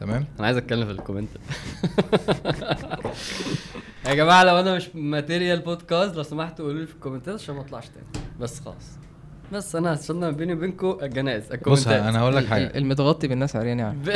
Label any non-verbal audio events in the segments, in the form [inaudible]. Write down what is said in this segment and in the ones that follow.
تمام؟ أنا عايز أتكلم في ال comment. يا جماعة لو أنا مش material podcast لو سمحتوا قولوا لي في ال comments عشان ما أطلعش تاني. بس خلاص. بس أنا هستنى ما بيني وبينكم الجنائز بص أنا هقول لك حاجة. المتغطي بالناس عريان يعني. [laughs]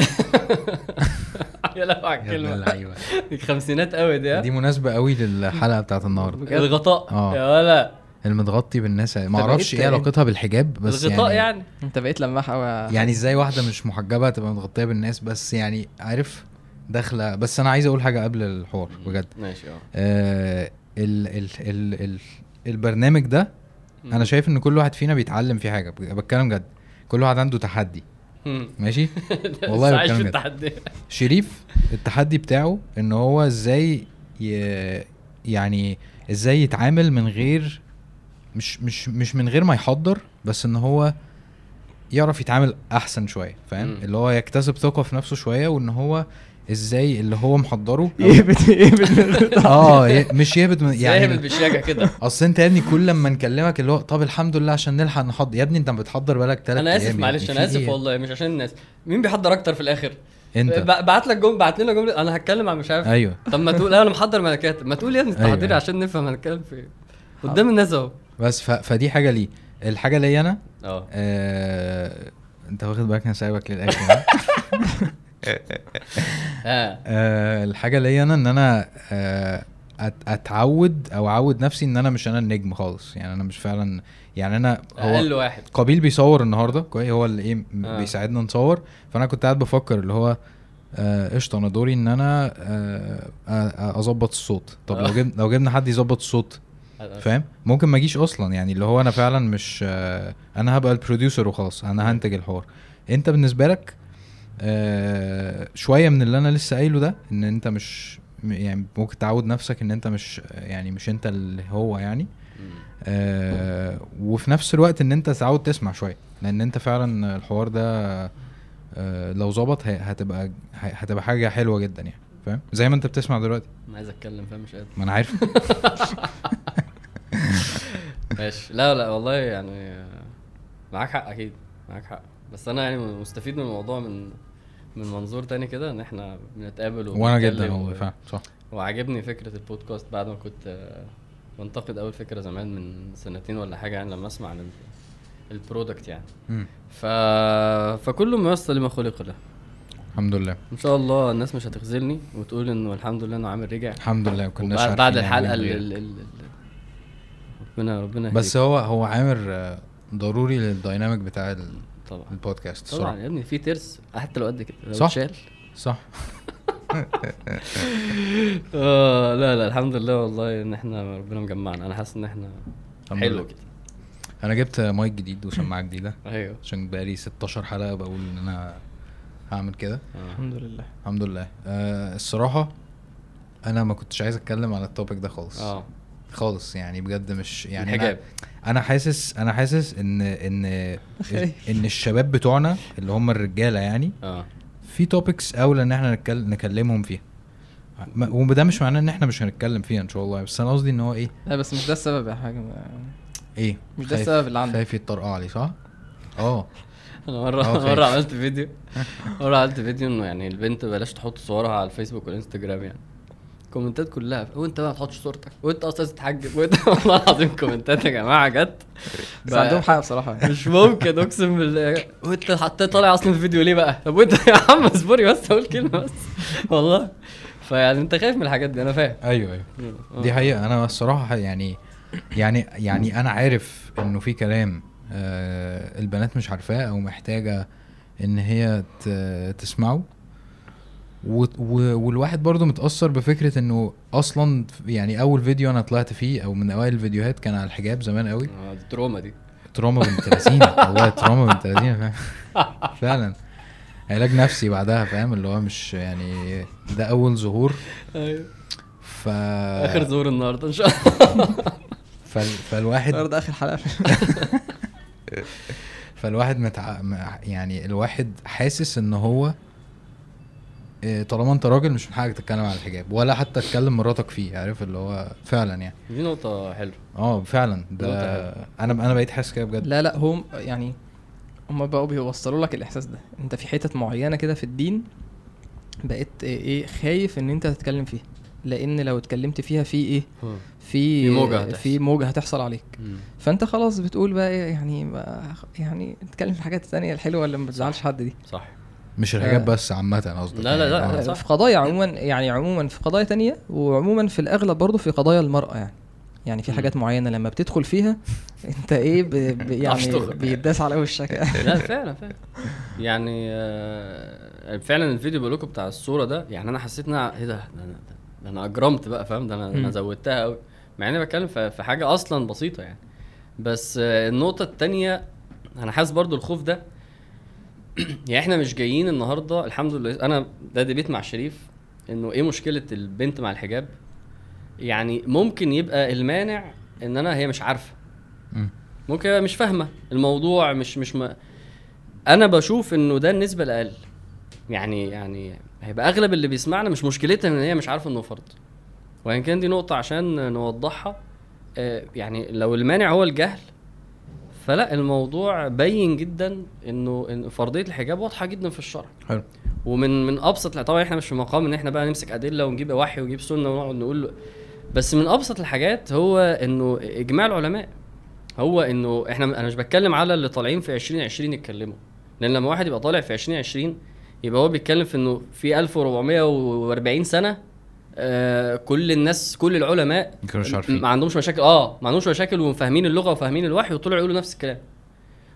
يا لهوي على الكلمة. دي خمسينات قوي دي؟ دي مناسبة قوي للحلقة بتاعت النهارده. الغطاء. آه. يا ولا. المتغطي بالناس ما بقيت أعرفش إيه؟ علاقتها بالحجاب بس الغطاء يعني يعني. انت بقيت لماح قوي يعني إزاي واحدة مش محجبة تبقى متغطية بالناس؟ بس يعني عارف داخلة بس أنا عايز أقول حاجة قبل الحوار بجد. ماشي آه. آه ال ال ال ال البرنامج ده أنا شايف إن كل واحد فينا بيتعلم فيه حاجة. بتكلم جد. كل واحد عنده تحدي. ماشي؟ [laughs] والله بتكلم جد. التحدي. شريف التحدي بتاعه إن هو إزاي ي... يعني إزاي يتعامل من غير مش مش مش من غير ما يحضر بس إن هو يعرف يتعامل أحسن شوية فاهم. اللي هو يكتسب ثقة في نفسه شوية وإن هو إزاي اللي هو محضره. [laughs] من غير [laughs] آه مش يهبط من يعني يعني بالشياكه كده. [laughs] أصل أنت يا ابني كل لما نكلمك اللي هو طب الحمد لله عشان نلحق نحضر. يا ابني أنت بتحضر بالك ثلاث أنا آسف معلش أنا آسف والله مش عشان الناس. مين بيحضر أكتر في الآخر؟ أنت. بعت لك جمله بعت لنا جملة أنا هتكلم عن مش عارف. أيوه. طب ما تقول أنا محضر كاتب ما تقول يا ابني أيوة، التحضير أيوة. عشان نفهم هنتكلم في إيه. قدام الناس أهو. بس ف... فدي حاجة ليه الحاجة ليا أنا آه. آه... أنت واخد بالك أنا سايبك للآخر؟ آه. آه... الحاجة ليا أنا إن أنا آه... أت... أتعود أو أعود نفسي إن أنا مش أنا النجم خالص. يعني أنا مش فعلا يعني أنا أقل هو واحد. قبيل بيصور النهارده كويس هو اللي إيه آه. بيساعدنا نصور. فأنا كنت قاعد بفكر اللي هو آه، قشطة أنا دوري إن أنا آه، آه، أظبط الصوت. طب لو آه. جبنا لو جبنا حد يظبط الصوت فاهم؟ ممكن ما اجيش أصلا يعني اللي هو أنا فعلا مش أنا هبقى البروديوسر وخلاص أنا هنتج الحوار. أنت بالنسبة لك آه، شوية من اللي أنا لسه قايله ده إن أنت مش يعني ممكن تعود نفسك إن أنت مش يعني مش أنت اللي هو يعني. آه وفي نفس الوقت إن أنت تعود تسمع شوية لأن أنت فعلا الحوار ده آه لو ظبط هتبقى هتبقى حاجة حلوة جدا يعني فاهم؟ زي ما أنت بتسمع دلوقتي. أنا عايز أتكلم فاهم؟ مش قادر. ما أنا عارف. [laughs] ماشي. لا لا والله يعني معاك حق أكيد معاك حق. بس أنا يعني مستفيد من الموضوع من من منظور تاني كده إن إحنا بنتقابل وأنا جدا والله فعلا صح. وعجبني فكرة البودكاست بعد ما كنت بنتقد أول فكرة زمان من سنتين ولا حاجة يعني لما أسمع عن ال- البرودكت يعني. ف... فكله ميسر لما خلق له. الحمد لله. إن شاء الله الناس مش هتخذلني وتقول إنه الحمد لله إنه عامل رجع. الحمد لله عارفين بعد الحلقة ربنا ربنا بس يهديك. هو هو عامر آه، ضروري للدايناميك بتاع ال- طبعا. البودكاست. طبعا يا ابني في ترس حتى لو قد كده لو صح. اتشال صح. [laughs] آه لا لا الحمد لله والله إن إحنا ربنا مجمعنا. أنا حاسس إن إحنا حلو. كده. أنا جبت مايك جديد وسماعه جديدة. أيوه. عشان بقالي 16 حلقة بقول إن أنا هعمل كده. آه. الحمد لله. الحمد لله. آه الصراحة أنا ما كنتش عايز أتكلم على ال topic ده خالص. آه. خالص يعني بجد مش يعني الحجاب. أنا, أنا حاسس أنا حاسس إن إن [laughs] إن الشباب بتوعنا اللي هم الرجالة يعني آه. في topics أولى إن إحنا نتكلم نكلمهم فيها. وده مش معناه إن إحنا مش هنتكلم فيها إن شاء الله بس أنا قصدي إن هو إيه؟ لا بس مش ده السبب يا حاجة. إيه؟ مش ده السبب اللي عندك. خايف يتطرقع لي صح؟ آه. أنا مرة آه،. مرة عملت فيديو. [laughs] مرة عملت فيديو إنه يعني البنت بلاش تحط صورها على الفيسبوك والإنستجرام يعني. comments كلها. وانت بقى ما تحطش صورتك. وانت أصلا تتحجب وانت [laughs] والله العظيم comments يا جماعة جت. بس عندهم حق بصراحة. يعني. مش ممكن أقسم بالله. وانت حطيت طالع أصلا في الفيديو ليه بقى؟ طب وانت يا عم اصبري بس أقول كلمة بس. والله. فيعني أنت خايف من الحاجات دي أنا فاهم. أيوه أيوه. آه. دي حقيقة. أنا الصراحة يعني يعني يعني أنا عارف إنه في كلام آه البنات مش عارفاه أو محتاجة إن هي تسمعه. و و والواحد برضو متأثر بفكرة إنه أصلا يعني أول فيديو أنا طلعت فيه أو من أوائل الفيديوهات كان على الحجاب زمان قوي. آه، دي trauma دي. تروما بنت لذينة. [laughs] والله trauma بنت لذينة فاهم؟ فعلا. علاج نفسي بعدها فاهم؟ اللي هو مش يعني ده أول ظهور. أيوه. ف آخر ظهور النهارده إن شاء الله. [laughs] فال... فالواحد النهارده آخر حلقة. [laughs] فالواحد متع... يعني الواحد حاسس إن هو طالما انت راجل مش من حقك تتكلم على الحجاب ولا حتى تكلم مراتك فيه عارف؟ اللي هو فعلا يعني. دي نقطة حلوة. آه فعلا. ده نقطة أنا أنا بقيت حاسس كده بجد. لا لا هم يعني هم بقوا بيوصلوا لك الإحساس ده. أنت في حتت معينة كده في الدين بقيت إيه خايف إن أنت تتكلم فيها. لأن لو اتكلمت فيها في إيه. في في موجة هتحصل. في موجة هتحصل عليك. مم. فأنت خلاص بتقول بقى إيه يعني ما يعني نتكلم في الحاجات التانية الحلوة اللي ما تزعلش حد دي. صح. مش الحاجات آه. بس عامة قصدك لا، لا، لا، يعني. لا، آه. صح. في قضايا عموما يعني عموما في قضايا تانية وعموما في الأغلب برضه في قضايا المرأة يعني يعني في. حاجات معينة لما بتدخل فيها [laughs] انت إيه ب... ب... يعني. بيداس على وشك لا فعلا [laughs] فعلا يعني آه، فعلا الفيديو بقول لكم بتاع الصورة ده يعني أنا حسيت إن أنا- إيه ده ده أنا أجرمت بقى فاهم ده أنا أنا. زودتها قوي مع إني بتكلم في في حاجة أصلا بسيطة يعني بس آه، النقطة التانية أنا حاسس برضو الخوف ده [clears throat] يعني إحنا مش جايين النهارده الحمد لله أنا ده ديبيت مع شريف انه إيه مشكلة البنت مع الحجاب. يعني ممكن يبقى المانع ان أنا هي مش عارفة. مم. ممكن مش فاهمة الموضوع مش مش ما أنا بشوف انه ده النسبة الأقل. يعني يعني هيبقى اغلب اللي بيسمعنا مش مشكلتها ان هي مش عارفة انه فرض وان كان دي نقطة عشان نوضحها آه، يعني لو المانع هو الجهل فلا الموضوع بين جدا إنه إن فرضية الحجاب واضحة جدا في الشرع. حلو. ومن من أبسط طبعا إحنا مش في مقام إن إحنا بقى نمسك أدلة ونجيب وحي ونجيب سنة ونقعد نقول له. بس من أبسط الحاجات هو إنه إجماع العلماء. هو إنه إحنا أنا مش بتكلم على اللي طالعين في 2020 يتكلموا. لأن لما واحد يبقى طالع في 2020 يبقى هو بيتكلم في إنه في 1440 سنة آه كل الناس كل العلماء ما كانوش عارفين. ما عندهمش مشاكل آه ما عندهمش مشاكل وفاهمين اللغة وفاهمين الوحي وطلعوا يقولوا نفس الكلام.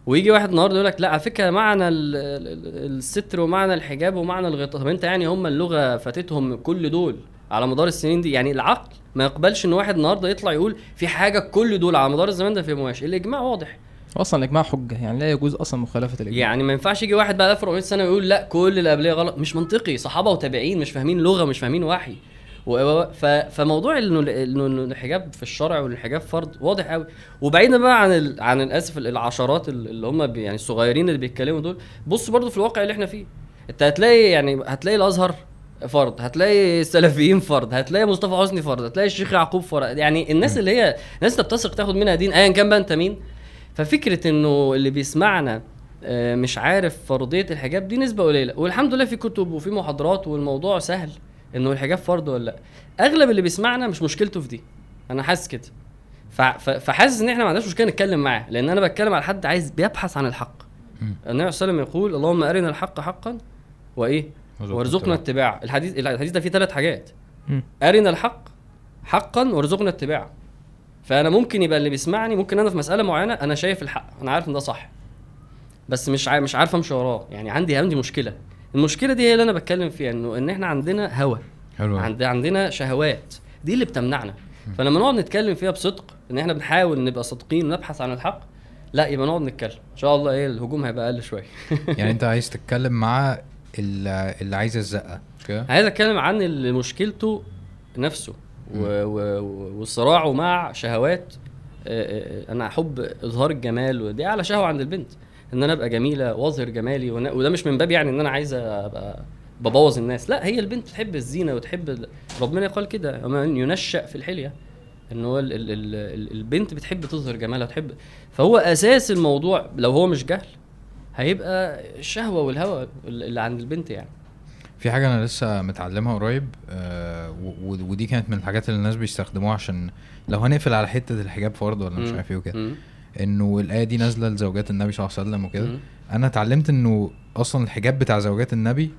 ويجي واحد النهارده يقول لك لا على فكرة معنى ال- ال- الستر ومعنى الحجاب ومعنى الغطاء. طب أنت يعني هم اللغة فاتتهم كل دول على مدار السنين دي؟ يعني العقل ما يقبلش إن واحد النهارده يطلع يقول في حاجة كل دول على مدار الزمان ده في مواش الإجماع واضح. أصلا الإجماع حجة يعني لا يجوز أصلا مخالفة الإجماع. يعني ما ينفعش يجي واحد بعد 1400 سنة ويقول لا كل اللي قبليه غلط. مش منطقي. صحابة وتابعين مش فاهمين لغة مش فاهمين وحي. فموضوع إنه إنه الحجاب في الشرع والحجاب فرض واضح قوي وبعيدا بقى عن ال... عن الأسف العشرات اللي هم بي... يعني الصغيرين اللي بيتكلموا دول. بص برضو في الواقع اللي إحنا فيه. أنت هتلاقي يعني هتلاقي الأزهر فرض هتلاقي السلفيين فرض هتلاقي مصطفى حسني فرض هتلاقي الشيخ يعقوب فرض. يعني الناس اللي هي الناس اللي بتثق تاخد منها دين ايا كان بقى أنت مين. ففكرة إنه اللي بيسمعنا آه، مش عارف فرضية الحجاب دي نسبة قليلة. والحمد لله في كتب وفي محاضرات والموضوع سهل. إنه الحجاب فرض ولا لأ. أغلب اللي بيسمعنا مش مشكلته في دي. أنا حاسس كده. فحاسس إن إحنا ما عندناش مشكلة نتكلم معاه لأن أنا بتكلم على حد عايز بيبحث عن الحق. النبي صلى الله عليه وسلم يقول اللهم أرنا الحق حقا وإيه؟ وارزقنا اتباعه. الحديث الحديث ده فيه ثلاث حاجات. أرنا الحق حقا وارزقنا اتباعه. فأنا ممكن يبقى اللي بيسمعني ممكن أنا في مسألة معينة أنا شايف الحق أنا عارف إن ده صح. بس مش عارف مش عارف أمشي وراه. يعني عندي عندي مشكلة. المشكلة دي هي اللي أنا بتكلم فيها إنه إن إحنا عندنا هوى حلو عند عندنا شهوات. دي اللي بتمنعنا. فلما نقعد نتكلم فيها بصدق إن إحنا بنحاول نبقى صادقين ونبحث عن الحق لا يبقى نقعد نتكلم. إن شاء الله إيه الهجوم هيبقى أقل شوية. [laughs] يعني أنت عايز تتكلم مع اللي عايز الزقه كده؟ عايز أتكلم عن اللي مشكلته نفسه. وصراعه مع شهوات آه، آه، أنا أحب إظهار الجمال ودي أعلى شهوة عند البنت. إن أنا أبقى جميلة واظهر جمالي. وده مش من باب يعني إن أنا عايز أبقى ببوظ الناس لا هي البنت بتحب الزينة وتحب ال... ربنا قال كده ومن ينشأ في الحلية إن هو ال... ال... ال... ال- البنت بتحب تظهر جمالها وتحب فهو أساس الموضوع لو هو مش جهل هيبقى الشهوة والهوى اللي عند البنت يعني في حاجة أنا لسه متعلمها قريب آه ودي كانت من الحاجات اللي الناس بيستخدموها عشان لو هنقفل على حتة الحجاب فرض ولا مش. عارف إيه وكده. انه الآية دي نازلة لزوجات النبي صلى الله عليه وسلم وكده. أنا اتعلمت إنه أصلا الحجاب بتاع زوجات النبي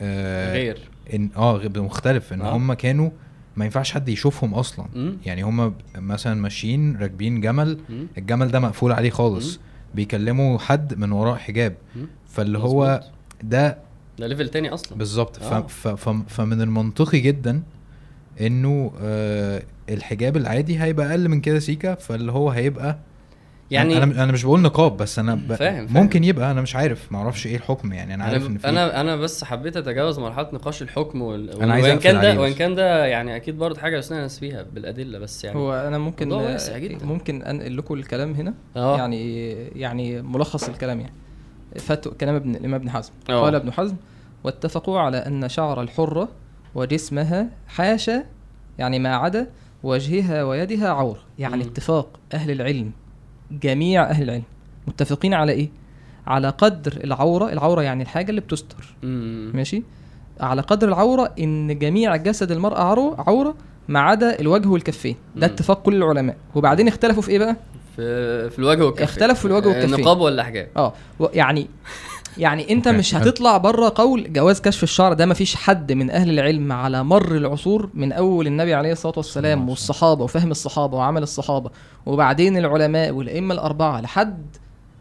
آه غير ان آه مختلف إن آه. هم كانوا ما ينفعش حد يشوفهم أصلا مم. يعني هم مثلا ماشيين راكبين جمل مم. الجمل ده مقفول عليه خالص مم. بيكلموا حد من وراء حجاب مم. فاللي هو. ده ده ليفل تاني أصلا بالظبط. آه. ف... ف... فمن المنطقي جدا إنه آه الحجاب العادي هيبقى أقل من كده سيكا فاللي هو هيبقى يعني أنا أنا مش بقول نقاب بس أنا ب... فاهم- فاهم. ممكن يبقى أنا مش عارف ما أعرفش إيه الحكم يعني أنا عارف إن أنا في أنا أنا بس حبيت أتجاوز مرحلة نقاش الحكم وال... أنا عايز وإن كان ده وإن. كان ده يعني أكيد برضه حاجة يستنى ناس فيها بالأدلة بس يعني هو أنا ممكن جدا. ممكن أنقل لكم الكلام هنا آه يعني يعني ملخص الكلام يعني فتو كلام ابن الإمام ابن حزم آه. قال ابن حزم واتفقوا على أن شعر الحره وجسمها حاشا يعني ما عدا وجهها ويدها عوره يعني مم. اتفاق أهل العلم جميع أهل العلم. متفقين على إيه؟ على قدر العورة العورة يعني الحاجة اللي بتستر. مم. ماشي؟ على قدر العورة إن جميع جسد المرأة عرو- عورة ما عدا الوجه والكفين. ده مم. اتفاق كل العلماء. وبعدين اختلفوا في إيه بقى؟ في في الوجه والكفين. اختلف في الوجه والكفين. النقاب ولا حجاب آه. يعني يعني انت أوكي، مش. هتطلع بره قول جواز كشف الشعر ده مفيش حد من أهل العلم على مر العصور من أول النبي عليه الصلاة والسلام والصحابة وفهم الصحابة وعمل الصحابة وبعدين العلماء والأئمة الأربعة لحد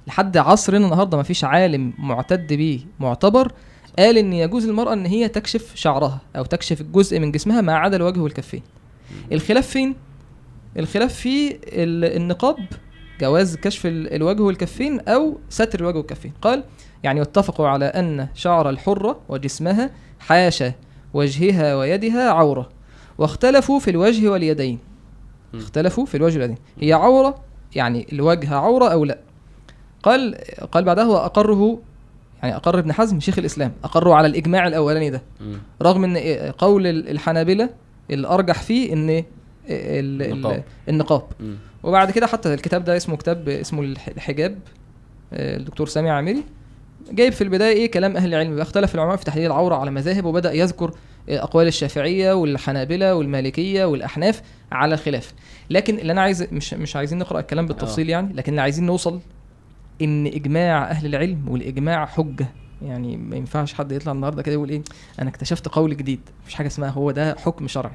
لحد عصرنا النهارده مفيش عالم معتد بيه معتبر قال إن يجوز للمراه إن هي تكشف شعرها أو تكشف الجزء من جسمها ما عدا الوجه والكفين. الخلاف فين؟ الخلاف في ال- النقاب جواز كشف ال- الوجه والكفين أو ستر الوجه والكفين. قال يعني اتفقوا على أن شعر الحره وجسمها حاشا وجهها ويدها عورة واختلفوا في الوجه واليدين. اختلفوا في الوجه واليدين هي عورة يعني الوجه عورة أو لا قال قال بعدها واقره يعني أقر ابن حزم شيخ الإسلام اقروا على الإجماع الأولاني ده. رغم إن قول الحنابلة الأرجح فيه ال- النقاب. النقاب. وبعد كده حتى الكتاب ده اسمه كتاب اسمه الح- الحجاب آه، الدكتور سامي عامري جايب في البداية إيه كلام أهل العلم؟ اختلف العلماء في تحديد العورة على مذاهب وبدأ يذكر آه، أقوال الشافعية والحنابلة والمالكية والأحناف على الخلاف. لكن اللي أنا عايز مش مش عايزين نقرأ الكلام بالتفصيل يعني لكن اللي عايزين نوصل إن إجماع أهل العلم والإجماع حجة. يعني ما ينفعش حد يطلع النهارده كده يقول إيه أنا اكتشفت قول جديد مفيش حاجة اسمها هو ده حكم شرعي.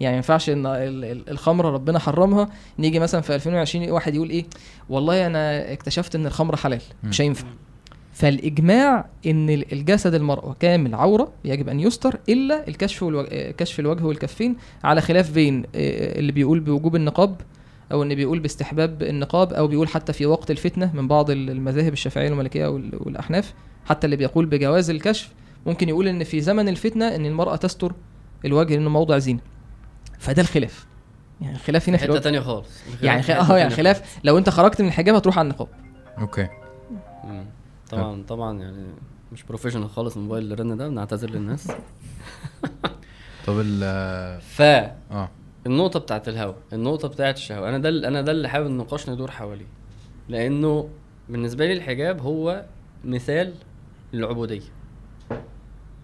يعني ما ينفعش إن ال- ال- الخمرة ربنا حرمها نيجي مثلا في 2020 واحد يقول إيه والله أنا اكتشفت إن الخمر حلال مش. هينفع. فالإجماع إن ال- الجسد المرأة كامل عورة يجب أن يستر إلا الكشف. آه، كشف الوجه والكفين على خلاف بين آه، اللي بيقول بوجوب النقاب أو ان بيقول باستحباب النقاب أو بيقول حتى في وقت الفتنة من بعض ال- المذاهب الشافعية والمالكيه وال- والأحناف حتى اللي بيقول بجواز الكشف ممكن يقول إن في زمن الفتنة إن المرأة تستر الوجه لأنه موضع زينة. فده الخلاف. يعني الخلاف هنا في حتة تانية خالص. يعني آه يعني خلاف لو أنت خرجت من الحجاب هتروح على النقاب. okay. طبعا طبعا يعني مش professional خالص الموبايل اللي رن ده بنعتذر للناس. [laughs] طب ال ف آه. النقطة بتاعت الهوا النقطة بتاعت الشهوة. أنا ده أنا ده اللي حابب النقاش ندور حواليه. لأنه بالنسبة لي الحجاب هو مثال للعبودية.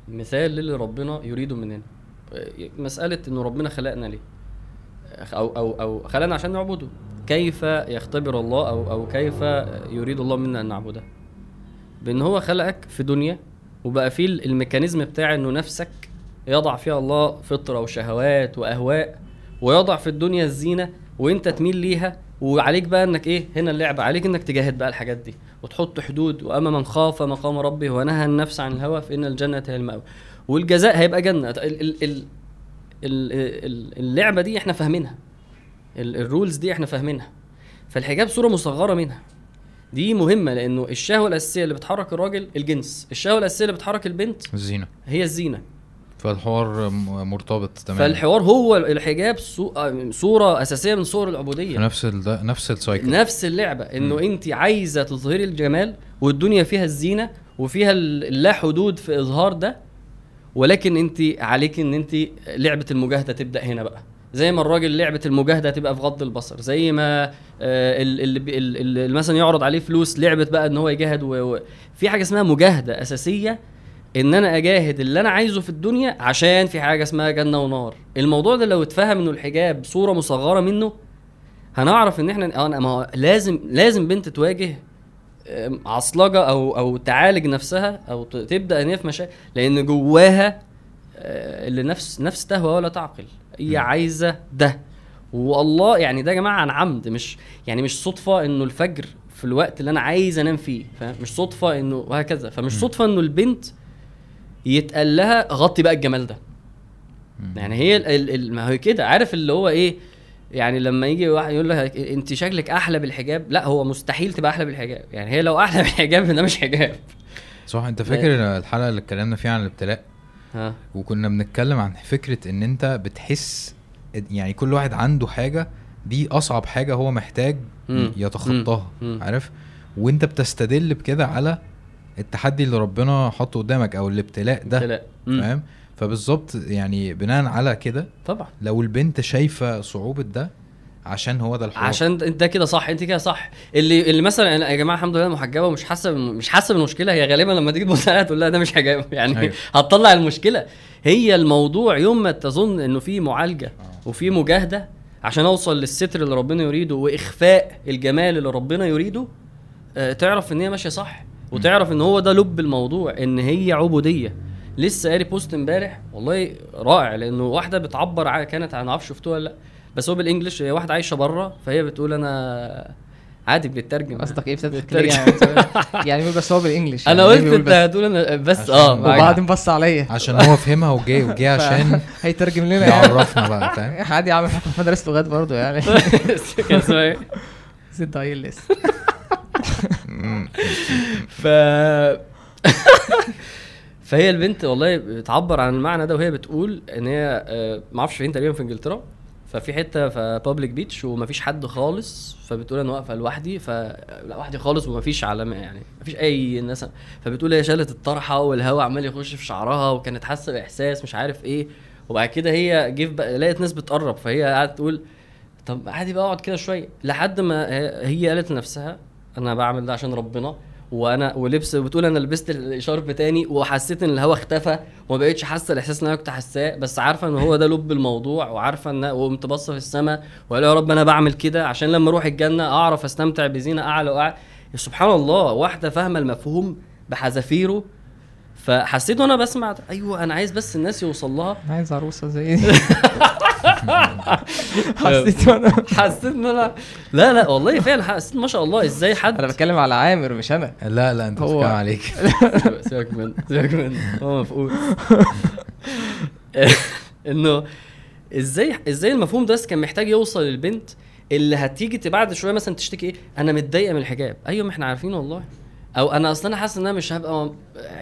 مثال للي ربنا يريده مننا. مسألة إنه ربنا خلقنا ليه؟ أو أو أو خلقنا عشان نعبده. كيف يختبر الله أو أو كيف يريد الله منا أن نعبده؟ بأن هو خلقك في دنيا وبقى فيه الميكانيزم بتاع إنه نفسك يضع فيها الله فطرة وشهوات وأهواء ويضع في الدنيا الزينة وأنت تميل ليها وعليك بقى إنك إيه هنا اللعبة عليك إنك تجاهد بقى الحاجات دي وتحط حدود واما من خاف مقام ربه ونهى النفس عن الهوى فإن الجنة هي المأوى. والجزاء هيبقى جنة. ال ال ال ال ال اللعبة دي إحنا فاهمينها. ال- الرولز دي إحنا فاهمينها. فالحجاب صورة مصغرة منها. دي مهمة لأنه الشهوة الأساسية اللي بتحرك الراجل الجنس. الشهوة الأساسية اللي بتحرك البنت الزينة. هي الزينة. فالحوار مرتبط تماما. فالحوار هو الحجاب صو- صورة أساسية من صور العبودية. نفس ال... نفس السايكل نفس اللعبة إنه. انت عايزة تظهري الجمال والدنيا فيها الزينة وفيها ال- اللا حدود في إظهار ده ولكن انت عليك إن انت لعبة المجاهدة تبدأ هنا بقى. زي ما الراجل لعبة المجاهدة تبقى في غض البصر زي ما آه، ال- اللي مثلا يعرض عليه فلوس لعبة بقى إن هو يجاهد و... في حاجة اسمها مجاهدة أساسية إن أنا أجاهد اللي أنا عايزه في الدنيا عشان في حاجة اسمها جنة ونار. الموضوع ده لو اتفهم إنه الحجاب صورة مصغرة منه هنعرف إن إحنا آه ما لازم لازم بنت تواجه عصلجة أو أو تعالج نفسها أو تبدأ إن هي في مشاكل لأن جواها آه، اللي نفس نفس تهوى ولا تعقل. هي. عايزة ده. والله يعني ده يا جماعة عن عمد مش يعني مش صدفة إنه الفجر في الوقت اللي أنا عايز أنام فيه فاهم مش صدفة إنه وهكذا. فمش. صدفة إنه البنت يتقال لها غطي بقى الجمال ده. يعني هي ال- ال- ال- ما هو كده عارف اللي هو إيه؟ يعني لما يجي واحد يقول لها أنت شكلك أحلى بالحجاب؟ لا هو مستحيل تبقى أحلى بالحجاب. يعني هي لو أحلى [laughs] بالحجاب ده مش حجاب. صح أنت فاكر الحلقة اللي اتكلمنا فيها عن الابتلاء؟ ها وكنا بنتكلم عن فكرة إن أنت بتحس يعني كل واحد عنده حاجة دي أصعب حاجة هو محتاج مم. يتخطاها مم. عارف وأنت بتستدل بكده على التحدي اللي ربنا حطه قدامك أو الابتلاء ده. فاهم فبالظبط يعني بناء على كده طبعا لو البنت شايفة صعوبة ده عشان هو ده الحوار. عشان انت كده صح انت كده صح. اللي اللي مثلا يا جماعة الحمد لله محجبة ومش حاسة مش حاسة بالمشكلة هي غالبا لما تيجي تبص عليها تقول لها ده مش حجاب. [laughs] يعني أيوة. هتطلع المشكلة. هي الموضوع يوم ما تظن إنه في معالجة وفي مجاهدة عشان أوصل للستر اللي ربنا يريده وإخفاء الجمال اللي ربنا يريده آه، تعرف إن هي ماشية صح. وتعرف إن هو ده لب الموضوع إن هي عبودية. لسه قاري بوست إمبارح والله رائع لأنه واحدة بتعبر كانت عن عارف شفتوها ولا لأ. بس هو بالإنجلش هي واحدة عايشة بره فهي بتقول أنا عادي بتترجم قصدك إيه. ليه يعني يعني بس هو بال English أنا يعني قلت بيقول أنت بس. هتقول أنا بس آه. وبعدين بص عليا. عشان هو فهمها وجاي وجاي [laughs] عشان هيترجم لنا يعني. يعرفنا بقى فاهم؟ [laughs] عادي يا عم إحنا في مدرسه لغات برضه يعني. [laughs] كان اسمها إيه؟ Z E L S ف فهي البنت والله بتعبر عن المعنى ده وهي بتقول إن هي آه، ما أعرفش فين تقريبا في إنجلترا. ففي حتة في public beach ومفيش حد خالص فبتقول أنا واقفة لوحدي فلا لوحدي خالص ومفيش علامة يعني مفيش أي ناس فبتقول هي شالت الطرحة والهواء عمال يخش في شعرها وكانت حاسة بإحساس مش عارف إيه وبعد كده هي جه لقيت ناس بتقرب فهي قعدت تقول طب عادي بقى أقعد كده شوية لحد ما هي قالت لنفسها أنا بعمل ده عشان ربنا وأنا ولبس بتقول أنا لبست الشارب تاني وحسيت ان الهوا اختفى وما بقتش حاسه الاحساس اللي أنا كنت حاساه بس عارفه ان هو ده لب الموضوع وعارفه ان وقمت باصه في السماء وقال يا رب أنا بعمل كده عشان لما أروح الجنه اعرف استمتع بزينه اعلى واعلى. سبحان الله واحدة فاهمه المفهوم بحذافيره فحسيت وأنا بسمع أيوه أنا عايز بس الناس يوصل لها. عايز عروسة زي دي. [laughs] حسيت وأنا [laughs] حسيت إن أنا لا لا والله فعلا حسيت ما شاء الله إزاي حد أنا بتكلم على عامر مش أنا. لا لا أنت هو- بتتكلم عليك. [laughs] سيبك من سيبك من هو مفقود. إنه إزاي إزاي المفهوم ده كان محتاج يوصل للبنت اللي هتيجي بعد شوية مثلا تشتكي إيه؟ أنا متضايقة من الحجاب. أيوه ما إحنا عارفين والله. أو أنا أصلا حاسس ان أنا مش هبقى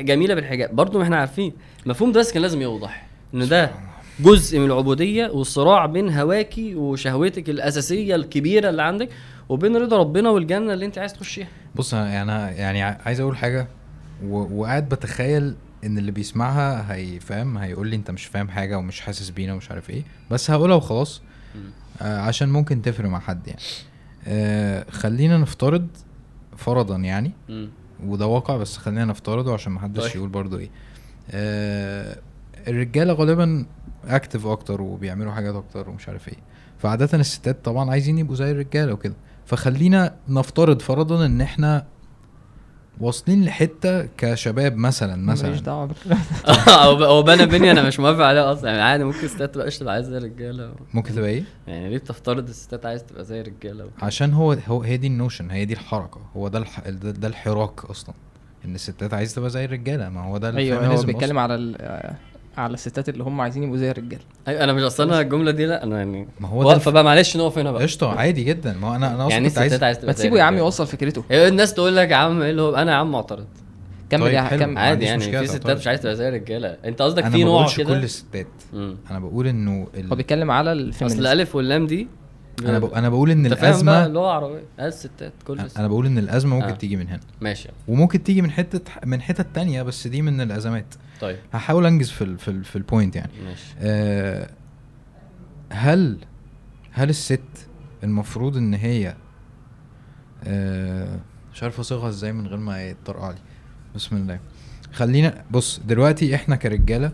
جميلة بالحجاب. برضه ما إحنا عارفين المفهوم ده كان لازم يوضح إن ده جزء من العبودية والصراع بين هواكي وشهوتك الأساسية الكبيرة اللي عندك وبين رضا ربنا والجنة اللي أنت عايز تخشيها. بص أنا يعني أنا يعني عايز أقول حاجة وقاعد بتخيل إن اللي بيسمعها هيفهم هيقول لي أنت مش فاهم حاجة ومش حاسس بينا ومش عارف إيه بس هقولها وخلاص. آه عشان ممكن تفرق مع حد يعني. آه خلينا نفترض فرضا يعني. وده واقع بس خلينا نفترضه عشان محدش طيب. يقول برضو إيه. آه الرجالة غالبا اكتف أكتر وبيعملوا حاجات أكتر ومش عارف إيه. فعاده الستات طبعا عايزين يبقوا زي الرجالة وكده. فخلينا نفترض فرضا إن إحنا واصلين لحتة كشباب مثلا ماليش مثلا. دعوة بالكلام [laughs] هو هو بنى بني أنا مش موافق عليه أصلا. يعني عادي ممكن الستات تبقى تبقى عايزه زي الرجاله ممكن تبقى إيه؟ يعني ليه بتفترض الستات عايزه تبقى زي الرجاله عشان هو هو هي دي النوشن هي دي الحركة. هو ده الح... ده, ده الحراك أصلا. إن الستات عايزه تبقى زي الرجالة ما هو ده أيوه هو بيتكلم على ال- على الستات اللي هم عايزين يبقوا زي الرجاله أيوه أنا مش أصلا أنا الجملة دي لا أنا يعني ما هو ده واقفه بقى معلش نقف هنا بقى؟ قشطة عادي جدا. ما هو أنا أنا أصلا يعني كنت عايز الستات عايزه تبقى ما تسيبه يا عم. يوصل فكرته. إيه الناس تقول لك يا عم إيه اللي هو أنا يا عم معترض. كمل طيب، يا حلو. كمل. عادي يعني في ستات. مش عايزة تبقى زي الرجالة. أنت قصدك أنا في ما نوع بقولش كده؟ كل الستات. أنا بقول إنه ال... هو بيتكلم على أصل ال feminism الألف واللام دي أنا ب... أنا بقول إن الأزمة اللي هو عربية الستات كل الستات أنا بقول إن الأزمة ممكن آه. تيجي من هنا. ماشي. وممكن تيجي من حتة من حتت تانية بس دي من الأزمات. طيب. هحاول أنجز في ال... في, ال... في ال point يعني. ماشي. آه هل هل الست المفروض إن هي آه مش عارف اصيغها إزاي من غير ما يتطرقع لي. بسم الله. خلينا بص دلوقتي إحنا كرجالة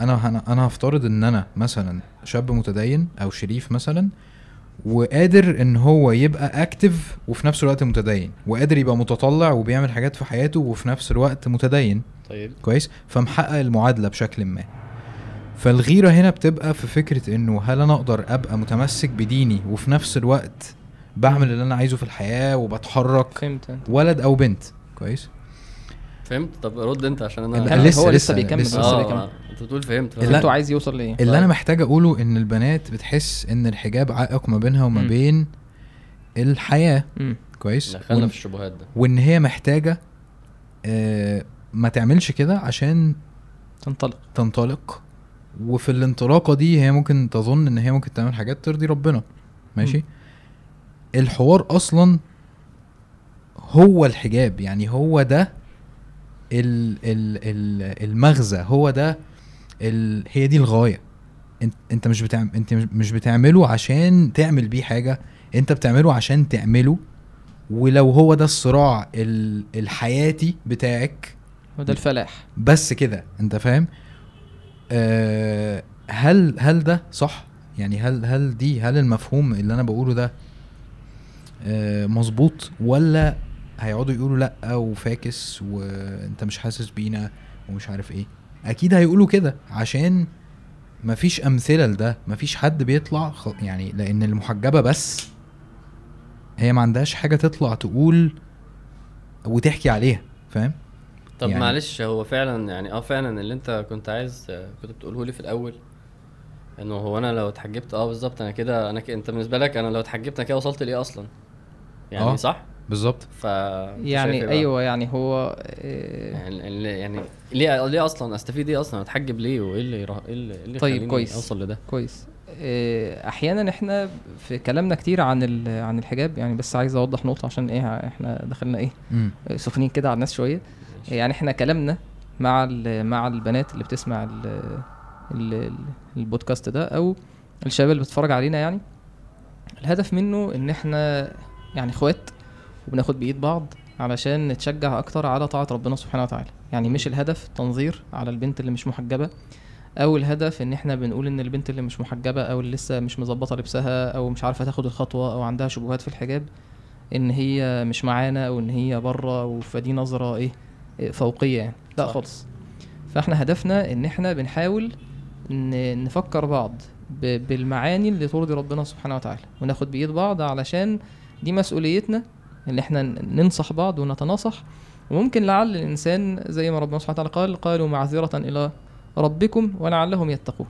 أنا أنا هفترض إن أنا مثلا شاب متدين أو شريف مثلا وقادر إن هو يبقى اكتف وفي نفس الوقت متدين وقادر يبقى متطلع وبيعمل حاجات في حياته وفي نفس الوقت متدين. طيب. كويس؟ فمحقق المعادلة بشكل ما. فالغيرة هنا بتبقى في فكرة إنه هل أنا أقدر أبقى متمسك بديني وفي نفس الوقت بعمل اللي أنا عايزه في الحياة وبتحرك فهمت ولد أو بنت؟ كويس؟ فهمت طب رد انت عشان أنا لا، لسه- هو لسه- لسه بيكمل لسه. لسه آه بيكمل آه، انت بتقول فهمت لا. فهمتوا عايز يوصل لإيه اللي طيب. أنا محتاج أقوله إن البنات بتحس إن الحجاب عائق ما بينها وما. بين الحياة. كويس دخلنا في الشبهات ده وإن هي محتاجة آه ما تعملش كده عشان تنطلق تنطلق وفي الانطلاقة دي هي ممكن تظن إن هي ممكن تعمل حاجات ترضي ربنا ماشي مم. الحوار أصلا هو الحجاب يعني هو ده ال ال ال المغزى هو ده ال هي دي الغاية. انت أنت مش بتعمل أنت مش- بتعمله عشان تعمل بيه حاجة. أنت بتعمله عشان تعمله. ولو هو ده الصراع ال... الحياتي بتاعك. وده الفلاح. بس كده أنت فاهم؟ آه هل هل ده صح؟ يعني هل هل دي هل المفهوم اللي أنا بقوله ده آه مظبوط؟ ولا هيقعدوا يقولوا لأ وفاكس وانت مش حاسس بينا ومش عارف إيه. أكيد هيقولوا كده عشان مفيش أمثلة لده مفيش حد بيطلع يعني لأن المحجبة بس هي ما عندهاش حاجة تطلع تقول وتحكي عليها فاهم؟ طب يعني- معلش هو فعلا يعني آه فعلا اللي انت كنت عايز كنت بتقوله لي في الأول إنه هو أنا لو اتحجبت آه بالظبط أنا كده أنا ك... أنت بالنسبة لك أنا لو اتحجبت أنا كده وصلت لإيه أصلا؟ يعني آه. صح؟ بالظبط. ف إيه يعني بقى؟ أيوه يعني هو آه، يعني ال- يعني ليه ليه أصلا؟ أستفيد إيه أصلا؟ أتحجب ليه؟ وإيه اللي يرا- إيه اللي, إيه طيب، يخليني كويس. أوصل لده؟ كويس. آه، أحيانا إحنا في كلامنا كتير عن ال- عن الحجاب يعني بس عايز أوضح نقطة عشان إيه إحنا دخلنا إيه سخنين كده على الناس شوية. يعني إحنا كلامنا مع ال- مع البنات اللي بتسمع ال ال البودكاست ده أو الشباب اللي بتتفرج علينا يعني الهدف منه إن إحنا يعني إخوات وبناخد بإيد بعض علشان نتشجع أكتر على طاعة ربنا سبحانه وتعالى. يعني مش الهدف تنظير على البنت اللي مش محجبة أو الهدف إن إحنا بنقول إن البنت اللي مش محجبة أو اللي لسه مش مظبطة لبسها أو مش عارفة تاخد الخطوة أو عندها شبهات في الحجاب إن هي مش معانا أو ان هي بره فدي نظرة إيه إيه فوقية يعني. لا. خالص. فإحنا هدفنا إن إحنا بنحاول نفكر بعض بالمعاني اللي ترضي ربنا سبحانه وتعالى. وناخد بإيد بعض علشان دي مسؤوليتنا ان إحنا ننصح بعض ونتناصح. وممكن لعل الإنسان زي ما ربنا سبحانه وتعالى قال قالوا معذرة إلى ربكم ولعلهم يتقون.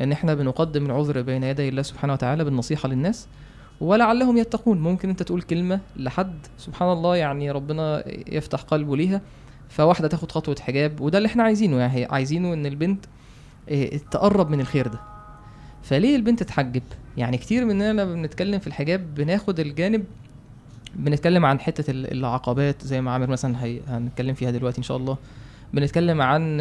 ان إحنا بنقدم العذر بين يدي الله سبحانه وتعالى بالنصيحة للناس ولعلهم يتقون. ممكن انت تقول كلمة لحد سبحان الله يعني ربنا يفتح قلبه ليها فواحدة تاخد خطوة حجاب وده اللي إحنا عايزينه. يعني عايزينه إن البنت إيه، تقرب من الخير ده. فليه البنت تحجب؟ يعني كتير مننا لما بنتكلم في الحجاب بناخد الجانب بنتكلم عن حتة ال- العقبات زي ما عامر مثلا هي هنتكلم فيها دلوقتي إن شاء الله. بنتكلم عن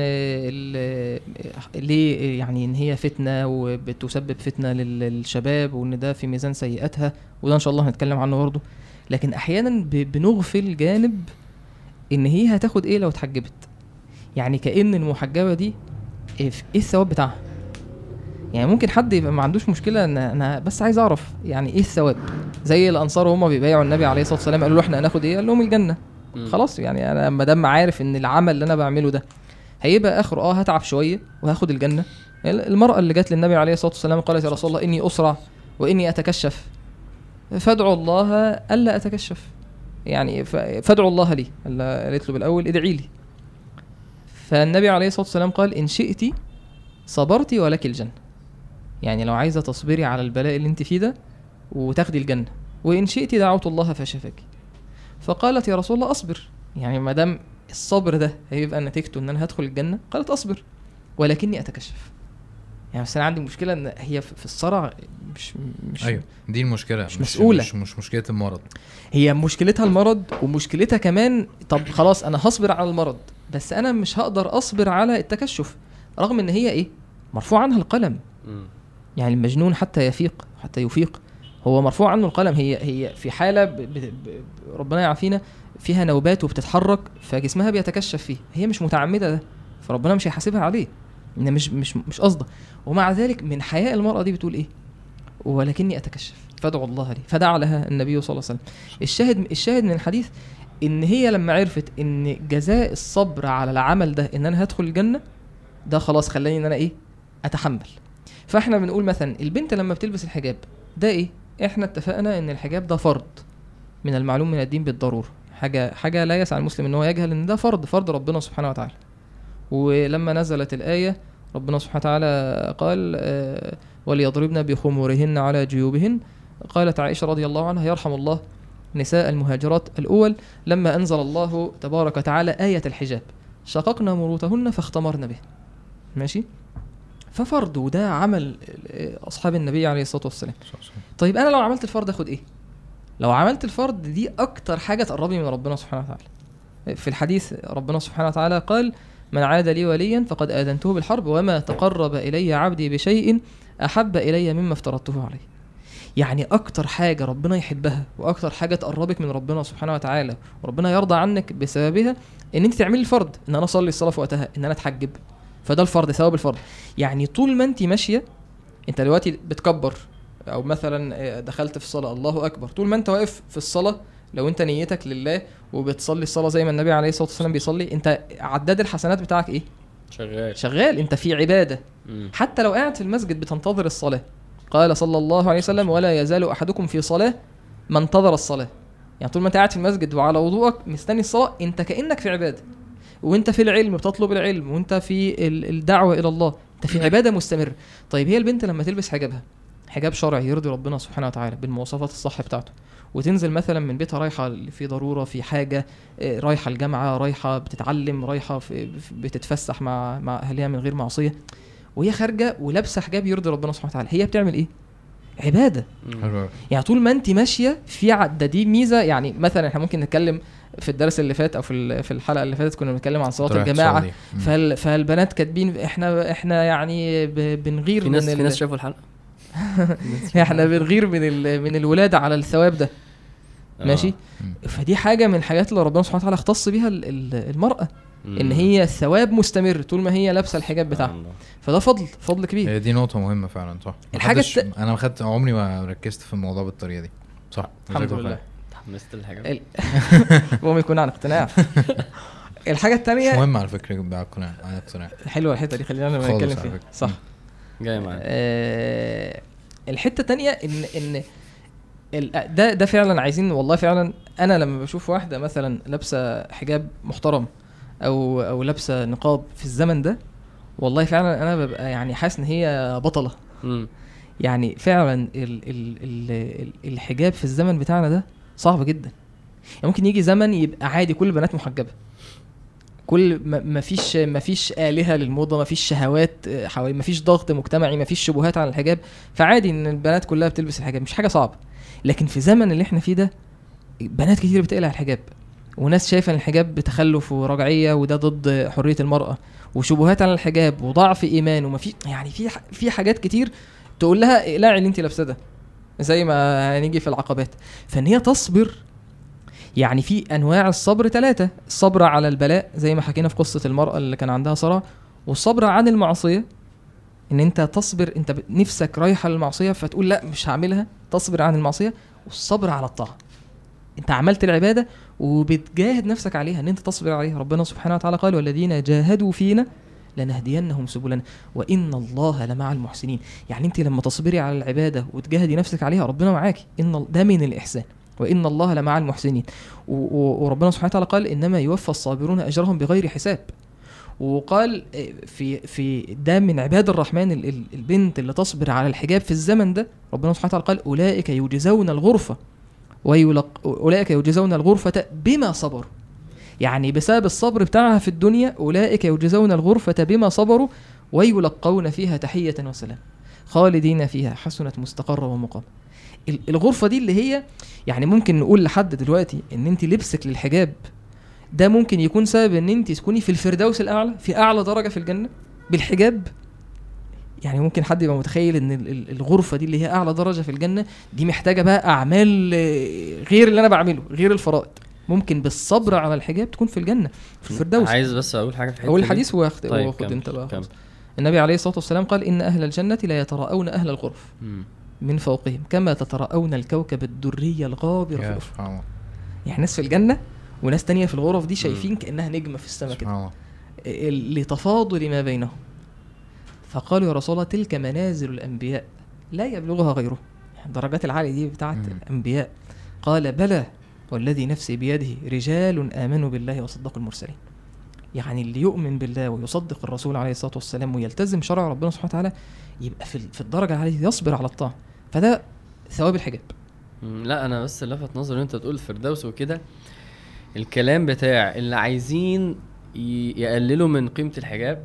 ليه يعني إن هي فتنة وبتسبب فتنة لل- للشباب وإن ده في ميزان سيئاتها وده إن شاء الله هنتكلم عنه برضه. لكن أحيانا بنغفل جانب إن هي هتاخد إيه لو اتحجبت؟ يعني كأن المحجبة دي إيه إيه الثواب بتاعها؟ يعني ممكن حد يبقى ما عندوش مشكلة إن أنا بس عايز أعرف يعني إيه الثواب. زي الأنصار وهم بيبايعوا النبي عليه الصلاة والسلام قالوا له إحنا هناخد إيه؟ قال لهم الجنة. خلاص يعني أنا ما دام عارف إن العمل اللي أنا بعمله ده هيبقى آخره آه هتعب شوية وهاخد الجنة. المرأة اللي جت للنبي عليه الصلاة والسلام قالت يا رسول الله إني اسرع وإني أتكشف. فادعوا الله ألا أتكشف. يعني فادعوا الله لي قال- قالت له بالأول ادعي لي. فالنبي عليه الصلاة والسلام قال إن شئت صبرت ولك الجنة. يعني لو عايزة تصبري على البلاء اللي انت فيه ده وتاخدي الجنة. وإن شئت دعوت الله فشفاك فقالت يا رسول الله اصبر. يعني ما دام الصبر ده هيبقى نتيجته إن أنا هدخل الجنة قالت اصبر ولكني أتكشف. يعني بس أنا عندي مشكلة إن هي في في الصرع مش مش أيوه دي المشكلة. مش مسؤولة. مش, مش مشكلة المرض. هي مشكلتها المرض ومشكلتها كمان طب خلاص أنا هصبر على المرض بس أنا مش هقدر أصبر على التكشف رغم إن هي إيه؟ مرفوع عنها القلم. يعني المجنون حتى يفيق حتى يفيق. هو مرفوع عنه القلم هي هي في حالة ب ب ب ربنا يعافينا فيها نوبات وبتتحرك فجسمها بيتكشف فيه هي مش متعمدة ده فربنا مش هيحاسبها عليه. إن مش مش مش قصده. ومع ذلك من حياء المرأة دي بتقول إيه؟ ولكني أتكشف فادعوا الله لي. فدعا لها النبي صلى الله عليه وسلم. الشاهد الشاهد من الحديث إن هي لما عرفت إن جزاء الصبر على العمل ده إن أنا هدخل الجنة ده خلاص خلاني إن أنا إيه؟ أتحمل. فاحنا بنقول مثلا البنت لما بتلبس الحجاب ده إيه؟ إحنا اتفقنا إن الحجاب ده فرض. من المعلوم من الدين بالضروره حاجة حاجة لا يسع المسلم إن هو يجهل إن ده فرض فرض ربنا سبحانه وتعالى. ولما نزلت الآية ربنا سبحانه وتعالى قال آه، وليضربن بخمورهن على جيوبهن قالت عائشة رضي الله عنها يرحم الله نساء المهاجرات الأول. لما أنزل الله تبارك وتعالى آية الحجاب شققنا مروتهن فاختمرن به ماشي؟ ففرض وده عمل أصحاب النبي عليه الصلاة والسلام. طيب أنا لو عملت الفرض آخد إيه؟ لو عملت الفرض دي أكتر حاجة تقربني من ربنا سبحانه وتعالى. في الحديث ربنا سبحانه وتعالى قال من عاد لي وليا فقد آذنته بالحرب وما تقرب إلي عبدي بشيء أحب إلي مما افترضته عليه. يعني أكتر حاجة ربنا يحبها وأكتر حاجة تقربك من ربنا سبحانه وتعالى وربنا يرضى عنك بسببها إن أنت تعملي الفرض إن أنا أصلي الصلاة في وقتها إن أنا أتحجب. فده الفرض ثواب الفرض. يعني طول ما أنت ماشية أنت دلوقتي بتكبر أو مثلا آه، دخلت في الصلاة الله أكبر. طول ما أنت واقف في الصلاة لو انت نيتك لله وبتصلي الصلاة زي ما النبي عليه الصلاة والسلام بيصلي انت عداد الحسنات بتاعك إيه؟ شغال. شغال. انت في عبادة. مم. حتى لو قاعد في المسجد بتنتظر الصلاة. قال صلى الله عليه وسلم ولا يزال أحدكم في صلاة ما انتظر الصلاة. يعني طول ما انت قاعد في المسجد وعلى وضوءك مستني الصلاة انت كأنك في عبادة. وانت في العلم بتطلب العلم وانت في ال- الدعوة إلى الله انت في عبادة مستمرة. طيب هي البنت لما تلبس حجابها حجاب شرعي يرضي ربنا سبحانه وتعالى بالمواصفات الصح بتاعته وتنزل مثلا من بيتها رايحة في ضرورة في حاجة آه، رايحة الجامعة رايحة بتتعلم رايحة بتتفسح مع مع أهلها من غير معصية وهي خارجة ولابسة حجاب يرضي ربنا سبحانه وتعالى هي بتعمل إيه؟ عبادة. يعني طول ما انت ماشية في ده دي ميزة يعني مثلا إحنا ممكن نتكلم في الدرس اللي فات أو في ال- في الحلقة اللي فاتت كنا بنتكلم عن صلاة الجماعة. فال فالبنات كاتبين إحنا إحنا يعني بنغير في ناس من في ناس شافوا الحلقة. [laughs] إحنا بنغير من ال- من الولادة على الثواب ده. آه. ماشي؟ مم. فدي حاجة من الحاجات اللي ربنا سبحانه وتعالى اختص بيها ال- ال- المرأة. مم. إن هي الثواب مستمر طول ما هي لابسة الحجاب بتاعها. فده فضل فضل كبير. هي دي نقطة مهمة فعلا صح. الحاجة محدش- الت- أنا ما خدت عمري ما ركزت في الموضوع بالطريقة دي. صح. الحمد لله. تحمست الحاجة. ال- [laughs] المهم يكون عن اقتناع. [laughs] الحاجة مش الثانية مهم على فكرة يبقى اقتناع عن اقتناع. حلوة الحتة دي خلينا نتكلم فيها. صح. جاي معاك. آه الحتة الثانية ان إن ال- ده ده فعلا عايزين والله فعلا أنا لما بشوف واحدة مثلا لابسة حجاب محترم أو أو لابسة نقاب في الزمن ده والله فعلا أنا ببقى يعني حاسس إن هي بطلة. مم. يعني فعلا ال ال ال ال الحجاب في الزمن بتاعنا ده صعب جدا. يعني ممكن يجي زمن يبقى عادي كل البنات محجبة. كل ما فيش ما فيش آلهة للموضة ما فيش شهوات آه، حوالي ما فيش ضغط مجتمعي ما فيش شبهات على الحجاب. فعادي إن البنات كلها بتلبس الحجاب مش حاجة صعبة. لكن في زمن اللي إحنا فيه ده بنات كتير بتقلع الحجاب. وناس شايفة إن الحجاب بتخلف ورجعية وده ضد حرية المرأة. وشبهات على الحجاب وضعف إيمان وما في يعني في في حاجات كتير تقول لها اقلعي اللي انت لابساه ده. زي ما هنيجي في العقبات. فإن هي تصبر يعني في أنواع الصبر ثلاثة. الصبر على البلاء زي ما حكينا في قصة المرأة اللي كان عندها صرع والصبر عن المعصية إن أنت تصبر أنت نفسك رايحة للمعصية فتقول لأ مش هعملها. تصبر عن المعصية والصبر على الطاعة. أنت عملت العبادة وبتجاهد نفسك عليها إن أنت تصبر عليها. ربنا سبحانه وتعالى قال والذين جاهدوا فينا لنهدينهم سبلنا. وإن الله لمع المحسنين. يعني أنت لما تصبري على العبادة وتجاهدي نفسك عليها ربنا معاكي. ال- ده من الإحسان. وإن الله لمع المحسنين. وربنا سبحانه وتعالى قال إنما يوفى الصابرون أجرهم بغير حساب. وقال في في ده من عباد الرحمن ال- ال- البنت اللي تصبر على الحجاب في الزمن ده ربنا سبحانه وتعالى قال أولئك يجزون الغرفة. ويلق أولئك يجزون الغرفة بما صبروا. يعني بسبب الصبر بتاعها في الدنيا أولئك يجزون الغرفة بما صبروا ويلقون فيها تحية وسلام خالدين فيها حسنت مستقرا ومقام. ال- الغرفة دي اللي هي يعني ممكن نقول لحد دلوقتي إن انت لبسك للحجاب ده ممكن يكون سبب إن انت تكوني في الفردوس الأعلى في أعلى درجة في الجنة بالحجاب. يعني ممكن حد يبقى متخيل إن ال- ال- الغرفة دي اللي هي أعلى درجة في الجنة دي محتاجة بقى أعمال غير اللي أنا بعمله غير الفرائض. ممكن بالصبر على الحجاب تكون في الجنة في الفردوس. عايز بس أقول حاجة في أقول دي. الحديث واخد طيب وأخد أنت بقى. كمل. النبي عليه الصلاة والسلام قال إن أهل الجنة لا يتراءون أهل الغرف. من فوقهم كما تتراءون الكوكب الدري الغابر في الافق يعني ناس في الجنة وناس تانية في الغرف دي شايفين كأنها نجمة في السماء كده. سبحان الله. ال- لتفاضل ما بينهم. فقالوا يا رسول الله تلك منازل الأنبياء لا يبلغها غيره. يعني الدرجات العاليه دي بتاعت. الأنبياء. قال بلى. والذي نفسي بيده رجال آمنوا بالله وصدقوا المرسلين. يعني اللي يؤمن بالله ويصدق الرسول عليه الصلاة والسلام ويلتزم شرع ربنا سبحانه وتعالى يبقى في في الدرجة العالية دي يصبر على الطاعة. فده ثواب الحجاب. لا أنا بس لفت نظري أنت تقول الفردوس وكده. الكلام بتاع اللي عايزين يقللوا من قيمة الحجاب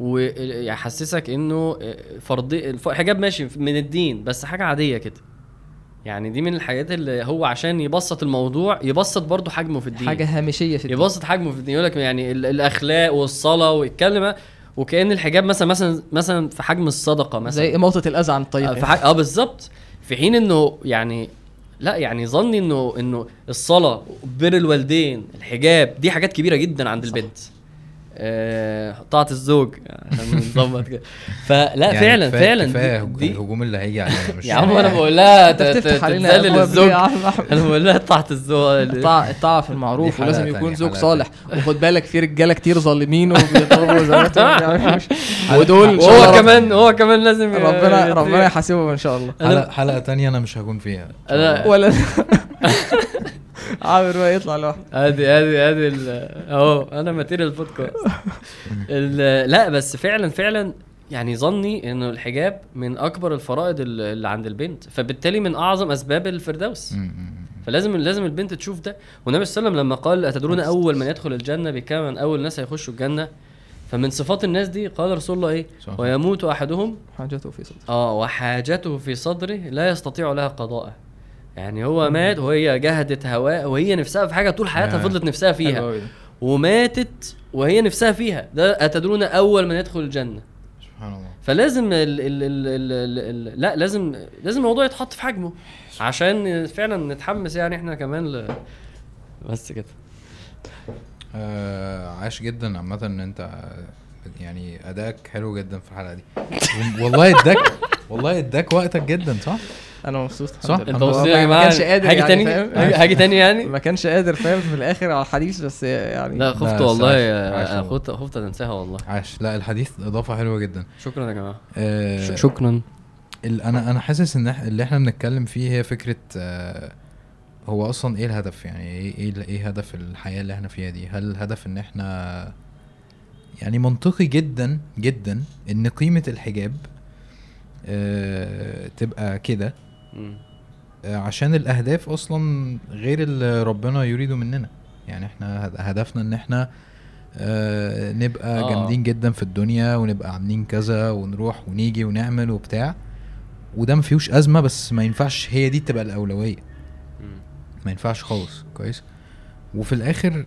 ويحسسك إنه فرضي الف- الحجاب ماشي من الدين بس حاجة عادية كده. يعني دي من الحاجات اللي هو عشان يبسط الموضوع يبسط برضه حجمه في الدين. حاجة هامشية في الدين. يبسط حجمه في الدين. يقول لك يعني ال- الأخلاق والصلاة ويتكلم وكأن الحجاب مثلا مثلا مثلا في حجم الصدقة مثلا. زي اماطه الأذى عن الطريق آه، حق آه بالظبط. في حين إنه يعني لا يعني ظني انه إنه الصلاة بر الوالدين الحجاب دي حاجات كبيرة جدا عند البنت. آه طاعه الزوج. عشان نظبط كده. [laughs] فلا يعني فعلا كفاية- فعلا. كفاية دي, الهجوم اللي هيجي علينا مش يا عم أنا [laughs] بقول لها ت- أنت ت- بتفتح علينا تتذلل أبواب الزوج. أنا بقول لها طاعه الزوج. الطاعة الطاعة في المعروف حلقة ولازم يكون زوج حلقة صالح. وخد بالك في رجالة كتير ظالمين وبيضربوا زوجاتهم مش- [laughs] ودول رب- كمان هو كمان لازم ربنا ربنا يحاسبهم إن شاء الله. حلقه حلقة تانية أنا مش هكون فيها. ولا عامر بقى يطلع لوحده. ادي ادي ادي ال- اهو أنا ماتيريال بودكاست. ال- لا بس فعلا فعلا يعني ظني إنه الحجاب من أكبر الفرائض ال- اللي عند البنت. فبالتالي من أعظم أسباب الفردوس. فلازم لازم البنت تشوف ده. والنبي صلى الله عليه وسلم لما قال أتدرون أول من يدخل الجنة بكام من أول ناس هيخشوا الجنة. فمن صفات الناس دي قال رسول الله إيه؟ صح. ويموت أحدهم. حاجته في صدر آه وحاجته في صدره لا يستطيع لها قضاءه. يعني هو مات وهي جهدت هواء وهي نفسها في حاجة طول حياتها يا. فضلت نفسها فيها. وماتت وهي نفسها فيها. ده أتدرون أول من يدخل الجنة. سبحان الله. فلازم ال ال ال ال ال ال لا لازم لازم الموضوع يتحط في حجمه عشان فعلا نتحمس يعني إحنا كمان ل... بس كده. آه عاش جدا عامة إن أنت يعني ادائك حلو جدا في الحلقة دي. والله اداك والله اداك وقتك جدا صح؟ أنا مبسوط. صح؟ أنت ما- يا ما جماعة؟ كانش قادر هاجي يعني تاني؟ هاجي [laughs] تاني يعني؟ ما كانش قادر فاهم؟ في الآخر على الحديث بس يعني لا خفت والله. خفت خفت انساها والله. عاش. لا الحديث إضافة حلوة جدا. شكرا يا جماعة. آه شكرا. ال- أنا أنا حاسس إن إح- اللي إحنا بنتكلم فيه هي فكرة آه هو أصلا إيه الهدف؟ يعني إيه إيه, إيه هدف الحياة اللي إحنا فيها دي؟ هل الهدف إن إحنا يعني منطقي جدا جدا إن قيمة الحجاب آه تبقى كده عشان الأهداف أصلا غير اللي ربنا يريده مننا. يعني إحنا هد- هدفنا إن إحنا آه نبقى آه. جامدين جدا في الدنيا ونبقى عاملين كذا ونروح ونيجي ونعمل وبتاع. وده ما فيهوش أزمة بس ما ينفعش هي دي تبقى الأولوية. ما ينفعش خالص. كويس؟ وفي الآخر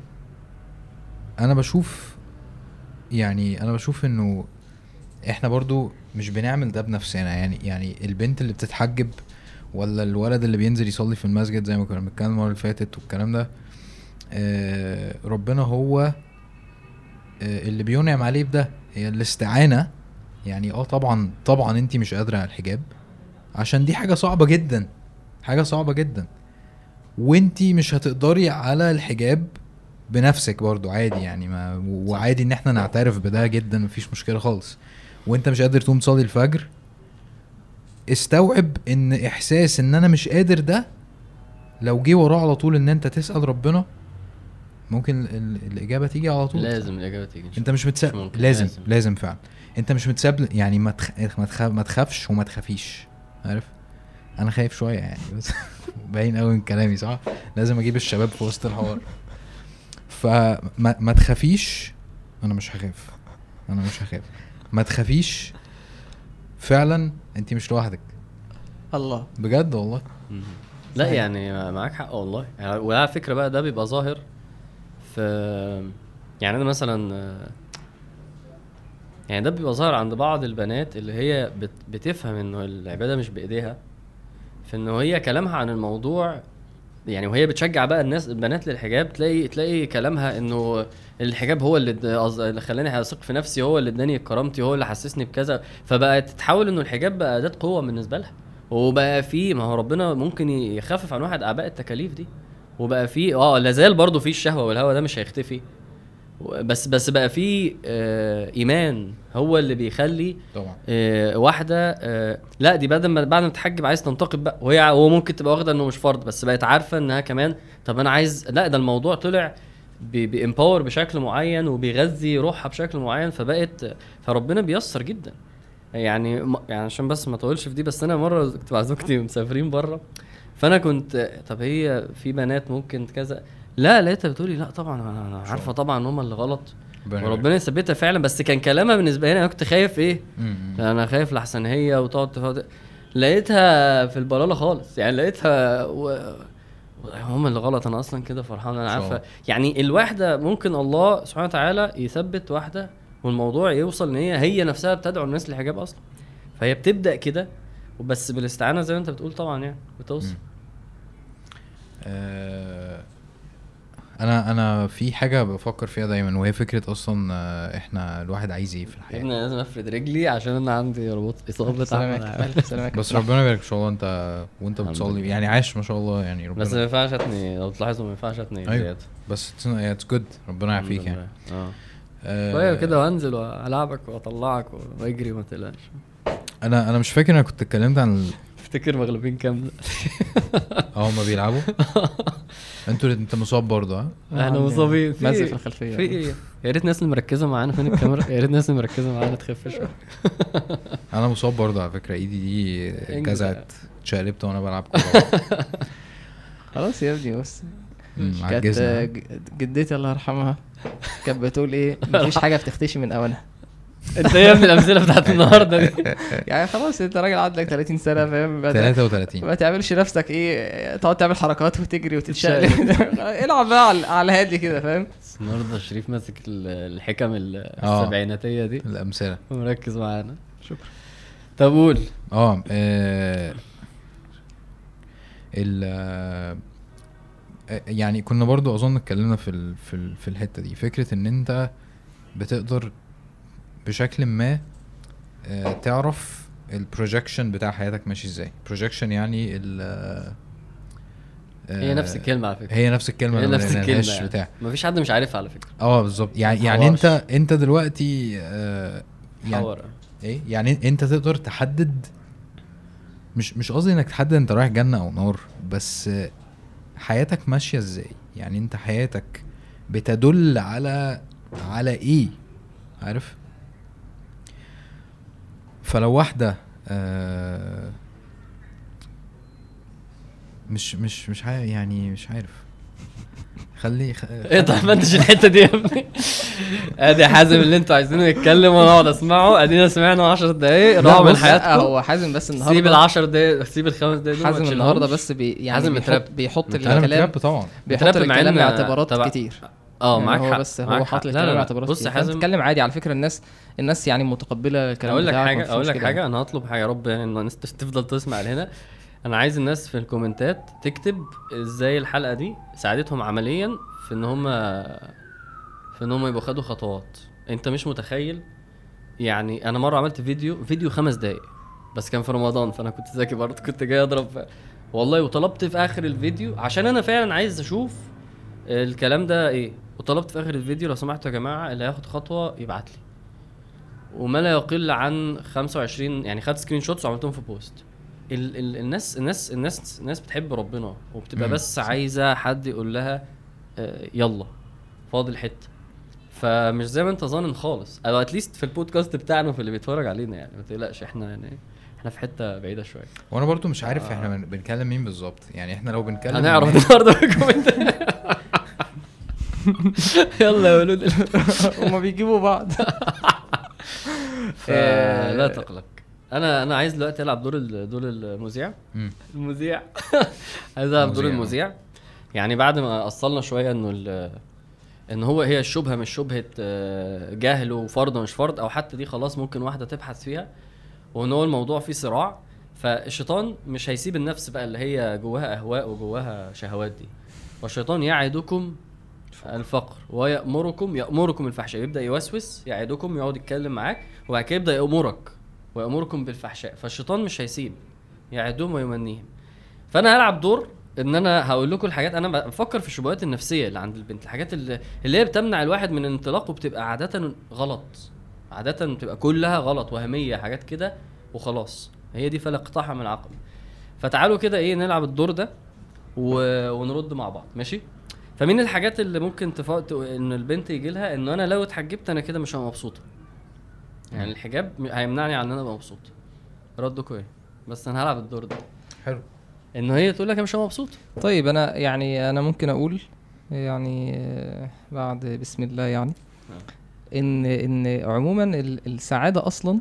أنا بشوف يعني أنا بشوف إنه إحنا برضو مش بنعمل ده بنفسنا. يعني يعني البنت اللي بتتحجب ولا الولد اللي بينزل يصلي في المسجد زي ما كنا بنتكلم المرة اللي فاتت والكلام ده آه ربنا هو آه اللي بينعم عليه بده هي الاستعانة. يعني آه طبعا طبعا انت مش قادرة على الحجاب عشان دي حاجة صعبة جدا حاجة صعبة جدا. وانتي مش هتقدري على الحجاب بنفسك برضو عادي يعني ما وعادي إن إحنا نعترف بده جدا مفيش مشكلة خالص. وأنت مش قادر تقوم تصلي الفجر استوعب إن إحساس إن أنا مش قادر ده لو جه وراه على طول إن أنت تسأل ربنا ممكن ال- ال- الإجابة تيجي على طول. لازم الإجابة تيجي أنت مش ممكن، لازم لازم. لازم فعلا. أنت مش متساب يعني ما تخ... ما, تخ... ما تخافش وما تخافيش عارف؟ أنا خايف شوية يعني بس [laughs] باين قوي من كلامي صح؟ لازم أجيب الشباب في وسط الحوار. فما ما تخافيش أنا مش هخاف. أنا مش هخاف. ما تخافيش فعلا أنت مش لوحدك. الله. بجد والله. لا يعني معاك حق والله. يعني وعلى فكرة بقى ده بيبقى ظاهر في يعني أنا مثلا يعني ده بيبقى ظاهر عند بعض البنات اللي هي بت بتفهم إنه العبادة مش بإيديها. في إنه هي كلامها عن الموضوع يعني وهي بتشجع بقى الناس البنات للحجاب تلاقي تلاقي كلامها إنه الحجاب هو اللي اللي خلاني أثق في نفسي هو اللي اداني كرامتي هو اللي حسسني بكذا. فبقت تتحول إنه الحجاب بقى اداه قوة بالنسبة لها. وبقى في ما هو ربنا ممكن يخفف عن واحد أعباء التكاليف دي. وبقى في آه لازال برضه في الشهوة والهوى ده مش هيختفي. بس بس بقى في آه إيمان هو اللي بيخلي طبعا. آه واحدة آه لا دي بعد ما بعد ما تحجب عايز تنتقد بقى. وهي هو ممكن تبقى واخدة إنه مش فرض بس بقت عارفة إنها كمان طب أنا عايز لا ده الموضوع طلع بيمباور بشكل معين وبيغذي روحها بشكل معين فبقت فربنا بيسر جدا. يعني يعني عشان بس ما أطولش في دي بس أنا مرة كنت مع زوجتي مسافرين بره فأنا كنت طب هي في بنات ممكن كذا؟ لا لقيتها بتقولي لا طبعا أنا عارفة طبعا إن هم اللي غلط. وربنا يثبتها فعلا بس كان كلامها بالنسبة لي أنا كنت خايف إيه. أنا خايف لحسن هي وتقعد لقيتها في البلالة خالص. يعني لقيتها و... هم اللي غلط أنا أصلا كده فرحان أنا عارفة. يعني الواحده ممكن الله سبحانه وتعالى يثبت واحدة والموضوع يوصل إن هي هي نفسها بتدعو الناس للحجاب أصلا فهي بتبدأ كده وبس بالاستعانة زي ما أنت بتقول طبعا يعني بتوصل. آه، أنا أنا في حاجة بفكر فيها دايما وهي فكرة أصلا آه، إحنا الواحد عايز إيه في يا الحياة. ابني أنا لازم افرد رجلي عشان أنا عندي رباط إصابة سلامك بس ربنا يبارك إن شاء الله أنت وأنت بتصلي. يعني عاش ما شاء الله يعني ربنا. بس ما ينفعش أتني لو تلاحظوا ما ينفعش أتني أيوة. زيادة. بس it's good ربنا يعافيك يعني. آه. شوية كده وأنزل وألعبك وأطلعك وأجري ما تقلقش. أنا أنا مش فاكر أنا كنت اتكلمت عن افتكر مغلوبين كام؟ آه هما بيلعبوا؟ [laughs] أنتوا انت مصاب برضه ها؟ إحنا عندي مصابين. في مزق إيه؟ في الخلفية. في إيه؟ يا ريت الناس اللي مركزة معانا فين الكاميرا؟ يا ريت الناس اللي مركزة معانا تخف شوية. [laughs] أنا مصاب برضه على فكرة. ايدي دي انجز. جزعت. اتشقلبت وأنا بلعب كورة. [laughs] خلاص يا ابني بس. كانت جدتي الله يرحمها. كانت بتقول إيه؟ مفيش حاجة بتختشي من اونها انت يا ابني الأمثلة بتاعت [laughs] النهارده دي. يعني خلاص انت راجل عندك 30 سنة فاهم؟ ما ت- 33 ما تعملش نفسك إيه تقعد تعمل حركات وتجري وتتشقلب. [laughs] العب بقى على الهادي كده فاهم؟ النهارده شريف ماسك ال- الحكم ال- آه. السبعيناتية دي. الأمثلة. ومركز معانا. شكرا. طب قول. آه آه، ال آه، يعني كنا برضو أظن اتكلمنا في ال في ال في الحتة دي. فكرة إن أنت بتقدر بشكل ما آه، تعرف ال projection بتاع حياتك ماشي إزاي. projection يعني ال آه، هي نفس الكلمة على فكرة. هي نفس الكلمة هي نفس الكلمة يعني. بتاع. مفيش حد مش عارفها على فكرة. آه بالظبط. يعني يعني. انت انت دلوقتي آه، يعني إيه؟ يعني انت تقدر تحدد مش مش قصدي انك تحدد انت رايح جنة أو نار بس حياتك ماشية إزاي. يعني انت حياتك بتدل على على إيه؟ عارف؟ فلو واحدة آه مش مش مش عارف يعني مش عارف. خلي خ... إيه طب ما أنتش الحتة دي يا ابني. [laughs] أدي حازم اللي أنتوا عايزينه يتكلم وأنا أقعد أسمعه. أدينا سمعنا 10 دقايق راحوا من حياتكم. هو حازم بس النهارده سيب ال 10 دقايق سيب الخمس دقايق حازم. النهارده بس بي يعني حازم بيحط. بيحط الكلام طبعا. بيحط الكلام اعتبارات كتير. آه يعني معاك هو حق. بس هو حاطط الكلام لا لا اعتبارات بص حازم. تتكلم عادي على فكرة الناس الناس يعني متقبلة الكلام أقول لك حاجة أقول لك حاجة أنا هطلب حاجة يا رب يعني الناس تفضل تسمع لهنا. أنا عايز الناس في الكومنتات تكتب إزاي الحلقة دي ساعدتهم عمليا في إن هم في إن هم يبقوا خدوا خطوات. أنت مش متخيل؟ يعني أنا مرة عملت فيديو فيديو خمس دقايق بس كان في رمضان فأنا كنت ذكي برضه كنت جاي أضرب والله وطلبت في آخر الفيديو عشان أنا فعلا عايز أشوف الكلام ده إيه. وطلبت في آخر الفيديو لو سمحتوا يا جماعة اللي هياخد خطوة يبعت لي وما لا يقل عن 25 يعني خدت screenshots وعملتهم في post ال ال الناس الناس الناس الناس بتحب ربنا وبتبقى مم. بس عايزة حد يقول لها آه، يلا فاضل حتة فمش زي ما انت ظانن خالص. أو at least في البودكاست بتاعنا وفي اللي بيتفرج علينا يعني. ما تقلقش إحنا يعني إحنا في حتة بعيدة شوية. وأنا برضو مش عارف آه. إحنا بن- بنكلم مين بالظبط. يعني إحنا لو بنكلم هنعرف النهارده في ال comments [laughs] يلا يا ولود [laughs] هما بيجيبوا بعض. [laughs] فلا تقلق. أنا أنا عايز دلوقتي ألعب دور ال- دور المذيع. المذيع. [laughs] عايز ألعب دور المذيع. يعني بعد ما أصلنا شوية إنه ال- إن هو هي الشبهه مش شبهة آه، جهل وفرض مش فرض أو حتى دي خلاص ممكن واحدة تبحث فيها وإن هو الموضوع فيه صراع فالشيطان مش هيسيب النفس بقى اللي هي جواها أهواء وجواها شهوات دي. والشيطان يعدكم الفقر. ويأمركم يأمركم الفحشاء يبدأ يوسوس يعدكم يقعد يتكلم معاك وبعد كده يبدأ يأمرك ويأمركم بالفحشاء. فالشيطان مش هيسيب يعدهم ويمنيهم. فأنا هلعب دور إن أنا هقول لكم الحاجات. أنا بفكر في الشبهات النفسية اللي عند البنت. الحاجات اللي, اللي هي بتمنع الواحد من الانطلاق وبتبقى عادة غلط. عادة بتبقى كلها غلط وهمية حاجات كده وخلاص. هي دي فلا اقتحم من العقل. فتعالوا كده إيه نلعب الدور ده و... ونرد مع بعض. ماشي؟ فمن الحاجات اللي ممكن تفوت إن البنت يجي لها إن أنا لو اتحجبت أنا كده مش هبقى مبسوطة. يعني الحجاب هيمنعني عن إن أنا أبقى مبسوط. ردكم إيه؟ بس أنا هلعب الدور ده. حلو. إن هي تقول لك أنا مش مبسوط. طيب أنا يعني أنا ممكن أقول يعني آه، بعد بسم الله يعني إن إن عموما ال- السعادة أصلا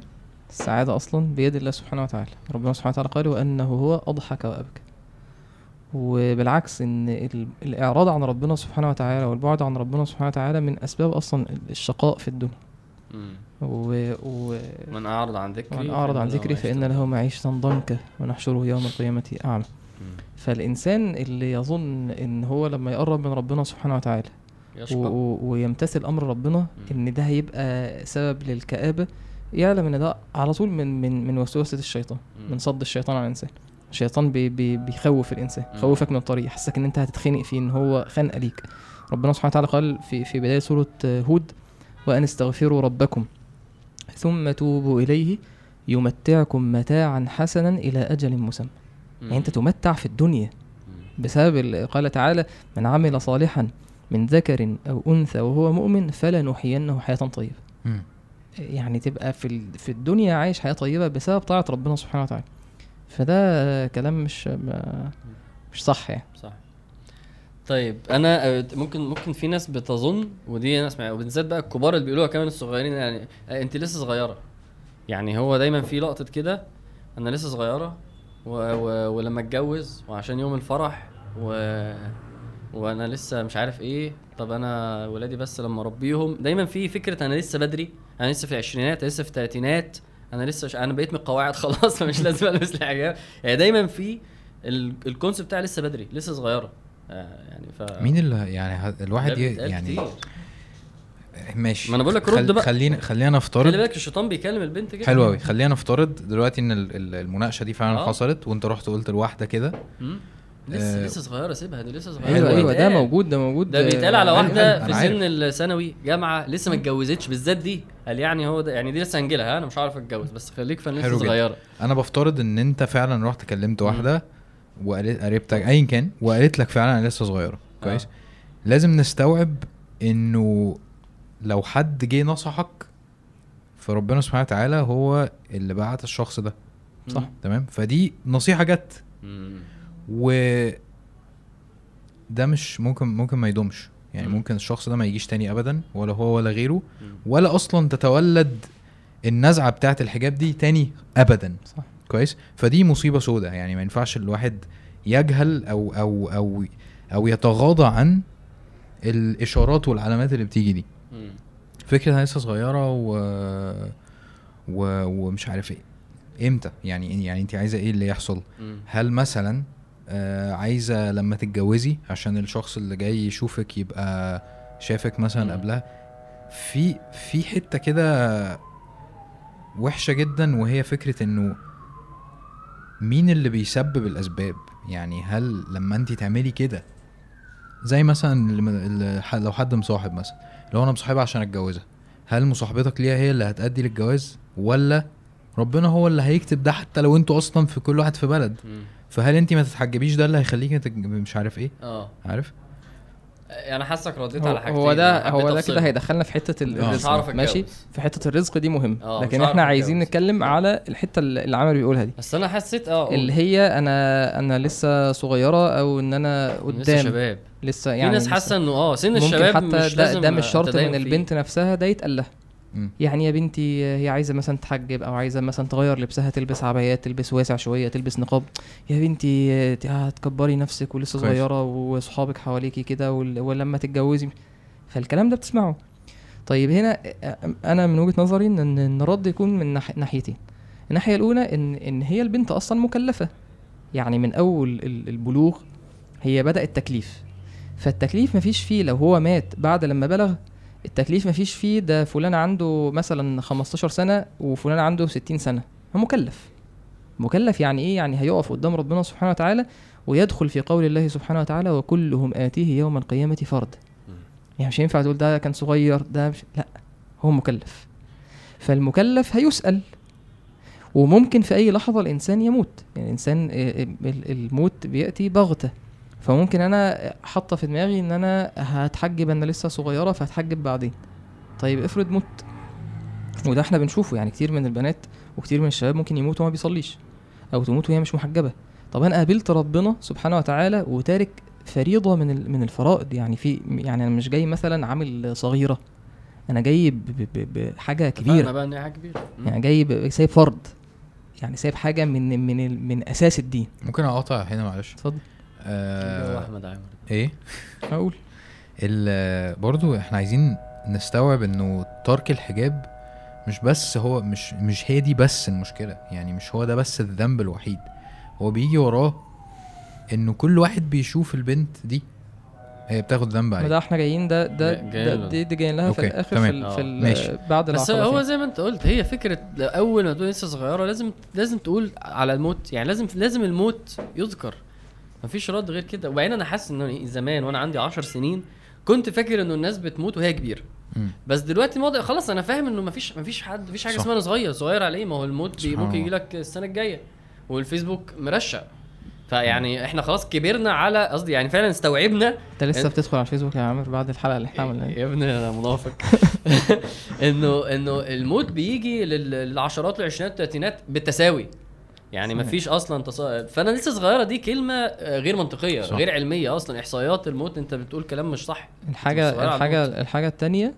السعادة أصلا بيد الله سبحانه وتعالى. ربنا سبحانه وتعالى قال وأنه هو أضحك وأبكى. وبالعكس إن ال- الإعراض عن ربنا سبحانه وتعالى والبعد عن ربنا سبحانه وتعالى من أسباب أصلا الشقاء في الدنيا مم. و... و... من أعرض عن ذكري ومن أعرض عن ذكري فإن له معيشة ضنكا ونحشره يوم القيامة أعمى مم. فالإنسان اللي يظن إن هو لما يقرب من ربنا سبحانه وتعالى و- و- ويمتثل أمر ربنا إن ده هيبقى سبب للكآبة يعلم إن ده على طول من من من وسوسة الشيطان مم. من صد الشيطان على الإنسان الشيطان بي بي بيخوف الإنسان. يخوفك من الطريق يحسسك إن أنت هتتخنق فيه إن هو خنقه ليك ربنا سبحانه وتعالى قال في في بداية سورة هود وأن استغفروا ربكم ثم توبوا إليه يمتعكم متاعا حسنا إلى أجل مسمى يعني أنت تمتع في الدنيا. بسبب ال- قال تعالى من عمل صالحا من ذكر أو أنثى وهو مؤمن فلنحيينه حياة طيبة. يعني تبقى في في الدنيا عايش حياة طيبة بسبب طاعة ربنا سبحانه وتعالى فده كلام مش مش صح يعني. صح. طيب أنا ممكن ممكن في ناس بتظن ودي ناس مع- وبالذات بقى الكبار اللي بيقولوها كمان الصغيرين يعني أنت لسه صغيرة. يعني هو دايما في لقطة كده أنا لسه صغيرة و... و... ولما أتجوز وعشان يوم الفرح و... وأنا لسه مش عارف إيه طب أنا ولادي بس لما أربيهم. دايما في فكرة أنا لسه بدري أنا لسه في العشرينات لسه في الثلاثينات أنا لسه ش... أنا بقيت من القواعد [laughs] خلاص فمش لازم البس الحجاب يعني دايما في ال... الكونسيبت بتاعي لسه بدري لسه صغيرة آه يعني ف مين اللي يعني الواحد ي- يعني كتير. ماشي ما أنا بقول لك رد بقى. خلينا خلينا خلي نفترض بالك الشيطان بيكلم البنت كده حلو قوي خلينا نفترض دلوقتي إن ال- ال- المناقشة دي فعلا آه. حصلت وأنت رحت قلت لواحدة كده. لسه آه. لسه صغيرة سيبها دي لسه صغيرة أيوه أيوه ده بيتقال. موجود ده موجود ده بيتقال على آه، واحدة في. سن الثانوي جامعة لسه ما اتجوزتش بالذات دي قال يعني هو ده يعني دي لسه هنجيلها ها؟ أنا مش عارف أتجوز بس خليك فانا لسه. صغيرة أنا بفترض إن أنت فعلا رحت كلمت واحدة وقالت قريبتك ايا كان وقالت لك فعلا أنا لسه صغيرة كويس آه. لازم نستوعب إنه لو حد جه نصحك فربنا سبحانه وتعالى هو اللي بعت الشخص ده صح تمام فدي نصيحة جت مم. و ده مش ممكن ممكن ما يدومش. يعني مم. ممكن الشخص ده ما يجيش تاني ابدا ولا هو ولا غيره. ولا أصلا تتولد النزعة بتاعه الحجاب دي تاني ابدا. صح. كويس؟ فدي مصيبة سوداء يعني ما ينفعش الواحد يجهل أو أو أو أو يتغاضى عن الإشارات والعلامات اللي بتيجي دي. فكرة لسه صغيرة و... و... ومش عارف إيه. إمتى؟ يعني يعني انت عايزة إيه اللي يحصل. هل مثلا آه عايزة لما تتجوزي عشان الشخص اللي جاي يشوفك يبقى شافك مثلا. قبلها. في في حتة كده وحشة جدا وهي فكرة إنه مين اللي بيسبب الأسباب؟ يعني هل لما انت تعملي كده زي مثلا لو حد مصاحب مثلا لو أنا مصاحبها عشان أتجوزها هل مصاحبتك ليها هي اللي هتأدي للجواز؟ ولا ربنا هو اللي هيكتب ده حتى لو أنتوا أصلا في كل واحد في بلد. مم. فهل انت ما تتحجبيش ده اللي هيخليك مش عارف إيه؟ آه. عارف؟ أنا حاسك رديت على حاجتين. هو ده هو ده. كده هيدخلنا في حتة ال- آه. الرزق. ماشي. في حتة الرزق دي مهم. آه، لكن إحنا عايزين. نتكلم على الحتة اللي عمرو بيقولها دي. بس أنا حسيت آه اللي هي أنا أنا لسه صغيرة أو إن أنا لسه قدام. شباب. لسه في يعني ناس لسه- حاسه إنه آه سن ممكن الشباب حتى مش ده, لازم ده مش شرط فيه. البنت نفسها ده يتقال لها. يعني يا بنتي هي عايزة مثلا تحجب أو عايزة مثلا تغير لبسها تلبس عبايات تلبس واسع شوية تلبس نقاب. يا بنتي هتكبري نفسك ولسه. صغيرة واصحابك حواليكي كده ولما تتجوزي. فالكلام ده بتسمعه. طيب هنا أنا من وجهة نظري إن الرد يكون من ناح- ناحيتين. الناحية الأولى ان إن هي البنت أصلا مكلفة. يعني من أول ال- البلوغ هي بدأت تكليف. فالتكليف مفيش فيه لو هو مات بعد لما بلغ التكليف مفيش فيه ده فلان عنده مثلا 15 سنة وفلان عنده 60 سنة. هو مكلف. مكلف يعني إيه؟ يعني هيقف قدام ربنا سبحانه وتعالى ويدخل في قول الله سبحانه وتعالى وكلهم آتيه يوم القيامة فرد. يعني مش ينفع تقول ده كان صغير ده مش لا هو مكلف. فالمكلف هيسأل. وممكن في أي لحظة الإنسان يموت. يعني الإنسان آه، ال- الموت بيأتي بغتة. فممكن أنا حاطة في دماغي إن أنا هتحجب أنا لسه صغيرة فهتحجب بعدين. طيب افرض مت وده إحنا بنشوفه يعني كتير من البنات وكتير من الشباب ممكن يموت وما بيصليش أو تموت وهي مش محجبة. طب أنا قابلت ربنا سبحانه وتعالى وتارك فريضة من ال- من الفرائض. يعني في يعني أنا مش جاي مثلا عامل صغيرة. أنا جاي ب- ب- ب- بحاجه كبيرة. بقى إن هي حاجة كبيرة. يعني جاي ب- سايب فرض. يعني سايب حاجة من من ال- من أساس الدين. ممكن أقاطع هنا معلش. اتفضل. آه أحمد عامر إيه أقول ال- برضو إحنا عايزين نستوعب إنه ترك الحجاب مش بس هو مش مش هي دي بس المشكلة يعني مش هو ده بس الذنب الوحيد هو بيجي وراه إنه كل واحد بيشوف البنت دي هي بتاخد ذنب ما عليه ده إحنا جايين ده ده, جاي ده. دي, دي جايين لها في الآخر تمام. في, ال- في آه، ال- ماشي. بعد بس هو. زي ما أنت قلت هي فكرة اول ما تكون لسه صغيرة لازم لازم تقول على الموت يعني لازم لازم الموت يذكر مفيش رد غير كده. وبعدين أنا حاسس ان زمان وأنا عندي 10 سنين كنت فاكر إنه الناس بتموت وهي كبيرة. بس دلوقتي الموضوع خلاص أنا فاهم إنه مفيش مفيش حد مفيش حاجة. اسمها صغير صغير على إيه ما هو الموت ممكن. يجي لك السنة الجاية. والفيسبوك مرشق. فيعني إحنا خلاص كبرنا على قصدي يعني فعلا استوعبنا. أنت لسه بتدخل على الفيسبوك يا عامر بعد الحلقة اللي إحنا عملناها يا ابني أنا منافق. [laughs] إنه إنه الموت بيجي لل- للعشرات والعشرينات والثلاثينات بالتساوي. يعني صحيح. مفيش أصلا تص... فأنا لسه صغيرة دي كلمة آه، غير منطقية صح. غير علمية أصلا إحصائيات الموت أنت بتقول كلام مش صح الحاجة الحاجة الموت. الحاجة التانية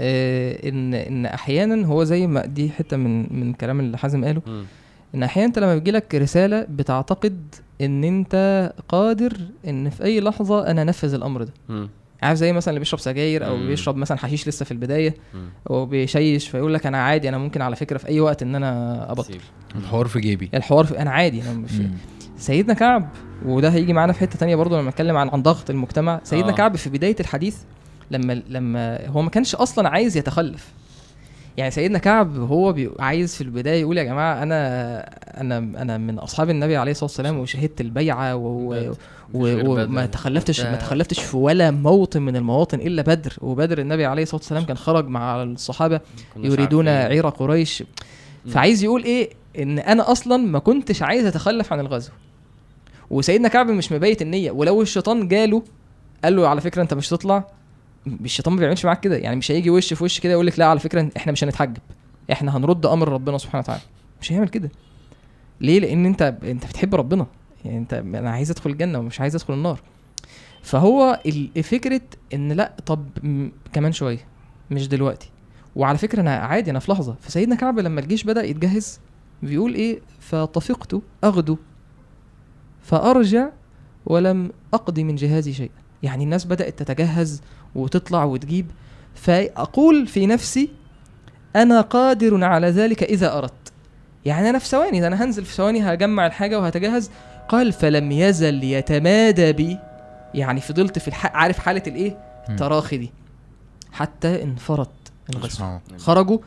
آه إن إن أحيانا هو زي ما دي حتة من من كلام اللي حازم قاله إن أحيانا أنت لما بيجيلك رسالة بتعتقد إن أنت قادر إن في أي لحظة أنا أنفذ الأمر ده مم. عارف زي مثلا اللي بيشرب سجاير أو مم. بيشرب مثلا حشيش لسه في البداية مم. أو بيشيش فيقول لك أنا عادي أنا ممكن على فكرة في أي وقت إن أنا أبطل. الحوار في جيبي الحوار في أنا عادي أنا مش مم. سيدنا كعب وده هيجي معانا في حتة تانية برضو لما نتكلم عن عن ضغط المجتمع سيدنا آه. كعب في بداية الحديث لما لما هو ما كانش أصلا عايز يتخلف يعني سيدنا كعب هو بي- عايز في البداية يقول يا جماعة أنا أنا أنا من أصحاب النبي عليه الصلاة والسلام وشهدت البيعة و- و- وما. تخلفتش ما تخلفتش في ولا موطن من المواطن إلا بدر. وبدر النبي عليه الصلاة والسلام كان خرج مع الصحابة يريدون. عير قريش. فعايز يقول إيه؟ إن أنا أصلا ما كنتش عايز أتخلف عن الغزو. وسيدنا كعب مش مبيت النية. ولو الشيطان جاله قال له على فكرة أنت مش هتطلع الشيطان ما بيعملش معاك كده. يعني مش هيجي وش في وش كده يقول لك لا على فكرة إحنا مش هنتحجب. إحنا هنرد أمر ربنا سبحانه وتعالى. مش هيعمل كده. ليه؟ لأن أنت أنت بتحب ربنا. يعني أنت أنا عايز أدخل الجنة ومش عايز أدخل النار. فهو فكرة إن لا طب كمان شوية. مش دلوقتي. وعلى فكرة أنا عادي أنا في لحظة. فسيدنا كعب لما الجيش بدأ يتجهز بيقول إيه؟ فطفقت أغدو فأرجع ولم أقضي من جهازي شيئا. يعني الناس بدأت تتجهز وتطلع وتجيب. فأقول في نفسي أنا قادر على ذلك إذا أردت. يعني أنا في ثواني ده أنا هنزل في ثواني هجمع الحاجة وهتجهز. قال فلم يزل يتمادى بي. يعني فضلت في الح... عارف حالة الإيه؟ مم. التراخي دي. حتى انفرط الغزو. خرجوا.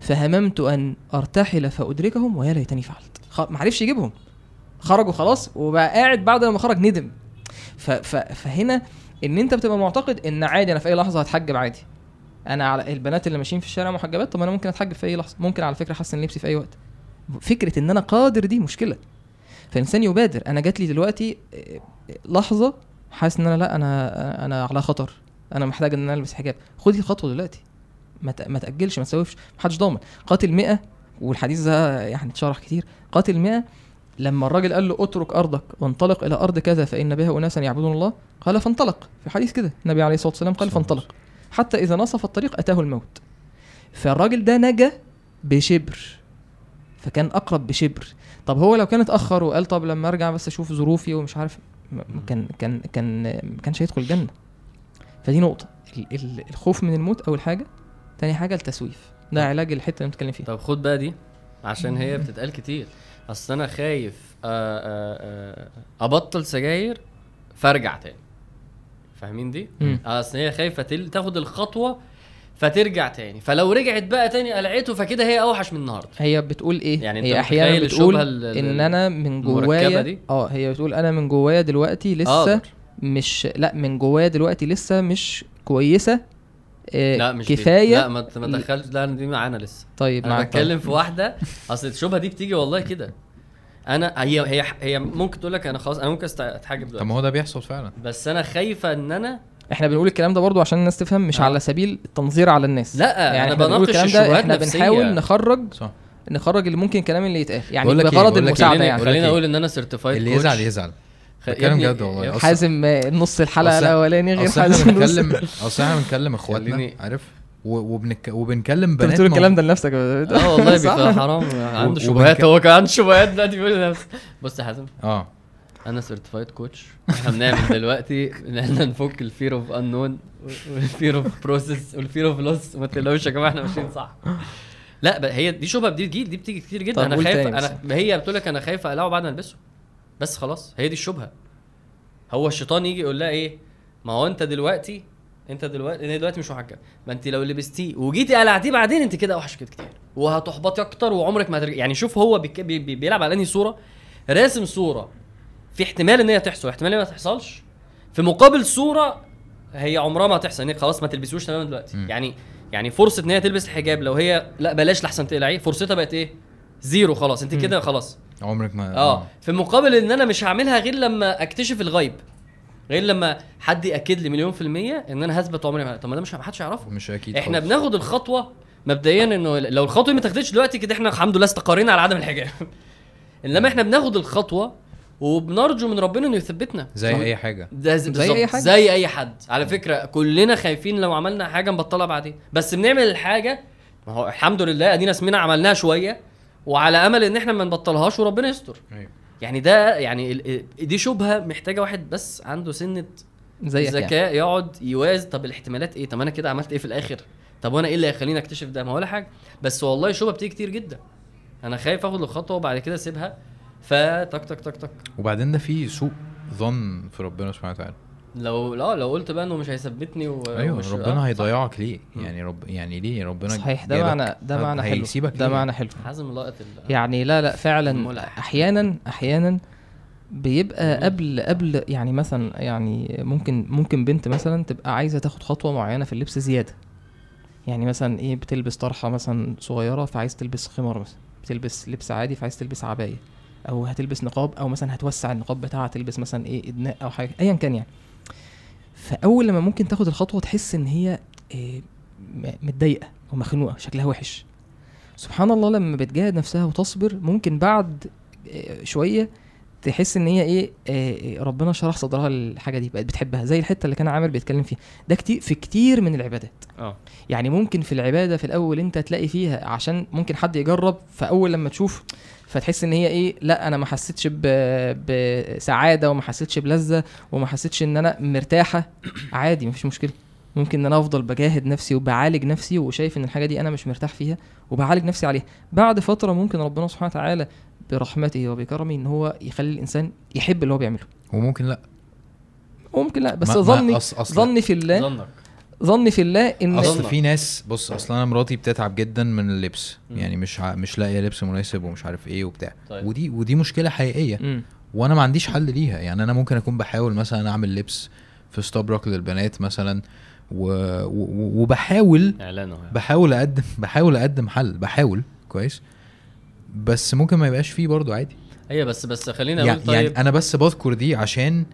فهممت أن أرتحل فأدركهم ويا ليتني فعلت. خ... ما عرفش يجيبهم. خرجوا خلاص وبقى قاعد بعد لما خرج ندم. ف... ف... فهنا إن أنت بتبقى معتقد إن عادي أنا في أي لحظة هتحجب عادي. أنا على البنات اللي ماشيين في الشارع محجبات طب أنا ممكن أتحجب في أي لحظة؟ ممكن على فكرة أحسن لبسي في أي وقت. فكرة إن أنا قادر دي مشكلة. فالانسان يبادر. أنا جات لي دلوقتي آه، لحظة حاسس إن أنا لأ أنا أنا على خطر. أنا محتاج إن أنا ألبس حجاب. خدي الخطوة دلوقتي. ما تأجلش ما تسوفش محدش ضامن. قاتل 100 والحديث ده يعني اتشرح كتير. قاتل 100 لما الراجل قال له اترك أرضك وانطلق إلى أرض كذا فإن بها أناسا يعبدون الله قال فانطلق. في حديث كده النبي عليه الصلاة والسلام قال فانطلق. حتى إذا نصف الطريق أتاه الموت. فالراجل ده نجا بشبر فكان أقرب بشبر. طب هو لو كان اتاخر وقال طب لما أرجع بس أشوف ظروفي ومش عارف كان كان كان ما كانش هيدخل الجنة. فدي نقطة. ال- ال- الخوف من الموت أول حاجة. تاني حاجة التسويف. ده علاج الحتة اللي بنتكلم فيها. طب خد بقى دي عشان هي بتتقال كتير. اصل أنا خايف آه، آه، آه، ابطل سجاير فارجع تاني فاهمين دي؟ اصل هي خايفة تل- تاخد الخطوة فترجع تاني فلو رجعت بقى تاني قلعته فكده هي اوحش من النهارده هي بتقول إيه يعني هي أحيانا بتقول إن أنا من جوايا؟ آه هي بتقول أنا من جوايا دلوقتي لسه أقدر. مش لأ من جوايا دلوقتي لسه مش كويسة آه لا مش دي. كفاية؟ لا ما تدخلش لا دي معانا لسه. طيب أنا بتكلم في واحدة. أصل الشبهه دي بتيجي والله كده. أنا هي هي هي ممكن تقول لك أنا خلاص أنا ممكن أست- أتحجب طب دلوقتي ما هو ده بيحصل فعلا. بس أنا خايفة إن أنا إحنا بنقول الكلام ده برضو عشان الناس تفهم مش آه. على سبيل التنظير على الناس. لا يعني أنا بنقول بناقش الكلام ده الشبهات إحنا نفسية. بنحاول نخرج صح. نخرج اللي ممكن الكلام اللي يتقال. يعني إيه، بغرض لك المساعدة يعني. لك خليني إيه؟ أقول إن أنا سيرتيفايد اللي يزعل يزعل. بتكلم جد والله حازم نص الحلقة الاولاني غير أصل إحنا حازم بنتكلم أصل إحنا بنتكلم [laughs] إخواتنا عارف؟ وبنك... وبنكلم أنت بنات بتقول الكلام ده لنفسك آه والله؟ [laughs] بيبقى حرام. عنده شبهات هو كان عنده شبهات دلوقتي بيقول لنفسه. بص يا حازم. آه. أنا certified coach إحنا بنعمل دلوقتي إن إحنا نفك ال fear of unknown وال fear of process وال fear of loss ما تقلقوش يا جماعة إحنا ماشيين صح. لا هي دي شبهة بتيجي دي بتيجي كتير جدا. أنا خايف. أنا هي بتقول لك أنا خايف أقلعه بعد ما ألبسه. بس خلاص هي دي الشبهة. هو الشيطان يجي يقول لها إيه؟ ما هو أنت دلوقتي أنت دلوقتي انت دلوقتي مش محجب ما أنت لو لبستيه وجيتي قلعتيه بعدين أنت كده اوحش كده كتير. وهتحبطي أكتر وعمرك ما هترجع. يعني شوف هو بيك... بي... بي... بيلعب على أنهي صورة؟ راسم صورة في احتمال إن هي تحصل. احتمال إن هي ما تحصلش. في مقابل صورة هي عمرها ما هتحصل. انك خلاص ما تلبسوش تماما دلوقتي. مم. يعني يعني فرصة إن هي تلبس الحجاب لو هي لا بلاش لحسن تقلعيه. فرصتها بقت إيه؟ zero خلاص. أنت. كده خلاص. عمرك ما آه في مقابل إن أنا مش هعملها غير لما أكتشف الغيب غير لما حد يأكد لي مليون في المية إن أنا هثبت عمري ما طب ما ده مش محدش يعرفه. مش أكيد إحنا خالص. بناخد الخطوة مبدئيا إنه لو الخطوة دي ما اتاخدتش دلوقتي كده إحنا الحمد لله استقرينا على عدم الحجاب. [laughs] إنما إحنا بناخد الخطوة وبنرجو من ربنا إنه يثبتنا. زي صح؟ أي حاجة. ده زي, زي أي أي حاجة. زي أي حد. على فكرة كلنا خايفين لو عملنا حاجة نبطلها بعدين. بس بنعمل الحاجة ما هو الحمد لله أدينا اسمنا عملناها شوية. وعلى أمل إن إحنا ما نبطلهاش وربنا يستر. أيوة. يعني ده يعني ال- دي شبهة محتاجة واحد بس عنده سنة زيك يعني. ذكاء يقعد يوازن طب الاحتمالات إيه؟ طب أنا كده عملت إيه في الآخر؟ طب وأنا إيه اللي هيخليني أكتشف ده؟ ما ولا حاجة. بس والله شبهه بتيجي كتير جدا. أنا خايف آخد الخطوة وبعد كده أسيبها. فتك تك تك تك. وبعدين ده في سوء ظن في ربنا سبحانه وتعالى. لو لا لو قلت بقى إنه مش هيثبتني و... أيوه ومش- ربنا آه، هيضيعك ليه. يعني رب يعني ليه ربنا صحيح ده معنى ده معنى حلو. هيسيبك ده؟ معنى حلو. حازم لقط ال... يعني لا لا فعلا الملح. أحيانا أحيانا بيبقى قبل قبل يعني مثلا يعني ممكن ممكن بنت مثلا تبقى عايزة تاخد خطوة معينة في اللبس زيادة. يعني مثلا إيه بتلبس طرحة مثلا صغيرة فعايز تلبس خمار مثلا بتلبس لبس عادي فعايز تلبس عباية. أو هتلبس نقاب أو مثلا هتوسع النقاب بتاعها تلبس مثلا إيه إدناء أو حاجة ايا كان يعني. فأول لما ممكن تاخد الخطوة تحس إن هي م- متضايقة ومخنوقه شكلها وحش. سبحان الله لما بتجاهد نفسها وتصبر ممكن بعد آه، شوية تحس إن هي إيه آه، ربنا شرح صدرها الحاجة دي بقت بتحبها زي الحتة اللي كان عامر بيتكلم فيها. ده كتير في كتير من العبادات. آه. يعني ممكن في العبادة في الأول أنت تلاقي فيها عشان ممكن حد يجرب فأول لما تشوف فتحس إن هي إيه لأ أنا ما حسيتش ب- بسعادة وما حسيتش بلذة وما حسيتش إن أنا مرتاحة. [clears throat] عادي مفيش مشكلة. ممكن إن أنا أفضل بجاهد نفسي وبعالج نفسي وشايف إن الحاجة دي أنا مش مرتاح فيها وبعالج نفسي عليها. بعد فترة ممكن ربنا سبحانه وتعالى برحمته وبكرمه إن هو يخلي الإنسان يحب اللي هو بيعمله. وممكن لأ. وممكن لأ بس ظني أص- ظني في الله ظنك. ظني في الله إن أصل. في ناس بص أصل أنا مراتي بتتعب جدا من اللبس مم. يعني مش ع... مش لاقية لبس مناسب ومش عارف إيه وبتاع طيب. ودي ودي مشكلة حقيقية مم. وأنا ما عنديش حل ليها يعني أنا ممكن أكون بحاول مثلا أعمل لبس في ستوبروك للبنات مثلا و... و... وبحاول إعلانه يعني. بحاول أقدم بحاول أقدم حل بحاول كويس بس ممكن ما يبقاش فيه برضو عادي أيوه بس بس خلينا يعني, أقول طيب يعني أنا بس بذكر دي عشان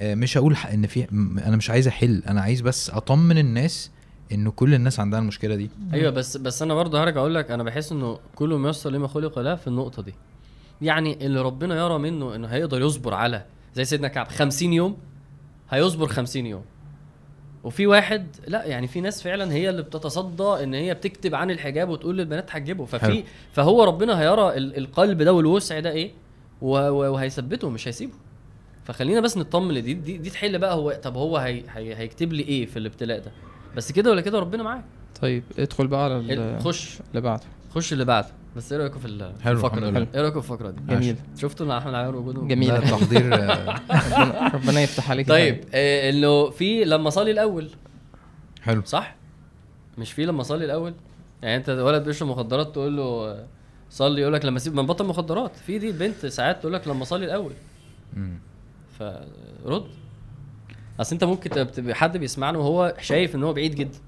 مش أقول ح- إن في أنا مش عايز أحل أنا عايز بس أطمن الناس انه كل الناس عندها المشكلة دي. أيوه بس بس أنا برضه هرجع أقول لك أنا بحس إنه كل ميسر لما خلق له في النقطة دي. يعني اللي ربنا يرى منه إنه هيقدر يصبر على زي سيدنا كعب 50 يوم هيصبر 50 يوم. وفي واحد لا يعني في ناس فعلا هي اللي بتتصدى إن هي بتكتب عن الحجاب وتقول للبنات حجبوا. حلو. ففي فهو ربنا هيرى ال- القلب ده والوسع ده إيه؟ وهيثبته مش هيسيبه. فخلينا بس نطمن دي دي, دي تحل بقى هو طب هو هي هي هيكتب لي إيه في الابتلاء ده؟ بس كده ولا كده ربنا معاك. طيب ادخل بقى على ال- خش. اللي بعده. خش اللي بعده. بس إيه رأيكم في الفقرة دي. إيه رأيكم في الفقرة دي؟ جميل. شفتوا إن أحمد عيار وجوده؟ جميل. لا، تحضير آه، [laughs] ربنا, يفتح عليك طيب آه إنه في لما صلي الأول. حلو. صح؟ مش في لما صلي الأول؟ يعني أنت ولد بيشرب مخدرات تقول له آه، صلي يقول لك لما سيب من بطل مخدرات. في دي البنت ساعات تقول لك لما صلي الأول. فرد. أصل أنت ممكن حد بيسمعنا وهو شايف إن هو بعيد جدا.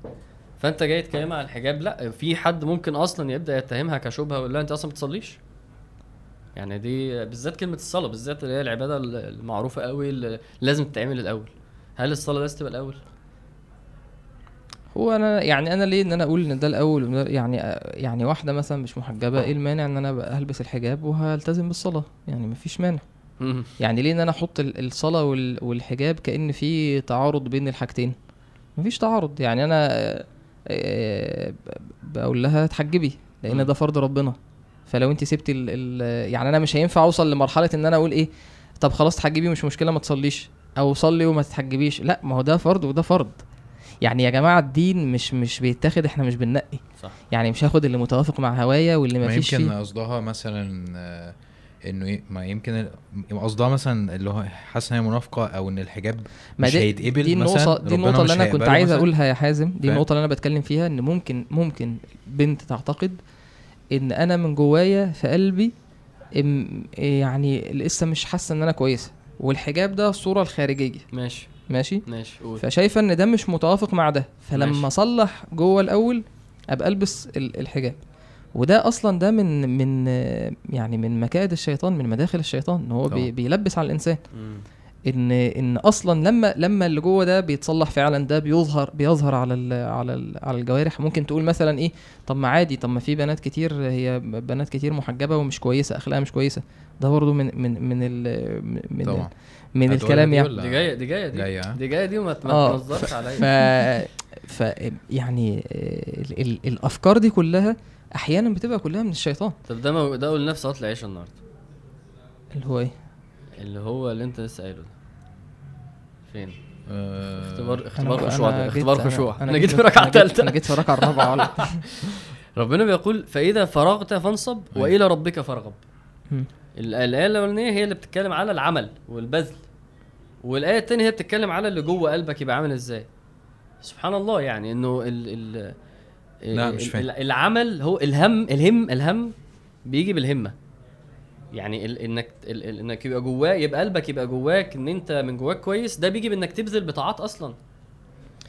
فأنت جاي تكلم على الحجاب لا في حد ممكن أصلا يبدأ يتهمها كشبهة لها أنت أصلا ما بتصليش. يعني دي بالذات كلمة الصلاة بالذات اللي هي العبادة المعروفة قوي اللي لازم تتعمل الأول. هل الصلاة لازم تبقى الأول؟ هو أنا يعني أنا ليه إن أنا أقول إن ده الأول؟ يعني يعني واحدة مثلا مش محجبة إيه المانع إن أنا هلبس الحجاب وهلتزم بالصلاة؟ يعني مفيش مانع. يعني ليه إن أنا أحط ال- الصلاة وال- والحجاب كأن في تعارض بين الحاجتين؟ مفيش تعارض. يعني أنا آه، ب- بقول لها اتحجبي لأن. ده فرض ربنا. فلو أنت سبتي ال ال يعني أنا مش هينفع أوصل لمرحلة إن أنا أقول إيه طب خلاص تحجبي مش مشكلة ما تصليش. أو صلي وما تتحجبيش. لا ما هو ده فرض وده فرض. يعني يا جماعة الدين مش مش بيتاخد إحنا مش بننقي. صح. يعني مش هاخد اللي متوافق مع هوايا واللي ما ما فيش يمكن قصدها مثلا آه، إنه ما يمكن قصدها مثلا اللي هو حاسس إن هي منافقة أو إن الحجاب ما مش دي- هيتقبل دي مثلا النقطة دي ربنا النقطة اللي أنا كنت عايز مثلاً. أقولها يا حازم. دي فاهم؟ النقطة اللي أنا بتكلم فيها إن ممكن ممكن بنت تعتقد إن أنا من جوايا في قلبي يعني لسه مش حاسة إن أنا كويسة. والحجاب ده الصورة الخارجية. ماشي. ماشي؟ ماشي قول. فشايفة إن ده مش متوافق مع ده. فلما ماشي. أصلح جوه الأول أبقى ألبس ال- الحجاب. وده أصلا ده من من يعني من مكائد الشيطان من مداخل الشيطان إن هو بي طبعا. بيلبس على الإنسان مم. إن إن أصلا لما لما اللي جوه ده بيتصلح فعلا ده بيظهر بيظهر على ال على ال على الجوارح ممكن تقول مثلا إيه طب ما عادي طب ما في بنات كتير هي بنات كتير محجبة ومش كويسة أخلاقها مش كويسة ده برضه من من من ال من طبعا من الكلام يعني؟ دي جاية دي جاية دي جاية، ها؟ دي جاية دي وما ما آه، تنظرش ف عليا ف يعني آه، ال ال الأفكار دي كلها أحيانا بتبقى كلها من الشيطان. طب ده مو- ده قول نفس صلاه العشاء النهارده. اللي هو إيه؟ اللي هو اللي أنت لسه قايله ده. فين؟ آه، اختبار اختبار أنا خشوع ده. اختبار خشوع. أنا جيت جيت في ركعه أنا جيت- أنا جيت في الركعه الرابعة ولا [laughs] ربنا بيقول فإذا فرغت فانصب أيوة. وإلى ربك فارغب. الآية الاولانيه هي اللي بتتكلم على العمل والبذل. والآية الثانية هي بتتكلم على اللي جوه قلبك يبقى عامل إزاي. سبحان الله يعني إنه ال ال لا، مش فاهم. ال- العمل هو الهم الهم الهم بيجي بالهمة. يعني ال إنك ال إنك يبقى جواه يبقى قلبك يبقى جواك إن أنت من جواك كويس ده بيجي بإنك تبذل بطاعات أصلا.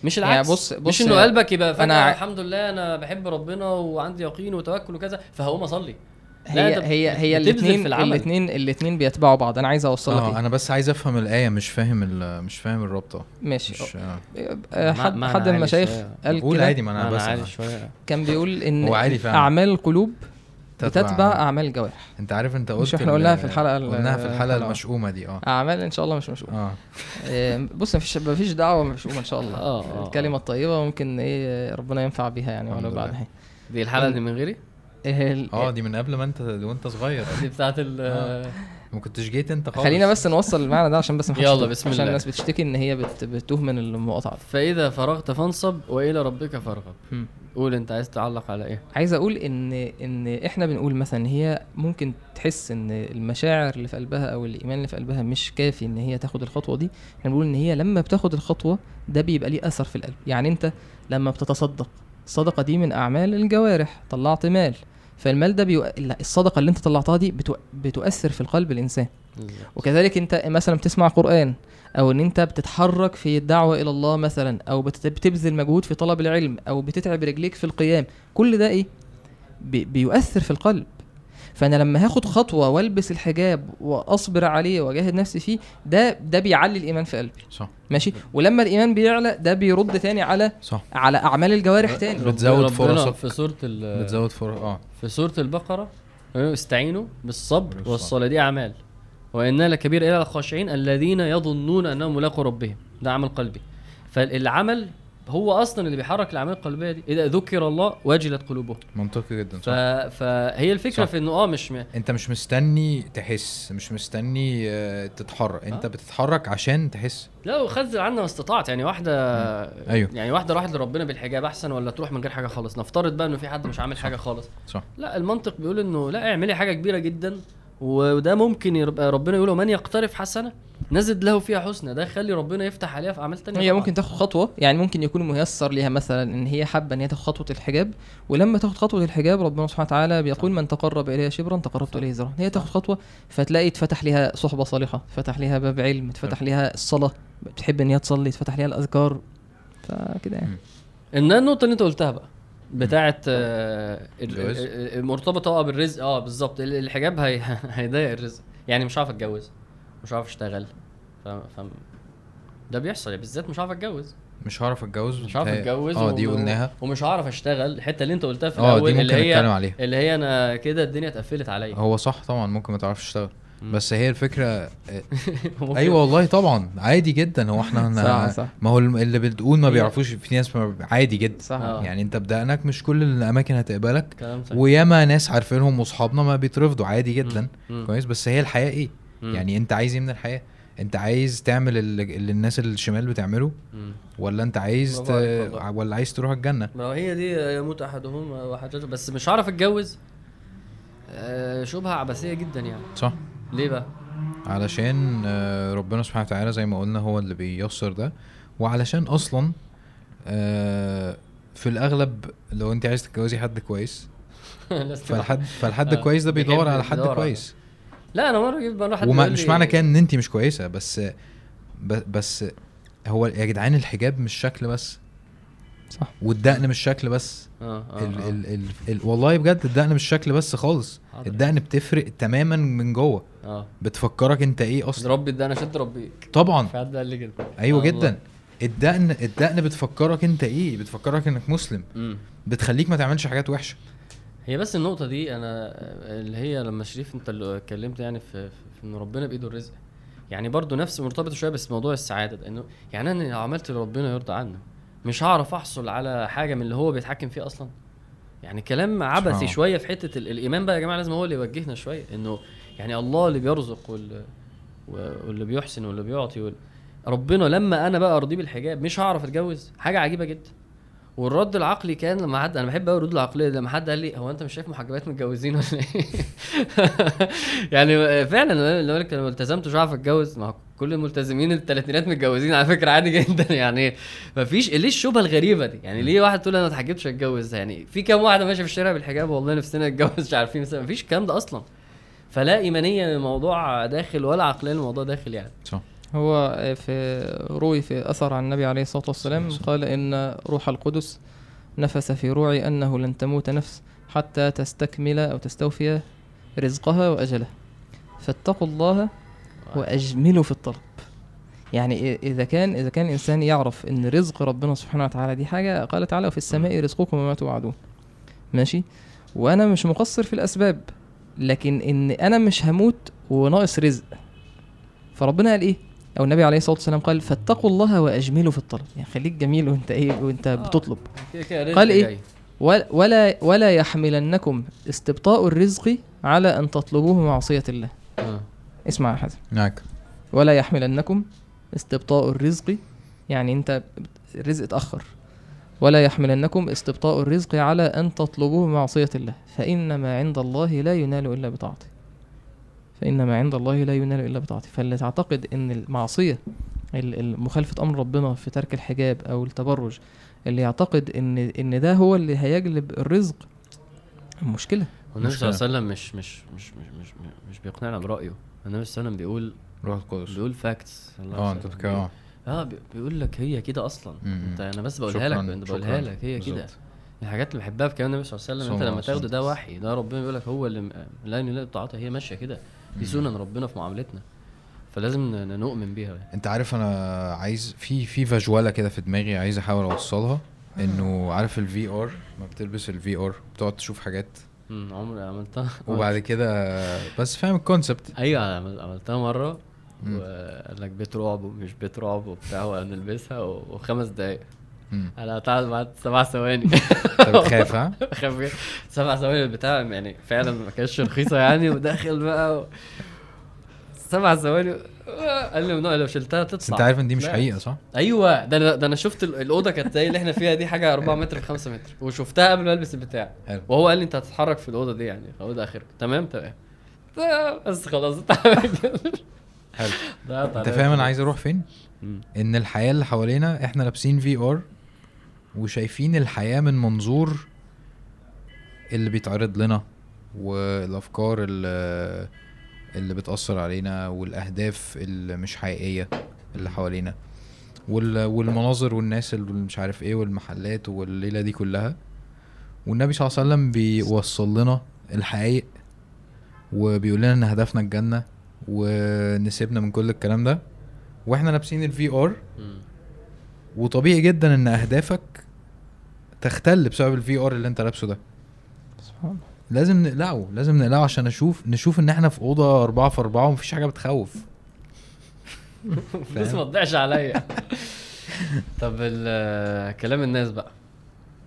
مش يعني العكس. بص- مش بص- إنه قلبك يبقى ع- الحمد لله أنا بحب ربنا وعندي يقين وتوكل وكذا فهقوم أصلي. هي هي هي الاثنين العمل. الاثنين الاثنين بيتبعوا بعض أنا عايز أوصل لك آه إيه؟ أنا بس عايز أفهم الايه مش فاهم ال- مش فاهم الرابطة ماشي مش آه. آه، حد معنى حد المشايخ. قال قول كده عادي ما أنا أنا بس كان بيقول إن. أعمال القلوب تتبع- بتتبع أعمال الجوارح أنت عارف أنت قلت مش إحنا ال- قلناها في الحلقة ال- قلناها في الحلقة. المشؤومة دي آه أعمال إن شاء الله مش مشؤوم آه آه، بص مفيش مفيش دعوة مش إن شاء الله آه، آه، الكلمة آه. الطيبة ممكن إيه ربنا ينفع بيها يعني ولو. بعدها دي الحلقة دي من غيري آه دي من قبل ما انت وانت صغير دي بتاعت ال آه. ما كنتش جيت انت خالص خلينا بس نوصل المعنى ده عشان بس محدش يلا، بسم عشان الله. الناس بتشتكي إن هي بت... بتهمن المقاطعة دي. فإذا فرغت فانصب وإلى ربك فارغب. قول أنت عايز تعلق على إيه عايز أقول إن إن إحنا بنقول مثلا هي ممكن تحس إن المشاعر اللي في قلبها أو الإيمان اللي في قلبها مش كافي إن هي تاخد الخطوة دي إحنا بنقول إن هي لما بتاخد الخطوة ده بيبقى ليه أثر في القلب يعني أنت لما بتتصدق الصدقة دي من أعمال الجوارح طلعت مال. فالمال ده بيو... الصدقة اللي أنت طلعتها دي بتو... بتؤثر في القلب الإنسان. وكذلك أنت مثلا بتسمع قرآن أو إن أنت بتتحرك في الدعوة إلى الله مثلا أو بت- بتبذل مجهود في طلب العلم أو بتتعب رجليك في القيام كل ده إيه؟ بي بيؤثر في القلب. فأنا لما هاخد خطوة والبس الحجاب وأصبر عليه وأجاهد نفسي فيه ده ده بيعلي الإيمان في قلبي. صح. ماشي؟ ولما الإيمان بيعلى ده بيرد تاني على صح. على أعمال الجوارح تاني. بتزود فرصك. في سورة ال- بتزود فرص آه. في سورة البقرة آه، استعينوا بالصبر بالصبر. والصلاة دي أعمال. وانها لكبير إلى الخاشعين الذين يظنون أنهم ملاقوا ربهم. ده عمل قلبي. فالعمل هو أصلا اللي بيحرك الاعمال القلبية دي إذا ذكر الله وجلت قلوبهم منطقي جدا ف... صح فهي الفكرة صح. في إنه آه مش م... أنت مش مستني تحس مش مستني آه، تتحرك. أنت آه. بتتحرك عشان تحس. لا وخذل عنا ما استطعت يعني واحدة أيوه. يعني واحدة راحت لربنا بالحجاب أحسن ولا تروح من غير حاجة خالص؟ نفترض بقى إنه في حد مش عامل حاجة خالص. صح. لا المنطق بيقول إنه لا اعملي حاجة كبيرة جدا وده ممكن يبقى ربنا يقول من يقترف حسنة نزد له فيها حسنى. ده يخلي ربنا يفتح عليها في أعمال تانية هي طبعاً. ممكن تاخد خطوة يعني ممكن يكون ميسر ليها مثلا إن هي حابة إن هي تاخد خطوة الحجاب ولما تاخد خطوة الحجاب ربنا سبحانه وتعالى بيقول من تقرب الي شبرا تقربت إليه ذرا هي تاخد خطوة فتلاقي اتفتح ليها صحبة صالحة اتفتح ليها باب علم اتفتح ليها الصلاة بتحب إن هي تصلي اتفتح ليها الأذكار. فكده يعني. إن النقطة اللي أنت قلتها بقى بتاعت آه، مرتبطه آه بالرزق. آه بالظبط. ال- الحجاب هي [laughs] هيضايق الرزق. يعني مش هعرف اتجوز مش هعرف اشتغل. ف... ف... ده بيحصل يعني بالذات مش هعرف اتجوز. مش هعرف اتجوز مش هعرف اتجوز آه دي قلناها. ومش هعرف اشتغل. الحتة اللي انت قلتها في آه الأول دي اللي ممكن هي نتكلم عليها. اللي هي أنا كده الدنيا اتقفلت عليا. هو صح طبعا ممكن ما تعرفش تشتغل. بس هي الفكرة [laughs] أيوه والله طبعا عادي جدا. هو إحنا [laughs] صح صح. ما هو اللي بتقول ما بيعرفوش في ناس ما- عادي جدا. صح. آه. يعني انت بدقنك مش كل الأماكن هتقبلك كلام صحيح. وياما ناس عارفينهم وأصحابنا ما بيترفضوا عادي جدا. كويس. بس هي الحياة إيه؟ مم. يعني انت عايز إيه من الحياة؟ انت عايز تعمل اللي, اللي الناس الشمال بتعمله؟ مم. ولا انت عايز ت... ولا عايز تروح الجنة؟ ما هي دي يموت أحدهم وحاجته بس مش هعرف اتجوز. آه، شبهة عبثية جدا يعني. صح. ليه بقى؟ علشان آه، ربنا سبحانه وتعالى زي ما قلنا هو اللي بييسر ده. وعلشان أصلا آه، في الأغلب لو انت عايز تتجوزي حد كويس. [laughs] فالحد فالحد كويس ده بيدور على حد كويس. لا أنا مرة جيت مره حد وما يقول مش لي- معنى كده إن انت مش كويسة بس بس هو يا جدعان الحجاب مش شكل بس. صح. والدقن مش شكل بس. آه آه ال آه. ال ال ال والله بجد الدقن مش شكل بس خالص. حاضر. الدقن بتفرق تماما من جوه. آه. بتفكرك أنت إيه أصلا؟ ربي ده أنا شد ربيك طبعا. في حد قال لي كده. أيوه آه جدا. والله. الدقن الدقن بتفكرك أنت إيه؟ بتفكرك إنك مسلم. مم. بتخليك ما تعملش حاجات وحشة. هي بس النقطة دي أنا اللي هي لما شريف أنت اللي اتكلمت يعني في, في إن ربنا بإيده الرزق. يعني برضو نفس مرتبطة شوية بس موضوع السعادة ده إنه يعني أنا لو عملت اللي ربنا يرضى عنه مش هعرف أحصل على حاجة من اللي هو بيتحكم فيه أصلا؟ يعني كلام عبثي. شوية في حتة ال- الإيمان بقى يا جماعة لازم هو اللي يوجهنا شوية إنه يعني الله اللي بيرزق وال واللي بيحسن واللي بيعطي وال... ربنا لما أنا بقى أرضيه بالحجاب مش هعرف أتجوز؟ حاجة عجيبة جدا. والرد العقلي كان لما حد أنا بحب قوي الردود العقلية لما حد قال لي هو أنت مش شايف محجبات متجوزين ولا إيه؟ [laughs] يعني فعلا لو لما التزمت مش هعرف اتجوز ما كل الملتزمين الثلاثينات متجوزين على فكرة عادي جدا [laughs] يعني مفيش ليه الشبهة الغريبة دي؟ يعني ليه واحد تقول أنا ما اتحجبتش أتجوز يعني في كام واحدة ماشية في الشارع بالحجاب والله نفسنا نتجوز مش عارفين مفيش الكلام ده أصلا فلا إيمانية للموضوع داخل ولا عقليه للموضوع داخل يعني صح هو في روي في أثر عن النبي عليه الصلاة والسلام قال إن روح القدس نفس في روعي أنه لن تموت نفس حتى تستكمل أو تستوفي رزقها واجلها فاتقوا الله وأجملوا في الطلب. يعني إ- إذا كان إذا كان الانسان يعرف إن رزق ربنا سبحانه وتعالى دي حاجة قال تعالى وفي السماء رزقكم وما توعدون. ماشي؟ وأنا مش مقصر في الأسباب لكن إن أنا مش هموت وناقص رزق فربنا قال إيه؟ أو النبي عليه الصلاة والسلام قال فاتقوا الله وأجملوا في الطلب يعني خليك جميل وأنت إيه وأنت آه. بتطلب كده كده قال إيه؟ جاي. ولا ولا يحملنكم استبطاء الرزق على أن تطلبوه معصية الله آه. اسمع يا حسن معاك ولا يحملنكم استبطاء الرزق يعني أنت الرزق اتأخر ولا يحملنكم استبطاء الرزق على أن تطلبوه معصية الله فان ما عند الله لا ينال إلا بطاعته فإن ما عند الله لا ينال إلا بطاعته. فاللي تعتقد إن المعصية ال- ال- مخالفة أمر ربنا في ترك الحجاب أو التبرج اللي يعتقد ان إن ده هو اللي هيجلب الرزق مشكلة. والنبي صلى الله. عليه وسلم مش مش مش مش مش, مش بيقنعنا برأيه. النبي صلى الله عليه وسلم بيقول روح القدس. بيقول facts آه أنت بتتكلم. آه آه بي- بيقول لك هي كده أصلا. انت أنا بس بقولها لك بقولها. لك. هي كده. الحاجات اللي بحبها في كلام النبي صلى الله عليه وسلم أنت لما تاخده ده. وحي ده ربنا بيقول لك هو اللي لا ينال بطاعته. هي ماشية كده. دي سنن ربنا في معاملتنا. فلازم نؤمن بيها. يعني. أنت عارف أنا عايز في في visual كده في دماغي عايز أحاول أوصلها. إنه عارف ال VR ما بتلبس ال VR بتقعد تشوف حاجات. امم عمري عملتها. وبعد [laughs] كده بس فاهم ال concept أيوه عمل- عملتها مرة. وقال لك بيت رعب ومش بيت رعب وبتاع ونلبسها وخمس دقايق. أنا قطعت بعد سبع ثواني. [laughs] انت بتخاف ها؟ [laughs] خاف جدا. سبع ثواني البتاع يعني فعلا ما كانتش رخيصة يعني وداخل بقى و... سبع ثواني. قال لي ممنوع لو شلتها تطلع. بس أنت عارف إن دي مش لا. حقيقة صح؟ أيوه ده أنا ده أنا شفت ال- الأوضة كانت زي اللي إحنا فيها دي حاجة 4 متر في 5 متر وشفتها قبل ما ألبس البتاع. حلو. وهو قال لي أنت هتتحرك في الأوضة دي يعني خلاص ده آخرك. تمام تمام. بس خلاص [laughs] حلو. أنت فاهم أنا. عايز أروح فين. إن الحياة اللي حوالينا إحنا لابسين في آر وشايفين الحياة من منظور اللي بيتعرض لنا والأفكار اللي, اللي بتأثر علينا والأهداف اللي مش حقيقية اللي حوالينا. وال- والمناظر والناس اللي مش عارف إيه والمحلات والليلة دي كلها. والنبي صلى الله عليه وسلم بيوصل لنا الحقائق وبيقول لنا إن هدفنا الجنة ونسيبنا من كل الكلام ده. وإحنا لابسين ال VR. وطبيعي جدا إن أهدافك تختل بسبب ال VR اللي انت لابسه ده. سبحان لازم نقلعه لازم نقلعه عشان أشوف نشوف ان إحنا في أوضة أربعة في أربعة ومفيش حاجة بتخوف. بس ما تضيعش عليا. [laughs] طب كلام الناس بقى.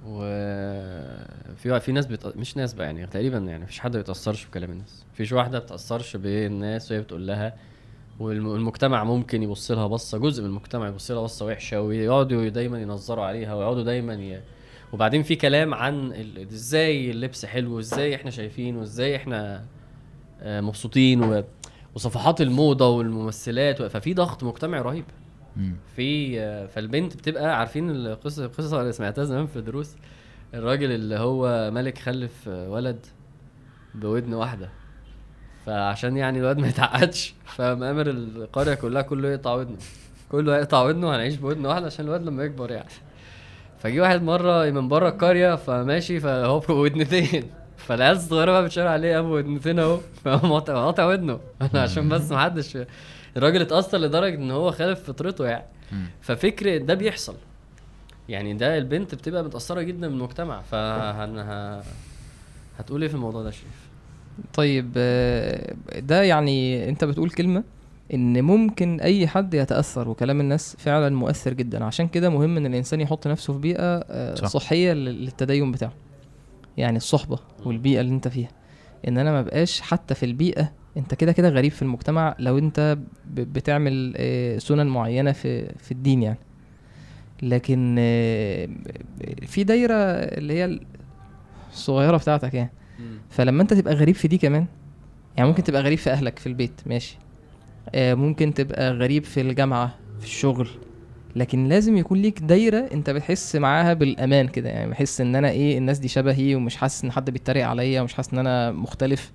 وفي في ناس بت... مش ناس بقى يعني تقريبا يعني مفيش حد بيتأثرش بكلام الناس. مفيش واحدة بتأثرش بالناس وهي بتقول لها والمجتمع ممكن يبص لها بصة جزء من المجتمع يبص لها بصة وحشة ويقعدوا دايما ينظروا عليها ويقعدوا دايما ي... وبعدين في كلام عن. إزاي اللبس حلو وإزاي إحنا شايفين وإزاي إحنا آه، مبسوطين و... وصفحات الموضة والممثلات و... ففي ضغط مجتمعي رهيب. في آه، فالبنت بتبقى عارفين القصة القصة اللي سمعتها زمان في الدروس الراجل اللي هو ملك خلف آه، ولد بودن واحدة فعشان يعني الواد ما يتعقدش فمأمر القرية كلها كله يقطع ودنه كله هيقطع ودنه وهنعيش بودن واحدة عشان الواد لما يكبر يعني فجي واحد مرة من بره القرية فماشي فهو [laughs] بودنتين فالعيال الصغيرة بقى بتشاور عليه ابو ودنتين اهو. فهو قاطع ودنه. [laughs] عشان بس ما حدش الراجل اتأثر لدرجة إن هو خالف فطرته يعني. ففكر ده بيحصل. يعني ده البنت بتبقى متأثرة جدا من المجتمع. فهن ه... هتقول إيه في الموضوع ده يا شريف؟ طيب آه، ده يعني أنت بتقول كلمة؟ إن ممكن أي حد يتأثر وكلام الناس فعلا مؤثر جدا. عشان كده مهم إن الإنسان يحط نفسه في بيئة آه، صح. صحية لل- للتدين بتاعه. يعني الصحبة والبيئة اللي أنت فيها. إن أنا ما بقاش حتى في البيئة أنت كده كده غريب في المجتمع لو أنت بتعمل آه، سنن معينة في في الدين يعني. لكن آه، في دايرة اللي هي الصغيرة بتاعتك يعني. فلما أنت تبقى غريب في دي كمان يعني ممكن تبقى غريب في أهلك في البيت ماشي. ممكن تبقى غريب في الجامعة في الشغل لكن لازم يكون ليك دايرة انت بتحس معاها بالأمان كده يعني بحس إن أنا إيه الناس دي شبهي ومش حاسس إن حد بيتريق عليا ومش حاسس إن أنا مختلف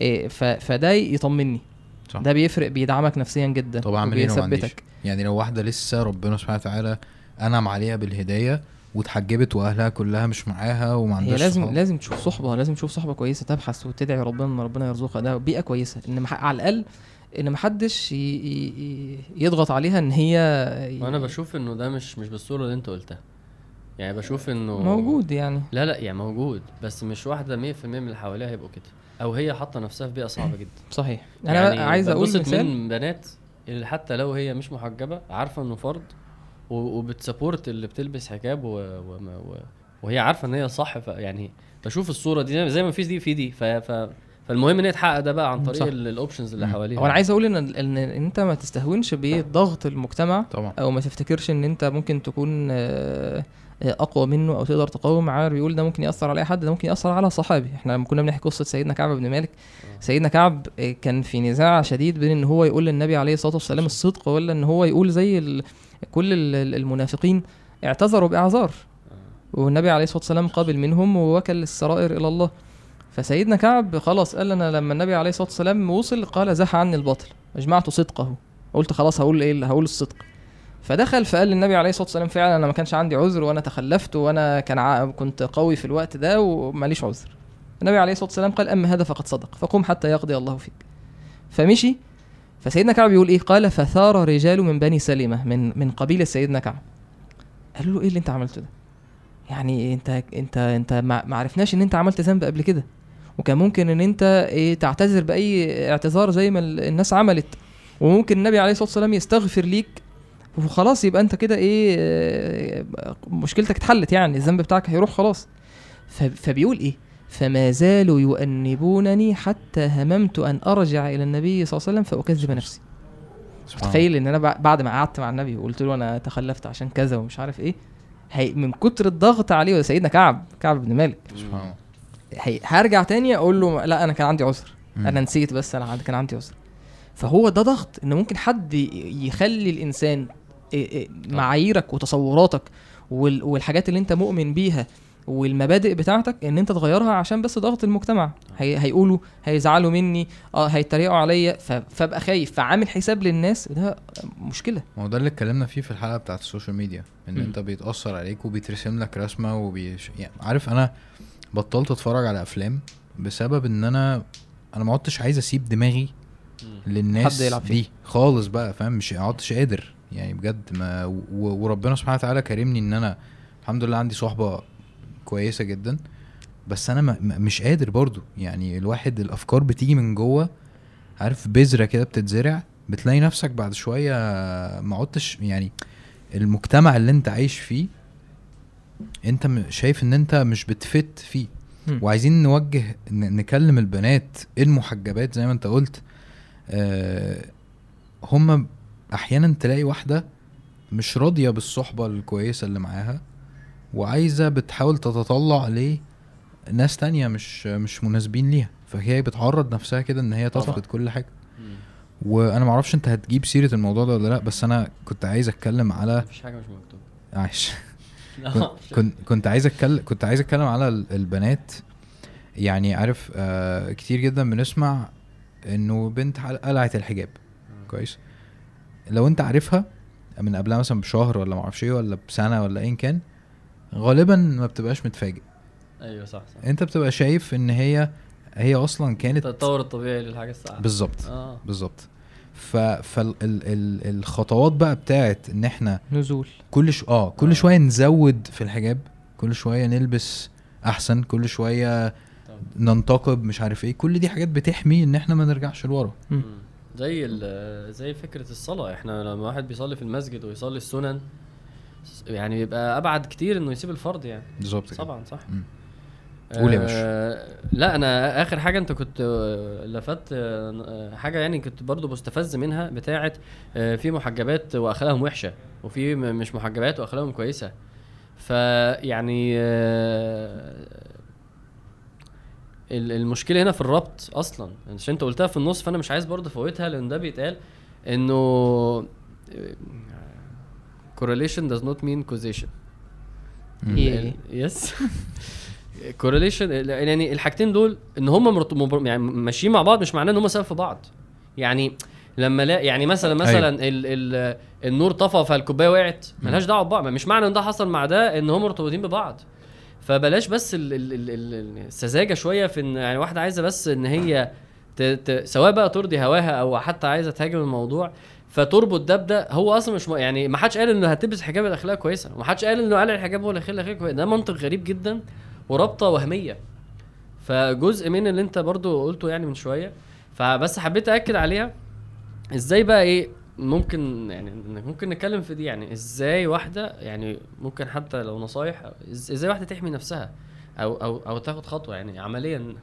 إيه. فده يطمني صح. ده بيفرق بيدعمك نفسيا جدا طب أعمل إيه لو. يعني لو واحدة لسه ربنا سبحانه وتعالى أنعم عليها بالهداية واتحجبت وأهلها كلها مش معاها وما عندهاش لازم صحاب. لازم تشوف صحبة لازم تشوف صحبة كويسة تبحث وتدعي ربنا إن ربنا يرزقها ده بيئة كويسة إن. على الأقل إن محدش ي... ي... ي- يضغط عليها إن هي وأنا بشوف إنه ده مش مش بالصورة اللي أنت قلتها. يعني بشوف إنه موجود يعني. لا لا يعني موجود بس مش واحدة 100% من اللي حواليها هيبقوا كده. أو هي حاطة نفسها في بيئة صعبة جدا. [laughs] صحيح. أنا يعني عايز أقول مثال. من بنات اللي حتى لو هي مش محجبة عارفة إنه فرض و- وبتسابورت اللي بتلبس حجاب و... و... و... وهي عارفة إن هي صح ف... يعني بشوف الصورة دي زي ما في دي في دي ف... ف... فالمهم إن هي تحقق ده بقى عن طريق الاوبشنز اللي. حواليها. وأنا عايز أقول إن إن أنت ما تستهونش بضغط المجتمع طبعا. أو ما تفتكرش إن أنت ممكن تكون آه، آه، أقوى منه أو تقدر تقاوم معاه. بيقول ده ممكن يأثر على أي حد ده ممكن يأثر على صحابي. إحنا لما كنا بنحكي قصة سيدنا كعب بن مالك سيدنا كعب آه، كان في نزاع شديد بين إن هو يقول للنبي عليه الصلاة والسلام الصدق ولا إن هو يقول زي ال... كل ال- ال- المنافقين اعتذروا بأعذار. والنبي عليه الصلاة والسلام قابل منهم ووكل السرائر إلى الله. فسيدنا كعب خلاص قال أنا لما النبي عليه الصلاة والسلام وصل قال زح عني الباطل اجمعت صدقه قلت خلاص هقول إيه هقول الصدق. فدخل فقال للنبي عليه الصلاة والسلام فعلا أنا ما كانش عندي عذر وأنا تخلفت وأنا كان. كنت قوي في الوقت ده وماليش عذر. النبي عليه الصلاة والسلام قال اما هذا فقد صدق فقم حتى يقضي الله فيك. فمشي. فسيدنا كعب يقول إيه؟ قال فثار رجال من بني سلمة من من قبيلة سيدنا كعب. قالوا له إيه اللي أنت عملته ده؟ يعني انت انت أنت ما عرفناش إن أنت عملت ذنب قبل كده. وكان ممكن إن أنت إيه تعتذر بأي اعتذار زي ما ال- الناس عملت. وممكن النبي عليه الصلاة والسلام يستغفر ليك وخلاص يبقى أنت كده إيه مشكلتك اتحلت يعني الذنب بتاعك هيروح خلاص. فبيقول إيه؟ فما زالوا يؤنبونني حتى هممت أن أرجع إلى النبي صلى الله عليه وسلم فأكذب نفسي. تخيل إن أنا بع- بعد ما قعدت مع النبي وقلت له أنا تخلفت عشان كذا ومش عارف إيه هي من كتر الضغط عليه سيدنا كعب كعب بن مالك. سبحان هرجع تاني أقول له لا أنا كان عندي عذر. أنا نسيت بس أنا كان عندي عذر. فهو ده ضغط ان ممكن حد يخلي الانسان إيه إيه معاييرك وتصوراتك وال- والحاجات اللي انت مؤمن بيها والمبادئ بتاعتك ان انت تغيرها عشان بس ضغط المجتمع. هي هيقولوا هيزعلوا مني آه هيتريقوا عليا فابقى خايف فعامل حساب للناس ده مشكلة. ما هو ده اللي اتكلمنا فيه في الحلقة بتاعت ال social media إن مم. أنت بيتأثر عليك وبيترسم لك رسمة وبيش... يعني عارف أنا بطلت اتفرج على أفلام بسبب إن أنا أنا ما عدتش عايز أسيب دماغي للناس حد يلعب فيه. دي خالص بقى فاهم؟ مش ما عدتش قادر. يعني بجد ما و... وربنا سبحانه وتعالى كرمني إن أنا الحمد لله عندي صحبة كويسة جدا. بس أنا ما ما- مش قادر برضو. يعني الواحد الأفكار بتيجي من جوه عارف بذرة كده بتتزرع بتلاقي نفسك بعد شوية ما عدتش يعني المجتمع اللي أنت عايش فيه انت م- شايف ان انت مش بتفت فيه مم. وعايزين نوجه ن- نكلم البنات المحجبات زي ما انت قلت آه هم أحيانا تلاقي واحدة مش راضية بالصحبة الكويسة اللي معاها وعايزة بتحاول تتطلع لناس تانية مش مش مناسبين ليها فهي بتعرض نفسها كده إن هي. تفقد كل حاجة مم. وأنا معرفش أنت هتجيب سيرة الموضوع ده ولا لأ بس أنا كنت عايز أتكلم على مفيش حاجة مش مكتوبة عايش كنت كنت عايز اتكلم كنت عايز أتكلم على ال- البنات. يعني عارف آه كتير جدا بنسمع إنه بنت قلعت الحجاب. كويس؟ لو أنت عارفها من قبلها مثلا بشهر ولا معرفش إيه ولا بسنة ولا ايا كان غالبا ما بتبقاش متفاجئ. أيوه صح صح. أنت بتبقى شايف إن هي هي أصلا كانت التطور الطبيعي للحاجة الساعة بالظبط. آه. بالظبط. فالخطوات بقى بتاعت إن إحنا نزول كل شو آه كل آه. شوية نزود في الحجاب كل شوية نلبس أحسن كل شوية. ننتقب مش عارف إيه كل دي حاجات بتحمي إن إحنا ما نرجعش لورا. زي ال- زي فكرة الصلاة إحنا لما واحد بيصلي في المسجد ويصلي السنن يعني بيبقى أبعد كتير إنه يسيب الفرض يعني بالظبط كده. طبعا صح مم. قول يا باشا. آه لا أنا آخر حاجة أنت كنت آه، لفت آه، حاجة يعني كنت برضو مستفز منها بتاعه في محجبات واخلاقهم وحشة وفي مش محجبات واخلاقهم كويسة فيعني ال- المشكلة هنا في الربط أصلا عشان أنت قلتها في النص فأنا مش عايز برضه أفوتها لأن ده بيتقال إنه correlation does not mean causation مم. إيه؟ yes [laughs] correlation يعني الحاجتين دول إن هم يعني ماشيين مع بعض مش معناه إن هم سبب في بعض. يعني لما لا يعني مثلا مثلا ال... ال... النور طفى فالكوباية وقعت ملهاش دعوة ببعض. مش معنى إن ده حصل مع ده إن هم مرتبطين ببعض. فبلاش بس ال... ال... ال... ال... السذاجة شوية في إن يعني واحدة عايزة بس إن هي ت... ت... سواء بقى ترضي هواها أو حتى عايزة تهاجم الموضوع فتربط ده بده. هو أصلا مش م... يعني ما حدش قال إنه هتلبس حجاب الأخلاق كويسة وما حدش قال إنه قلع الحجاب هو الاخلاق الأخلاق كويسة. ده منطق غريب جدا. ورابطة وهمية. فجزء من اللي انت برضو قلته يعني من شوية فبس حبيت أكد عليها. إزاي بقى إيه ممكن يعني ممكن نتكلم في دي؟ يعني إزاي واحدة يعني ممكن حتى لو نصايح إزاي واحدة تحمي نفسها أو أو أو تاخد خطوة يعني عمليا؟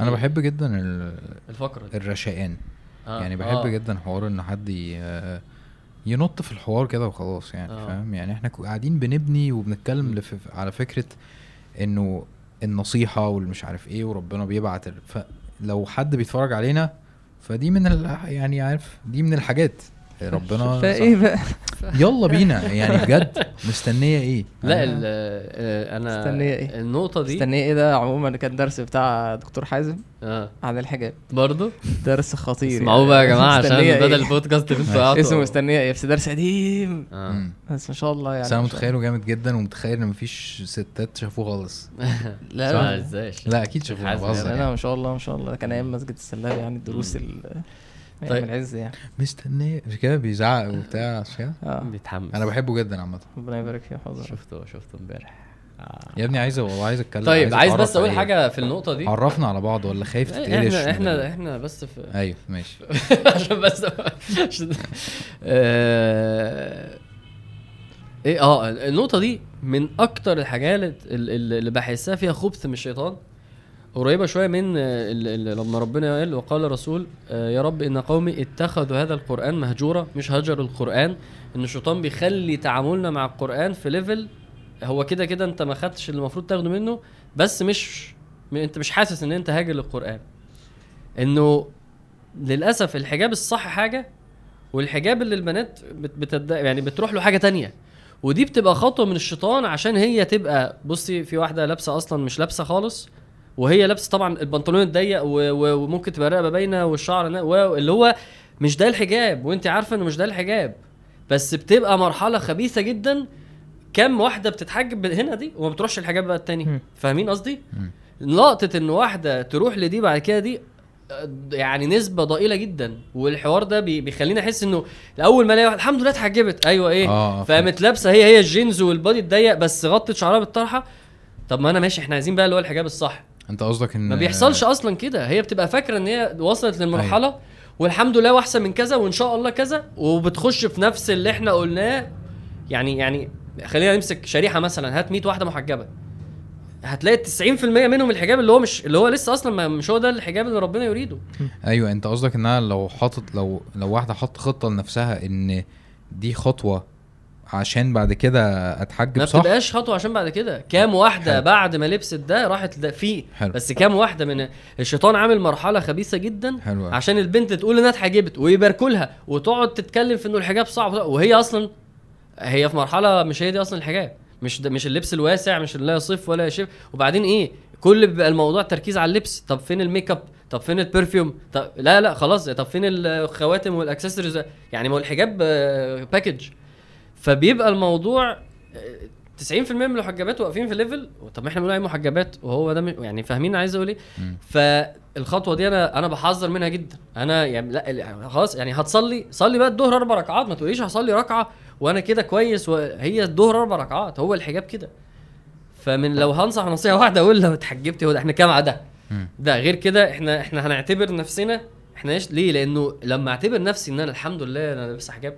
أنا بحب جدا ال- الفقرة دي. الرشقان. آه، يعني بحب آه. جدا حوار إن حد ينط في الحوار كده وخلاص يعني آه. فاهم؟ يعني إحنا قاعدين بنبني وبنتكلم. على فكرة إنه النصيحة والمش عارف إيه وربنا بيبعت. فلو حد بيتفرج علينا فدي من. يعني عارف دي من الحاجات ربنا فإيه بقى؟ يلا بينا. يعني بجد مستنية إيه؟ لا أنا- ال- آه، أنا مستنية إيه؟ النقطة دي استني إيه ده؟ عموما كان درس بتاع دكتور حازم آه. عن الحجاب. برضه؟ درس خطير. اسمعوه بقى يا جماعة عشان مستنية بدل إيه؟ البودكاست اللي أنتوا اسمه مستنية إيه؟ بس درس قديم. آه. مم. بس ما شاء الله يعني بس أنا متخيله جامد جدا ومتخيل إن مفيش ستات شافوه خالص. [laughs] لا. لا إزاي؟ لا أكيد شافوه بهزر لا, لا يعني. ما شاء الله ما شاء الله. كان أيام مسجد السلام يعني الدروس ال طيب. طيب. العز يعني. مستنيه مش كده بيزعق وبتاع مش كده. آه. بيتحمس. أنا بحبه جدا عامة. ربنا يبارك فيه حاضر شفته شفته امبارح. آه. يا ابني عايز والله عايز أتكلم طيب عايز بس أقول. حاجة في النقطة دي؟ عرفنا على بعض ولا خايف تتقلش إحنا إحنا إحنا بس في أيوه ماشي. [laughs] عشان بس عشان آه، إيه آه النقطة دي من أكتر الحاجات اللي بحسها فيها خبث من الشيطان قريبة شوية من لما ربنا قال وقال الرسول آه، يا رب إن قومي اتخذوا هذا القرآن مهجورا مش هجروا القرآن إن الشيطان بيخلي تعاملنا مع القرآن في ليفل هو كده كده أنت ما خدتش اللي المفروض تاخده منه بس مش أنت مش حاسس إن أنت هاجر للقرآن. إنه للأسف الحجاب الصح حاجة والحجاب اللي البنات بت بتد... يعني بتروح له حاجة تانية. ودي بتبقى خطوة من الشيطان عشان هي تبقى بصي في واحدة لابسة أصلا مش لابسة خالص وهي لابسة طبعا البنطلون الضيق. وممكن تبقى الرقبه باينة والشعر. اللي هو مش ده الحجاب وانت عارفة انه مش ده الحجاب بس بتبقى مرحلة خبيثة جدا كم واحدة بتتحجب هنا دي وما بتروحش الحجاب بقى التاني. فاهمين قصدي. لقطة إن واحدة تروح لدي بعد كده دي آه، يعني نسبة ضئيلة جدا والحوار ده بي- بيخليني أحس إنه الأول ما ألاقي واحد الحمد لله اتحجبت أيوه إيه آه فقامت لابسة هي هي الجينز وال body الضيق بس غطت شعرها بالطرحة طب ما أنا ماشي إحنا عايزين بقى اللي هو الحجاب الصح انت قصدك ان ما بيحصلش أصلا كده. هي بتبقى فاكرة إن هي وصلت للمرحلة والحمد لله واحسن من كذا وإن شاء الله كذا وبتخش في نفس اللي إحنا قلناه. يعني يعني خلينا نمسك شريحة مثلا هات 100 واحدة محجبة. هتلاقي 90% منهم الحجاب اللي هو مش اللي هو لسه أصلا مش هو ده الحجاب اللي ربنا يريده. [laughs] أيوه أنت قصدك ان أنا لو حاطط لو لو واحدة حط خطة لنفسها إن دي خطوة عشان بعد كده أتحجب ما صح؟ بتبقاش خطوة عشان بعد كده. كام واحدة حلو. بعد ما لبست ده راحت ده فيه حلو. بس كام واحدة من الشيطان عامل مرحلة خبيثة جدا حلو. عشان البنت تقول إنها اتحجبت ويباركوا لها وتقعد تتكلم في إنه الحجاب صعب. وهي أصلا هي في مرحلة مش هي دي أصلا الحجاب. مش ده مش اللبس الواسع مش لا يصف ولا يشف. وبعدين إيه؟ كل بيبقى الموضوع تركيز على اللبس. طب فين ال make up؟ طب فين ال perfume؟ طب لا لا خلاص. طب فين الخواتم والأكسسوارز؟ يعني ما هو الحجاب package فبيبقى الموضوع آه، 90% من المحجبات واقفين في level طب ما إحنا بنقول عليه محجبات وهو ده يعني فاهمين عايز أقول إيه. فالخطوة دي أنا أنا بحذر منها جدا. أنا يعني لا خلاص يعني هتصلي صلي بقى الظهر أربع ركعات ما تقوليش هصلي ركعة وأنا كده كويس وهي الظهر أربع ركعات هو الحجاب كده. فمن لو هنصح نصيحة واحدة أقول لو اتحجبتي هو ده إحنا كام مم. ده غير كده إحنا إحنا هنعتبر نفسنا إحنا ليه؟ لأنه لما أعتبر نفسي إن أنا الحمد لله أنا لابس حجاب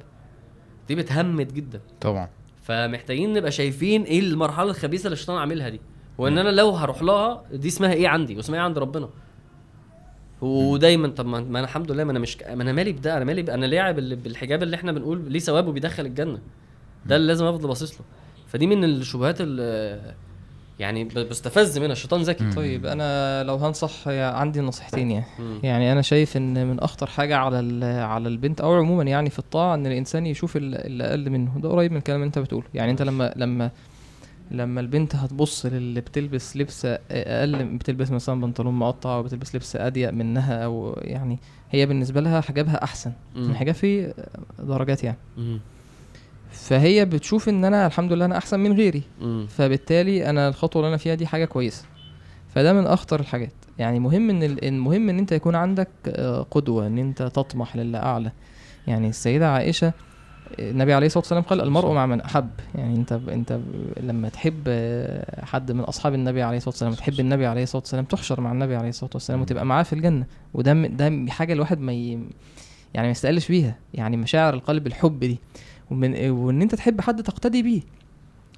دي بتهمت جدا. طبعا. فمحتاجين نبقى شايفين إيه المرحلة الخبيثة اللي الشيطان عاملها دي. وإن أنا لو هروح لها دي اسمها إيه عندي؟ واسمها إيه عند ربنا. ودايما طب ما أنا الحمد لله ما أنا مش ما أنا مالي بده أنا مالي ب... أنا لاعب بال- بالحجاب اللي إحنا بنقول ليه ثواب وبيدخل الجنة. ده اللي لازم أفضل باصص له. فدي من الشبهات اللي يعني بستفز منها الشيطان ذكي. طيب أنا لو هنصح عندي نصيحتين يعني مم. يعني أنا شايف إن من أخطر حاجة على على البنت أو عموما يعني في الطاعة إن الإنسان يشوف ال- اللي أقل منه ده قريب من الكلام اللي أنت بتقوله يعني أنت لما لما لما البنت هتبص للي بتلبس لبس أقل بتلبس مثلا بنطلون مقطع أو بتلبس لبس أضيق منها أو يعني هي بالنسبة لها حجابها أحسن مم. الحجاب فيه درجات يعني مم. فهي بتشوف إن أنا الحمد لله أنا أحسن من غيري. مم. فبالتالي أنا الخطوة اللي أنا فيها دي حاجة كويسة. فده من أخطر الحاجات. يعني مهم إن ال- المهم إن أنت يكون عندك آه، قدوة إن أنت تطمح للي اعلى يعني السيدة عائشة النبي عليه الصلاة والسلام قال المرء مع من أحب. يعني أنت أنت لما تحب آه، حد من أصحاب النبي عليه الصلاة والسلام تحب النبي عليه الصلاة والسلام تحشر مع النبي عليه الصلاة والسلام وتبقى معاه في الجنة. وده م- ده حاجة الواحد ما ي... يعني ما يستقلش بيها. يعني مشاعر القلب الحب دي. ومن وإن أنت تحب حد تقتدي بيه.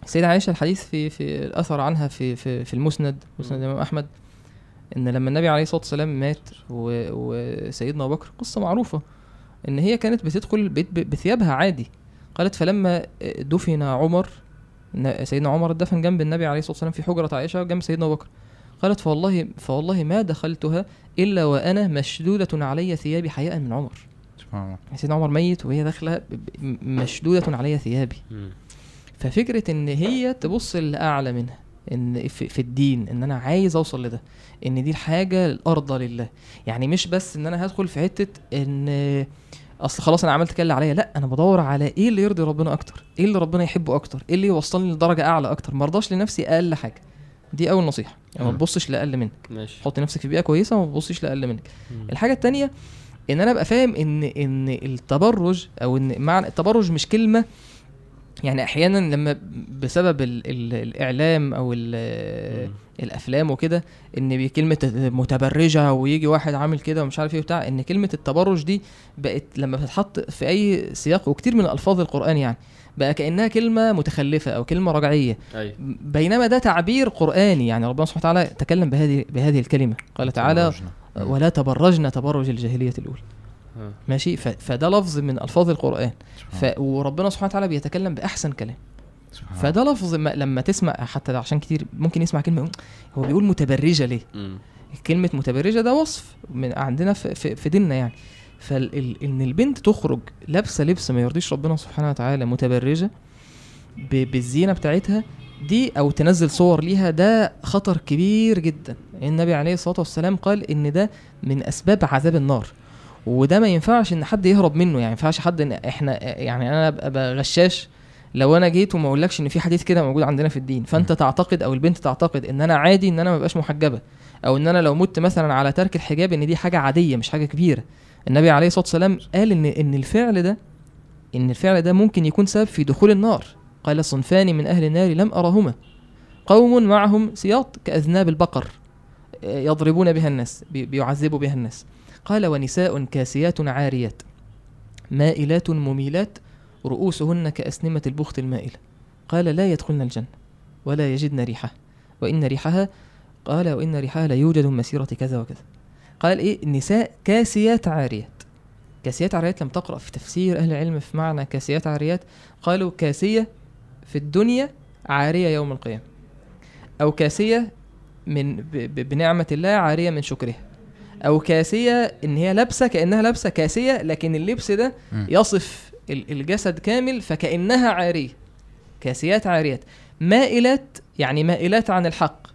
السيدة عائشة الحديث في في الأثر عنها في في في المسند مسند الإمام أحمد إن لما النبي عليه الصلاة والسلام مات وسيدنا أبو بكر قصة معروفة إن هي كانت بتدخل البيت بثيابها عادي. قالت فلما دفن عمر سيدنا عمر دفن جنب النبي عليه الصلاة والسلام في حجرة عائشة جنب سيدنا أبو بكر. قالت فوالله فوالله ما دخلتها إلا وأنا مشدودة علي ثيابي حياء من عمر. الله سيدنا عمر ميت وهي ب- مشدودة علي ثيابي. ففكرة إن هي تبص لأعلى منها إن في, في الدين إن أنا عايز أوصل لده إن دي الحاجة الأرضى لله. يعني مش بس إن أنا هدخل في حتة إن أصل خلاص أنا عملت كده اللي عليا لأ أنا بدور على إيه اللي يرضي ربنا أكتر؟ إيه اللي ربنا يحبه أكتر؟ إيه اللي يوصلني لدرجة أعلى أكتر؟ ما أرضاش لنفسي أقل حاجة. دي أول نصيحة يعني ما. تبصش لأقل منك. ماشي. حط نفسك في بيئة كويسة وما تبصش لأقل منك. مم. الحاجة التانية إن أنا أبقى فاهم إن إن التبرج أو إن معنى التبرج مش كلمة يعني أحيانا لما بسبب ال ال الإعلام أو ال مم. الأفلام وكده إن بكلمه متبرجة ويجي واحد عامل كده ومش عارف إيه بتاع إن كلمة التبرج دي بقت لما بتتحط في أي سياق وكتير من ألفاظ القرآن يعني بقى كأنها كلمة متخلفة أو كلمة رجعية أيوه بينما ده تعبير قرآني يعني ربنا سبحانه وتعالى تكلم بهذه بهذه الكلمة قال تعالى. ولا تبرجن تبرج الجاهلية الأولى آه. ماشي. فده لفظ من ألفاظ القرآن. وربنا سبحانه وتعالى بيتكلم بأحسن كلام. فده لفظ ما... لما تسمع حتى ده عشان كتير ممكن يسمع كلمة هو بيقول متبرجة ليه. كلمة متبرجة ده وصف من عندنا في, في... في ديننا يعني فان البنت تخرج لابسة لبس ما يرضيش ربنا سبحانه وتعالى متبرجة. بالزينة بتاعتها دي أو تنزل صور ليها ده خطر كبير جدا. النبي عليه الصلاة والسلام قال إن ده من أسباب عذاب النار. وده ما ينفعش إن حد يهرب منه يعني ما ينفعش حد إن إحنا يعني أنا أبقى غشاش لو أنا جيت وما أقولكش إن في حديث كده موجود عندنا في الدين. فأنت تعتقد أو البنت تعتقد إن أنا عادي إن أنا ما ابقاش محجبة أو إن أنا لو مت مثلا على ترك الحجاب إن دي حاجة عادية مش حاجة كبيرة. النبي عليه الصلاة والسلام قال إن إن الفعل ده إن الفعل ده ممكن يكون سبب في دخول النار. قال صنفان من أهل النار لم أرهما. قوم معهم سياط كأذناب البقر آه، يضربون بها الناس بي- بيعذبوا بها الناس. قال ونساء كاسيات عاريات مائلات مميلات رؤوسهن كأسنمة البخت المائلة قال لا يدخلن الجنة ولا يجدن ريحها وإن ريحها قال وإن ريحها لا يوجد مسيرة كذا وكذا. قال إيه؟ النساء كاسيات عاريات. كاسيات عاريات لم تقرأ في تفسير أهل العلم في معنى كاسيات عاريات؟ قالوا كاسية في الدنيا عارية يوم القيامة أو كاسية من بنعمة الله عارية من شكرها أو كاسية إن هي لابسة كأنها لابسة كاسية لكن اللبس ده. يصف ال- الجسد كامل فكأنها عارية كاسيات عاريات مائلات يعني مائلات عن الحق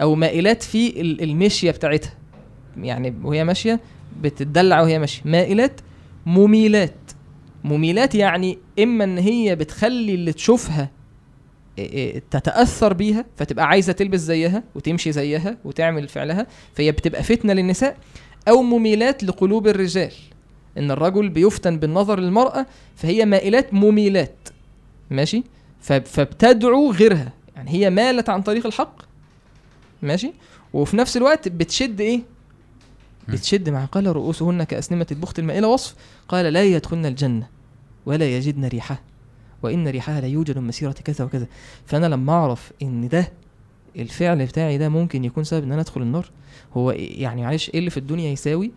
أو مائلات في ال- المشية بتاعتها يعني وهي ماشية بتدلع وهي ماشية مائلات مميلات مميلات يعني إما إن هي بتخلي اللي تشوفها إيه إيه تتأثر بيها فتبقى عايزة تلبس زيها وتمشي زيها وتعمل فعلها فهي بتبقى فتنة للنساء أو مميلات لقلوب الرجال. إن الرجل بيفتن بالنظر للمرأة فهي مائلات مميلات. ماشي؟ فبتدعو غيرها. يعني هي مالت عن طريق الحق. ماشي؟ وفي نفس الوقت بتشد إيه. بتشد مع قال رؤوسهن كأسنمة البخت المائلة وصف قال لا يدخلن الجنة. ولا يجدن ريحها وإن ريحها لا يوجد من مسيرة كذا وكذا. فأنا لما أعرف إن ده الفعل بتاعي ده ممكن يكون سبب إن أنا أدخل النار هو يعني معلش إيه اللي في الدنيا يساوي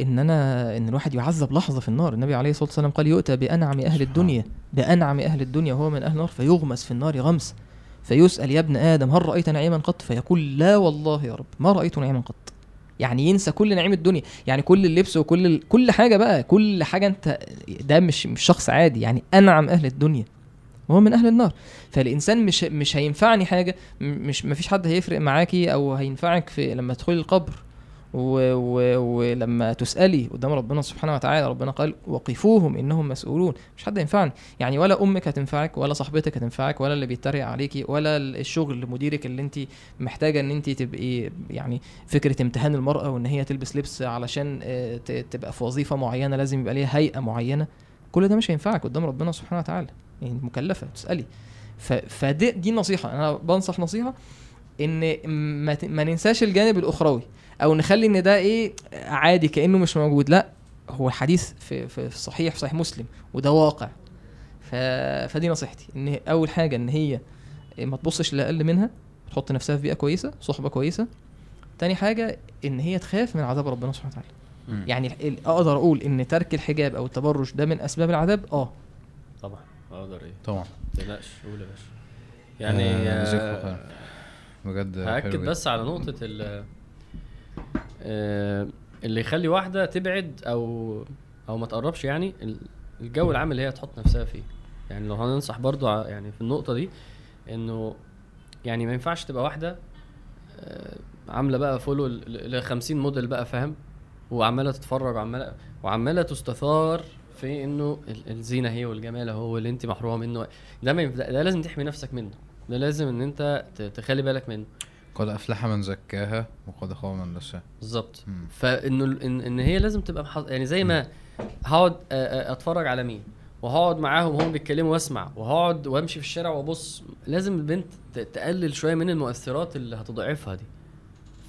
إن أنا إن الواحد يعذب لحظة في النار؟ النبي عليه الصلاة والسلام قال يؤتى أهل سبحان الدنيا بأنعم أهل الدنيا وهو من أهل النار فيغمس في النار غمس. فيسأل يا ابن آدم هل رأيت نعيما قط؟ فيقول لا والله يا رب ما رأيت نعيما قط. يعني ينسى كل نعيم الدنيا. يعني كل اللبس وكل ال... كل حاجة بقى كل حاجة انت ده مش مش شخص عادي. يعني انعم أهل الدنيا. وهو من أهل النار. فالإنسان مش مش هينفعني حاجة مش مفيش حد هيفرق معاكي أو هينفعك في لما تدخلي القبر. ولما تسألي قدام ربنا سبحانه وتعالى ربنا قال وقفوهم إنهم مسؤولون. مش حد ينفعني. يعني ولا أمك هتنفعك ولا صاحبتك هتنفعك ولا اللي بيتريق عليكي ولا الشغل مديرك اللي انت محتاجة إن انت تبقي يعني فكرة امتهان المرأة وإن هي تلبس لبس علشان آه، تبقى في وظيفة معينة لازم يبقى ليها هيئة معينة. كل ده مش هينفعك قدام ربنا سبحانه وتعالى. يعني مكلفة تسألي. فدي دي نصيحه أنا بنصح نصيحة إن ما. ما ننساش الجانب الأخروي. أو نخلي إن ده إيه عادي كأنه مش موجود. لا هو الحديث في في صحيح في صحيح مسلم وده واقع. ف... فدي نصيحتي إن أول حاجة إن هي ما تبصش لأقل منها تحط نفسها في بيئة كويسة صحبة كويسة. تاني حاجة إن هي تخاف من عذاب ربنا سبحانه وتعالى. يعني أقدر أقول إن ترك الحجاب أو التبرج ده من أسباب العذاب؟ آه. طبعا أقدر إيه. طبعا. ما تقلقش قول يا باشا. يعني آه، آه،. بجد هأكد. بس على نقطة ال آه، اللي يخلي واحدة تبعد أو أو ما تقربش يعني ال- الجو العام اللي هي تحط نفسها فيه. يعني لو هننصح برضو يعني في النقطة دي إنه يعني ما ينفعش تبقى واحدة آه، عاملة بقى فولو ل 50 موديل بقى فاهم؟ وعمالة تتفرج وعمالة وعمالة تستثار في إنه ال- الزينة هي والجمال هو اللي أنت محرومة منه. ده ما ده لازم تحمي نفسك منه. ده لازم إن أنت تخلي بالك منه. قد أفلح من زكاها وقد خاب من دساها بالظبط. فإنه ان, إن هي لازم تبقى محظ... يعني زي ما هقعد أتفرج على مين وهقعد معاهم وهم بيتكلموا وأسمع وهقعد وأمشي في الشارع وأبص لازم البنت تقلل شوية من المؤثرات اللي هتضعفها دي.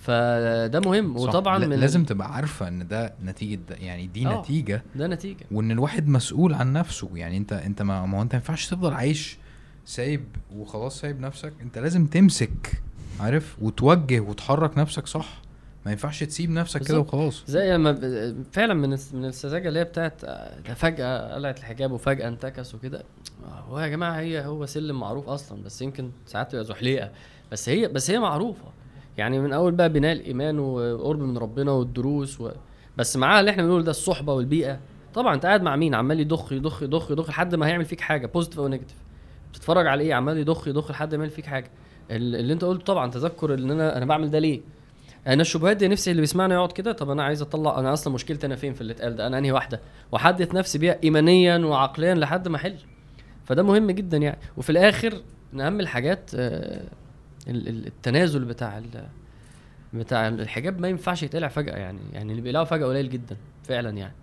فده مهم. صح. وطبعا من لازم تبقى عارفة إن ده نتيجة ده يعني دي آه. نتيجة. ده نتيجة. وإن الواحد مسؤول عن نفسه. يعني أنت أنت ما, ما هو أنت ما ينفعش تفضل عايش سايب وخلاص سايب نفسك. أنت لازم تمسك عارف؟ وتوجه وتحرك نفسك صح. ما ينفعش تسيب نفسك كده. وخلاص. زي لما ب- فعلا من من السذاجة اللي هي بتاعت آه، ده فجأة قلعت الحجاب وفجأة انتكس وكده. هو يا جماعة هي هو سلم معروف أصلا بس يمكن ساعات تبقى زحليقة. بس هي بس هي معروفة. يعني من أول بقى بناء الإيمان وقرب من ربنا والدروس و... بس معاها اللي إحنا بنقول ده الصحبة والبيئة. طبعا أنت قاعد مع مين؟ عمال يضخ يضخ يضخ يضخ لحد ما هيعمل فيك حاجة positive أو negative بتتفرج على إيه؟ عمال يضخ يضخ لحد ما يعمل فيك حاجة. اللي انت قلته طبعا تذكر إن أنا أنا بعمل ده ليه؟ أنا الشبهات دي نفسي اللي بيسمعني يقعد كده طب أنا عايز أطلع أنا أصلا مشكلتي أنا فين في اللي اتقال ده؟ أنا أنهي واحدة؟ وأحدث نفسي بيها ايمانيا وعقليا لحد ما أحل. فده مهم جدا يعني. وفي الآخر من أهم الحاجات آه، ال- ال- التنازل بتاع بتاع الحجاب ما ينفعش يتقلع فجأة يعني. يعني اللي بيقلعه فجأة قليل جدا فعلا يعني.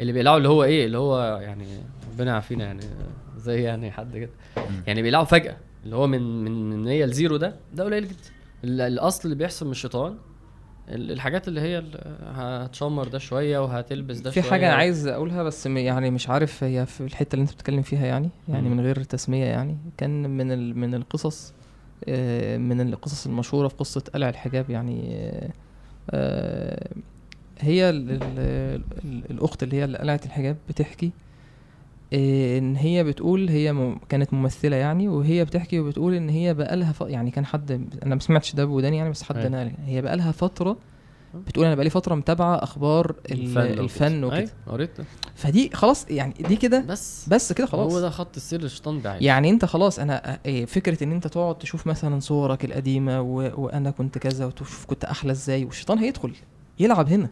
اللي بيقلعه اللي هو إيه؟ اللي هو يعني ربنا يعافينا يعني زي يعني حد كده. يعني بيقلعه فجأة. اللي هو من من من هي لزيرو ده ده قليل جدا. ال- الأصل اللي بيحصل من الشيطان ال- الحاجات اللي هي هتشمر ده شوية وهتلبس ده في شوية. حاجة عايز أقولها بس م- يعني مش عارف هي في الحتة اللي أنت بتتكلم فيها يعني يعني مم. من غير تسمية يعني. كان من ال من القصص آه، من القصص المشهورة في قصة قلع الحجاب يعني آه، آه، هي ال ال ال الأخت اللي هي اللي قلعت الحجاب بتحكي إن هي بتقول هي م- كانت ممثلة يعني وهي بتحكي وبتقول إن هي بقالها ف... يعني كان حد أنا ما سمعتش ده بوداني يعني بس حد أيوة. نقل هي بقالها فترة بتقول أنا بقالي فترة متابعة أخبار ال- الفن وكده. أيوة، قريت. فدي خلاص يعني دي كده. بس. بس كده خلاص. هو ده خط السير للشيطان بعيد يعني أنت خلاص أنا إيه، فكرة إن أنت تقعد تشوف مثلا صورك القديمة و... وأنا كنت كذا وتشوف كنت أحلى إزاي والشيطان هيدخل يلعب هنا.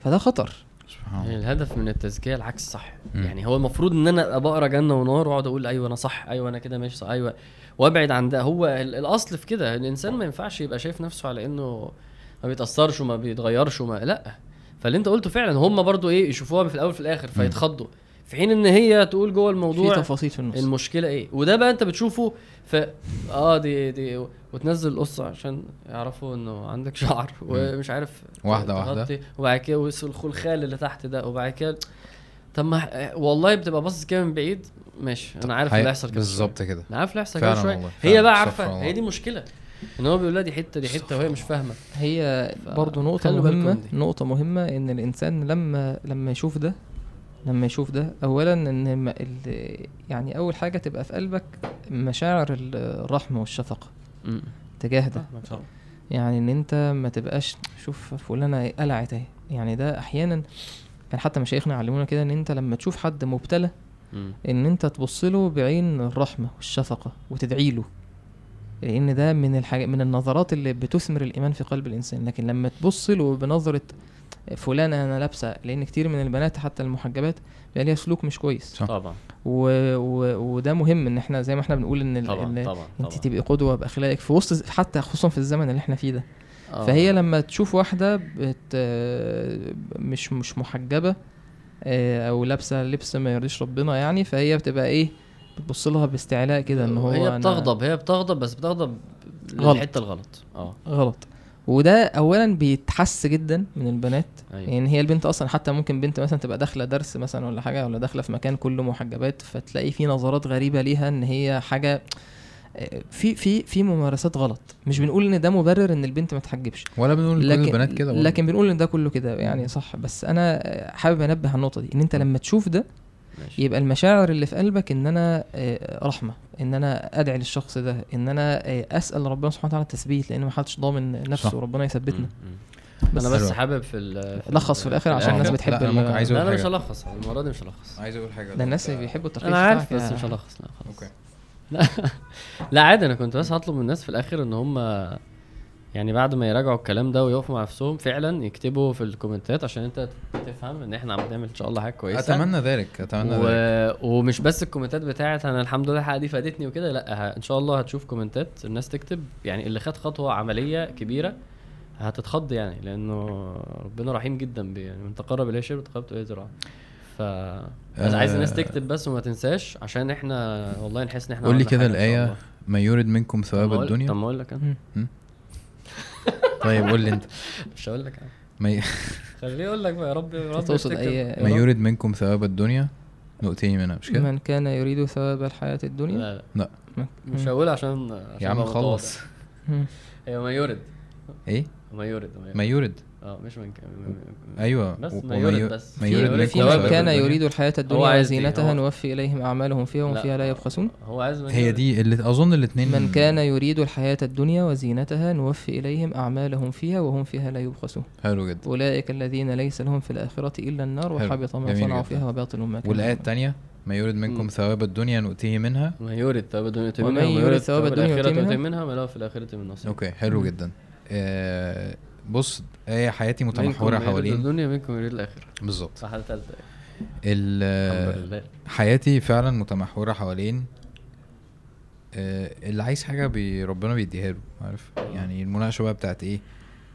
فده خطر. يعني الهدف من التزكية العكس صح. مم. يعني هو المفروض إن أنا أبقى أقرأ جنة ونار وأقعد أقول أيوه أنا صح أيوه أنا كده ماشي صح أيوه. وأبعد عن ده. هو ال- الأصل في كده الإنسان ما ينفعش يبقى شايف نفسه على إنه ما بيتأثرش وما بيتغيرش وما لأ. فاللي أنت قلته فعلا هم برضو إيه يشوفوها في الأول في الآخر فيتخضوا. في حين إن هي تقول جوه في الموضوع تفاصيل في النص. المشكلة إيه؟ وده بقى أنت بتشوفه في آه دي دي وتنزل القصة عشان يعرفوا إنه عندك شعر ومش عارف واحدة واحدة. تغطي، وبعد كده والخلخال اللي تحت ده. وبعد كده طب ما والله بتبقى باصص كده من بعيد. ماشي أنا عارف اللي هيحصل كده. بالظبط كده. أنا عارف اللي هيحصل كده شوية. والله، هي بقى عارفة. هي دي مشكلة. إن هو بيقول لها دي حتة دي حتة وهي مش فاهمة. هي ف- برضو مهمة دي. نقطة مهمة إن الإنسان لما لما يشوف ده لما يشوف ده أولا إن ما- ال- يعني أول حاجة تبقى في قلبك مشاعر ال- الرحمة والشفقة م. تجاه ده. يعني إن أنت ما تبقاش شوف فلانة قلعت أهي يعني ده أحيانا كان حتى مشايخنا علمونا كده إن أنت لما تشوف حد مبتلى. إن أنت تبص له بعين الرحمة والشفقة وتدعي له لأن ده من الحاجة من النظرات اللي بتثمر الإيمان في قلب الإنسان لكن لما تبص له بنظرة فلانه أنا لابسة لأن كتير من البنات حتى المحجبات بيبقى ليها سلوك مش كويس صح. طبعا و... و... وده مهم إن إحنا زي ما إحنا بنقول إن ال- طبعا ان طبعا أنت طبعا. تبقي قدوة باخلاقك في وسط حتى خصوصا في الزمن اللي إحنا فيه ده آه. فهي لما تشوف واحدة بت مش مش محجبة آه، أو لابسة لبس ما يرضيش ربنا يعني فهي بتبقى إيه بتبص لها باستعلاء كده إن هو هي أنا بتغضب هي بتغضب بس بتغضب غلط. للحتة الغلط آه غلط وده اولا بيتحس جدا من البنات. أيوه. يعني هي البنت أصلا حتى ممكن بنت مثلا تبقى داخلة درس مثلا ولا حاجة ولا داخلة في مكان كله محجبات فتلاقي في نظرات غريبة ليها إن هي حاجة آه، في في في ممارسات غلط. مش بنقول إن ده مبرر إن البنت ما تحجبش. ولا بنقول كل لكن البنات كده. لكن بنقول إن ده كله كده يعني صح. بس أنا حابب أنبه على النقطة دي إن أنت لما تشوف ده ماشي. يبقى المشاعر اللي في قلبك إن أنا آه، رحمة إن أنا أدعي للشخص ده إن أنا آه، أسأل ربنا سبحانه وتعالى التثبيت لأن ما حدش ضامن نفسه صح. وربنا يثبتنا. م- م. بس أنا بس. حابب في ال لخص في الآخر عشان الناس لا، بتحب أنا ال- ممكن عايز لا أقول أنا مش حاجة. هلخص المرة دي مش هلخص. عايز أقول حاجة. ده الناس اللي بيحبوا التلخيص أنا عارف بس مش هلخص لا خلاص. أوكي. لا [laughs] لا عادي أنا كنت بس هطلب من الناس في الآخر إن هم يعني بعد ما يراجعوا الكلام ده ويقفوا مع نفسهم فعلا يكتبوا في الكومنتات عشان انت تفهم إن إحنا عم بنعمل إن شاء الله حاجة كويسة أتمنى ذلك أتمنى و... ذلك ومش بس الكومنتات بتاعت أنا الحمد لله الحلقة دي فادتني وكده لأ. إن شاء الله هتشوف كومنتات الناس تكتب يعني اللي خد خطوة عملية كبيرة هتتخض يعني لأنه ربنا رحيم جدا بي يعني من تقرب إليه شيء وتقربت إليه ذراع ف بس عايز الناس آه. تكتب بس وما تنساش عشان إحنا والله نحس إن إحنا قول لي كده حاجة إن شاء الآية الله. ما يورد منكم ثواب الدنيا طب ما أقول لك أنا. [laughs] طيب قول لي انت. مش هقول لك أنا. ما, ي... خليه يقول لك بقى يا رب يا رب تقصد. أي- ما يورد منكم ثواب الدنيا؟ نؤتيه منها مش كده؟ من كان يريد ثواب الحياة الدنيا؟ لا لا. لا. مش. هقول عشان, عشان يا عم. خلص. هي ما يورد. إيه؟ ما يورد. ما يورد. آه مش من كان أيوه بس ما وما يورد يو- بس. ما في- يورد منكم ثواب كان. يريد الحياة الدنيا دي، وزينتها هو- نوفي إليهم أعمالهم فيها وهم فيها لا يبخسون هو عايز هي. دي اللي أظن الاثنين من كان يريد الحياة الدنيا وزينتها نوفي إليهم أعمالهم فيها وهم فيها لا يبخسون حلو جدا أولئك الذين ليس لهم في الآخرة إلا النار. وحبط ما صنعوا. فيها وباطل ما كانوا والآية. الثانية ما يورد منكم مم. ثواب الدنيا نؤتيه منها ما يورد ثواب الدنيا ومن منها وما يورد ثواب الدنيا يؤتي منها. منها ما له في الآخرة من نصيب أوكي حلو. جدا آه بص إيه حياتي منكم متمحورة حوالين. الدنيا منكم يريد الآخرة. بالظبط. صح حياتي فعلا متمحورة حوالين آه، اللي عايز حاجة بي ربنا بيديها له عارف؟ يعني المناقشة بقى بتاعت إيه؟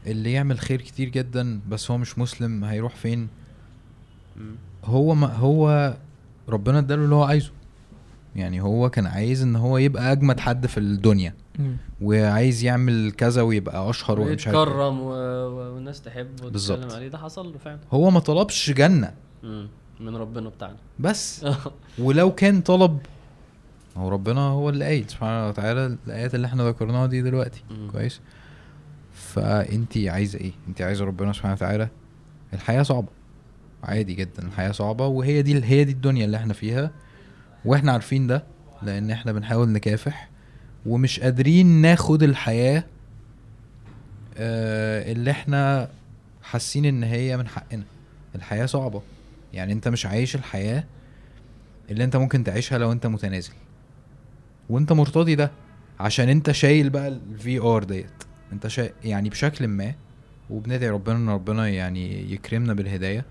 اللي يعمل خير كتير جدا بس هو مش مسلم هيروح فين. هو ما هو ربنا اداله اللي هو عايزه. يعني هو كان عايز إن هو يبقى أجمد حد في الدنيا. وعايز يعمل كذا ويبقى أشهر ومش عارف إيه. ويتكرم و... والناس تحبه. وتتكلم عليه. ده حصل له فعلا. هو ما طلبش جنة. مم. من ربنا بتاعنا. بس. [laughs] ولو كان طلب هو ربنا هو اللي قايل سبحانه وتعالى الآيات اللي إحنا ذكرناها دي دلوقتي. مم. كويس؟ فانت عايزة إيه؟ انت عايزة ربنا سبحانه وتعالى؟ الحياة صعبة. عادي جدا الحياة صعبة وهي دي هي دي الدنيا اللي إحنا فيها. وإحنا عارفين ده لأن إحنا بنحاول نكافح. ومش قادرين ناخد الحياة آه اللي إحنا حاسين إن هي من حقنا. الحياة صعبة. يعني أنت مش عايش الحياة اللي أنت ممكن تعيشها لو أنت متنازل. وأنت مرتضي ده عشان أنت شايل بقى الـ VR ديت. أنت شا... يعني بشكل ما وبندعي ربنا إن ربنا يعني يكرمنا بالهداية.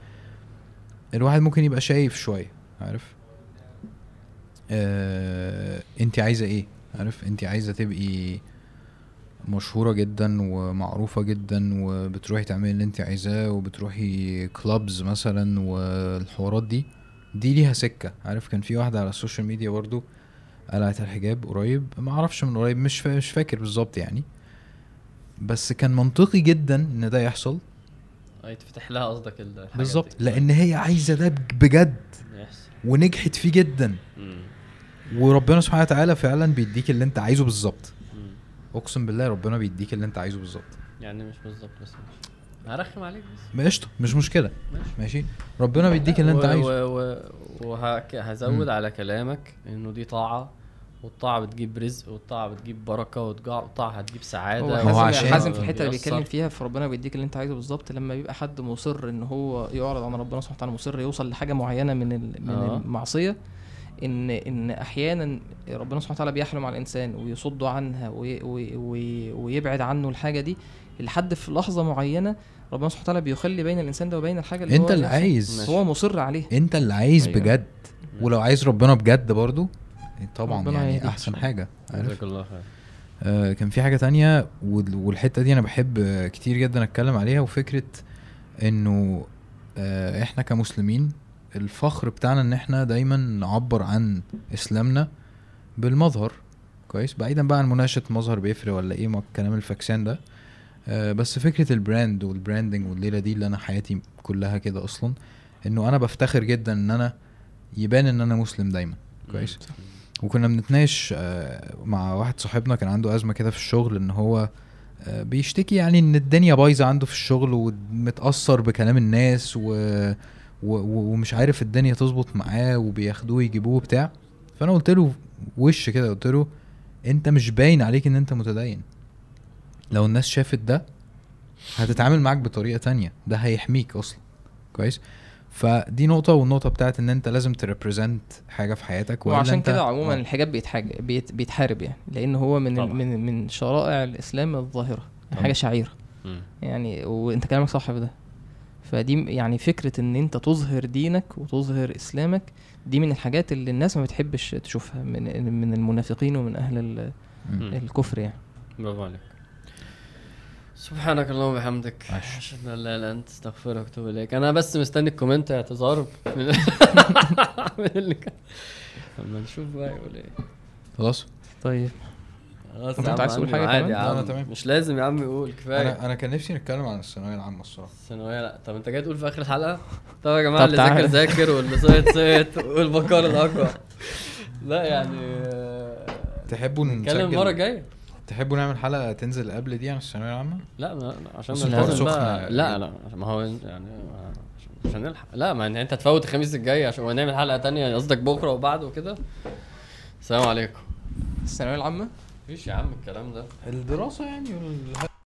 الواحد ممكن يبقى شايف شوية عارف؟ آه... أنت عايزة إيه؟ عارف انت عايزة تبقي مشهورة جدا ومعروفة جدا وبتروحي تعملي اللي انت عايزاه وبتروحي clubs مثلا والحوارات دي دي ليها سكة عارف كان في واحدة على ال social media برضو قلعت الحجاب قريب ما أعرفش من قريب مش فا... مش فاكر بالظبط يعني بس كان منطقي جدا إن ده يحصل يتفتح لها قصدك بالظبط. لأن هي عايزة ده بج- بجد. ونجحت فيه جدا مم. وربنا سبحانه وتعالى فعلا بيديك اللي انت عايزه بالظبط. اقسم بالله ربنا بيديك اللي انت عايزه بالظبط. يعني مش بالظبط بس. هرخم عليك بس. ما قشطة مش مشكلة. ماشي. ماشي. ربنا بيديك اللي انت عايزه. و- و- وهك- هزود مم. على كلامك إنه دي طاعة والطاعة بتجيب رزق والطاعة بتجيب بركة والطاعة هتجيب سعادة. هو حازم حازم في الحتة اللي. بيتكلم فيها فربنا بيديك اللي انت عايزه بالظبط لما بيبقى حد مصر إن هو يعرض عن ربنا سبحانه وتعالى مصر يوصل لحاجة معينة من ال- من آه. المعصية إن إن أحيانا ربنا سبحانه وتعالى بيحلم على الإنسان ويصده عنها وي وي وي ويبعد عنه الحاجة دي لحد في لحظة معينة ربنا سبحانه وتعالى بيخلي بين الإنسان ده وبين الحاجة اللي هو انت اللي نفسه- عايز. هو مصر عليه. أنت اللي عايز أيوة. بجد. ولو عايز ربنا بجد برضو طبعا ربنا يعني يهديك. أحسن حاجة. عارف؟ جزاك الله خير. آه كان في حاجة تانية وال- والحتة دي أنا بحب كتير جدا أتكلم عليها وفكرة إنه آه إحنا كمسلمين الفخر بتاعنا إن إحنا دايما نعبر عن إسلامنا بالمظهر. كويس؟ بعيدا بقى عن مناقشة مظهر بيفرق ولا إيه الكلام الفاكسان ده. آه بس فكرة ال brand وال branding والليلة دي اللي أنا حياتي كلها كده أصلا إنه أنا بفتخر جدا إن أنا يبان إن أنا مسلم دايما. كويس؟ وكنا بنتناقش آه، مع واحد صاحبنا كان عنده أزمة كده في الشغل إن هو آه، بيشتكي يعني إن الدنيا بايظة عنده في الشغل ومتأثر بكلام الناس و... ومش عارف الدنيا تظبط معاه وبياخدوه يجيبوه بتاع فأنا قلت له وش كده قلت له أنت مش باين عليك إن أنت متدين لو الناس شافت ده هتتعامل معاك بطريقة تانية ده هيحميك أصلا كويس فدي نقطة والنقطة بتاعت إن أنت لازم ت represent حاجة في حياتك وعشان أنت- كده عموما آه. الحجاب بيتحاج بيت بيتحارب يعني لأن هو من طبعا. من من شرائع الإسلام الظاهرة طبعا. حاجة شعيرة مم. يعني وأنت كلامك صح في ده فدي يعني فكرة إن أنت تظهر دينك وتظهر إسلامك دي من الحاجات اللي الناس ما بتحبش تشوفها من من المنافقين ومن أهل. الكفر يعني. برافو عليك. سبحانك اللهم وبحمدك. أشهد أن لا إله إلا أنت أستغفرك وأتوب إليك. أنا بس مستني الكومنت اعتذار من [laughs] من اللي كان. اما نشوف بقى يقول إيه. خلاص. طيب. خلاص عم عايز تقول حاجة عادي؟ يا أنا عم. تمام. مش لازم يا عم يقول كفاية. أنا أنا كان نفسي نتكلم عن الثانوية العامة الصراحة. الثانويه لا. طب انت جاي تقول في آخر الحلقة؟ طب يا جماعة طب اللي. ذاكر ذاكر واللي صيت صيت والبكار الأقوى. لا يعني آه، تحبوا نتكلم نسجل المرة الجاية. تحبوا نعمل حلقة تنزل قبل دي عن الثانوية العامة؟ لا ما عشان بس ما الحوار لازم سخن بقى. يعني. لا لا عشان- ما هو يعني عشان- عشان نلحق لا ما انت تفوت الخميس الجاي عشان نعمل حلقة تانية قصدك بكرة وبعد وكده. السلام عليكم. الثانوية العامة؟ مفيش يا عم الكلام ده. الدراسة يعني وال...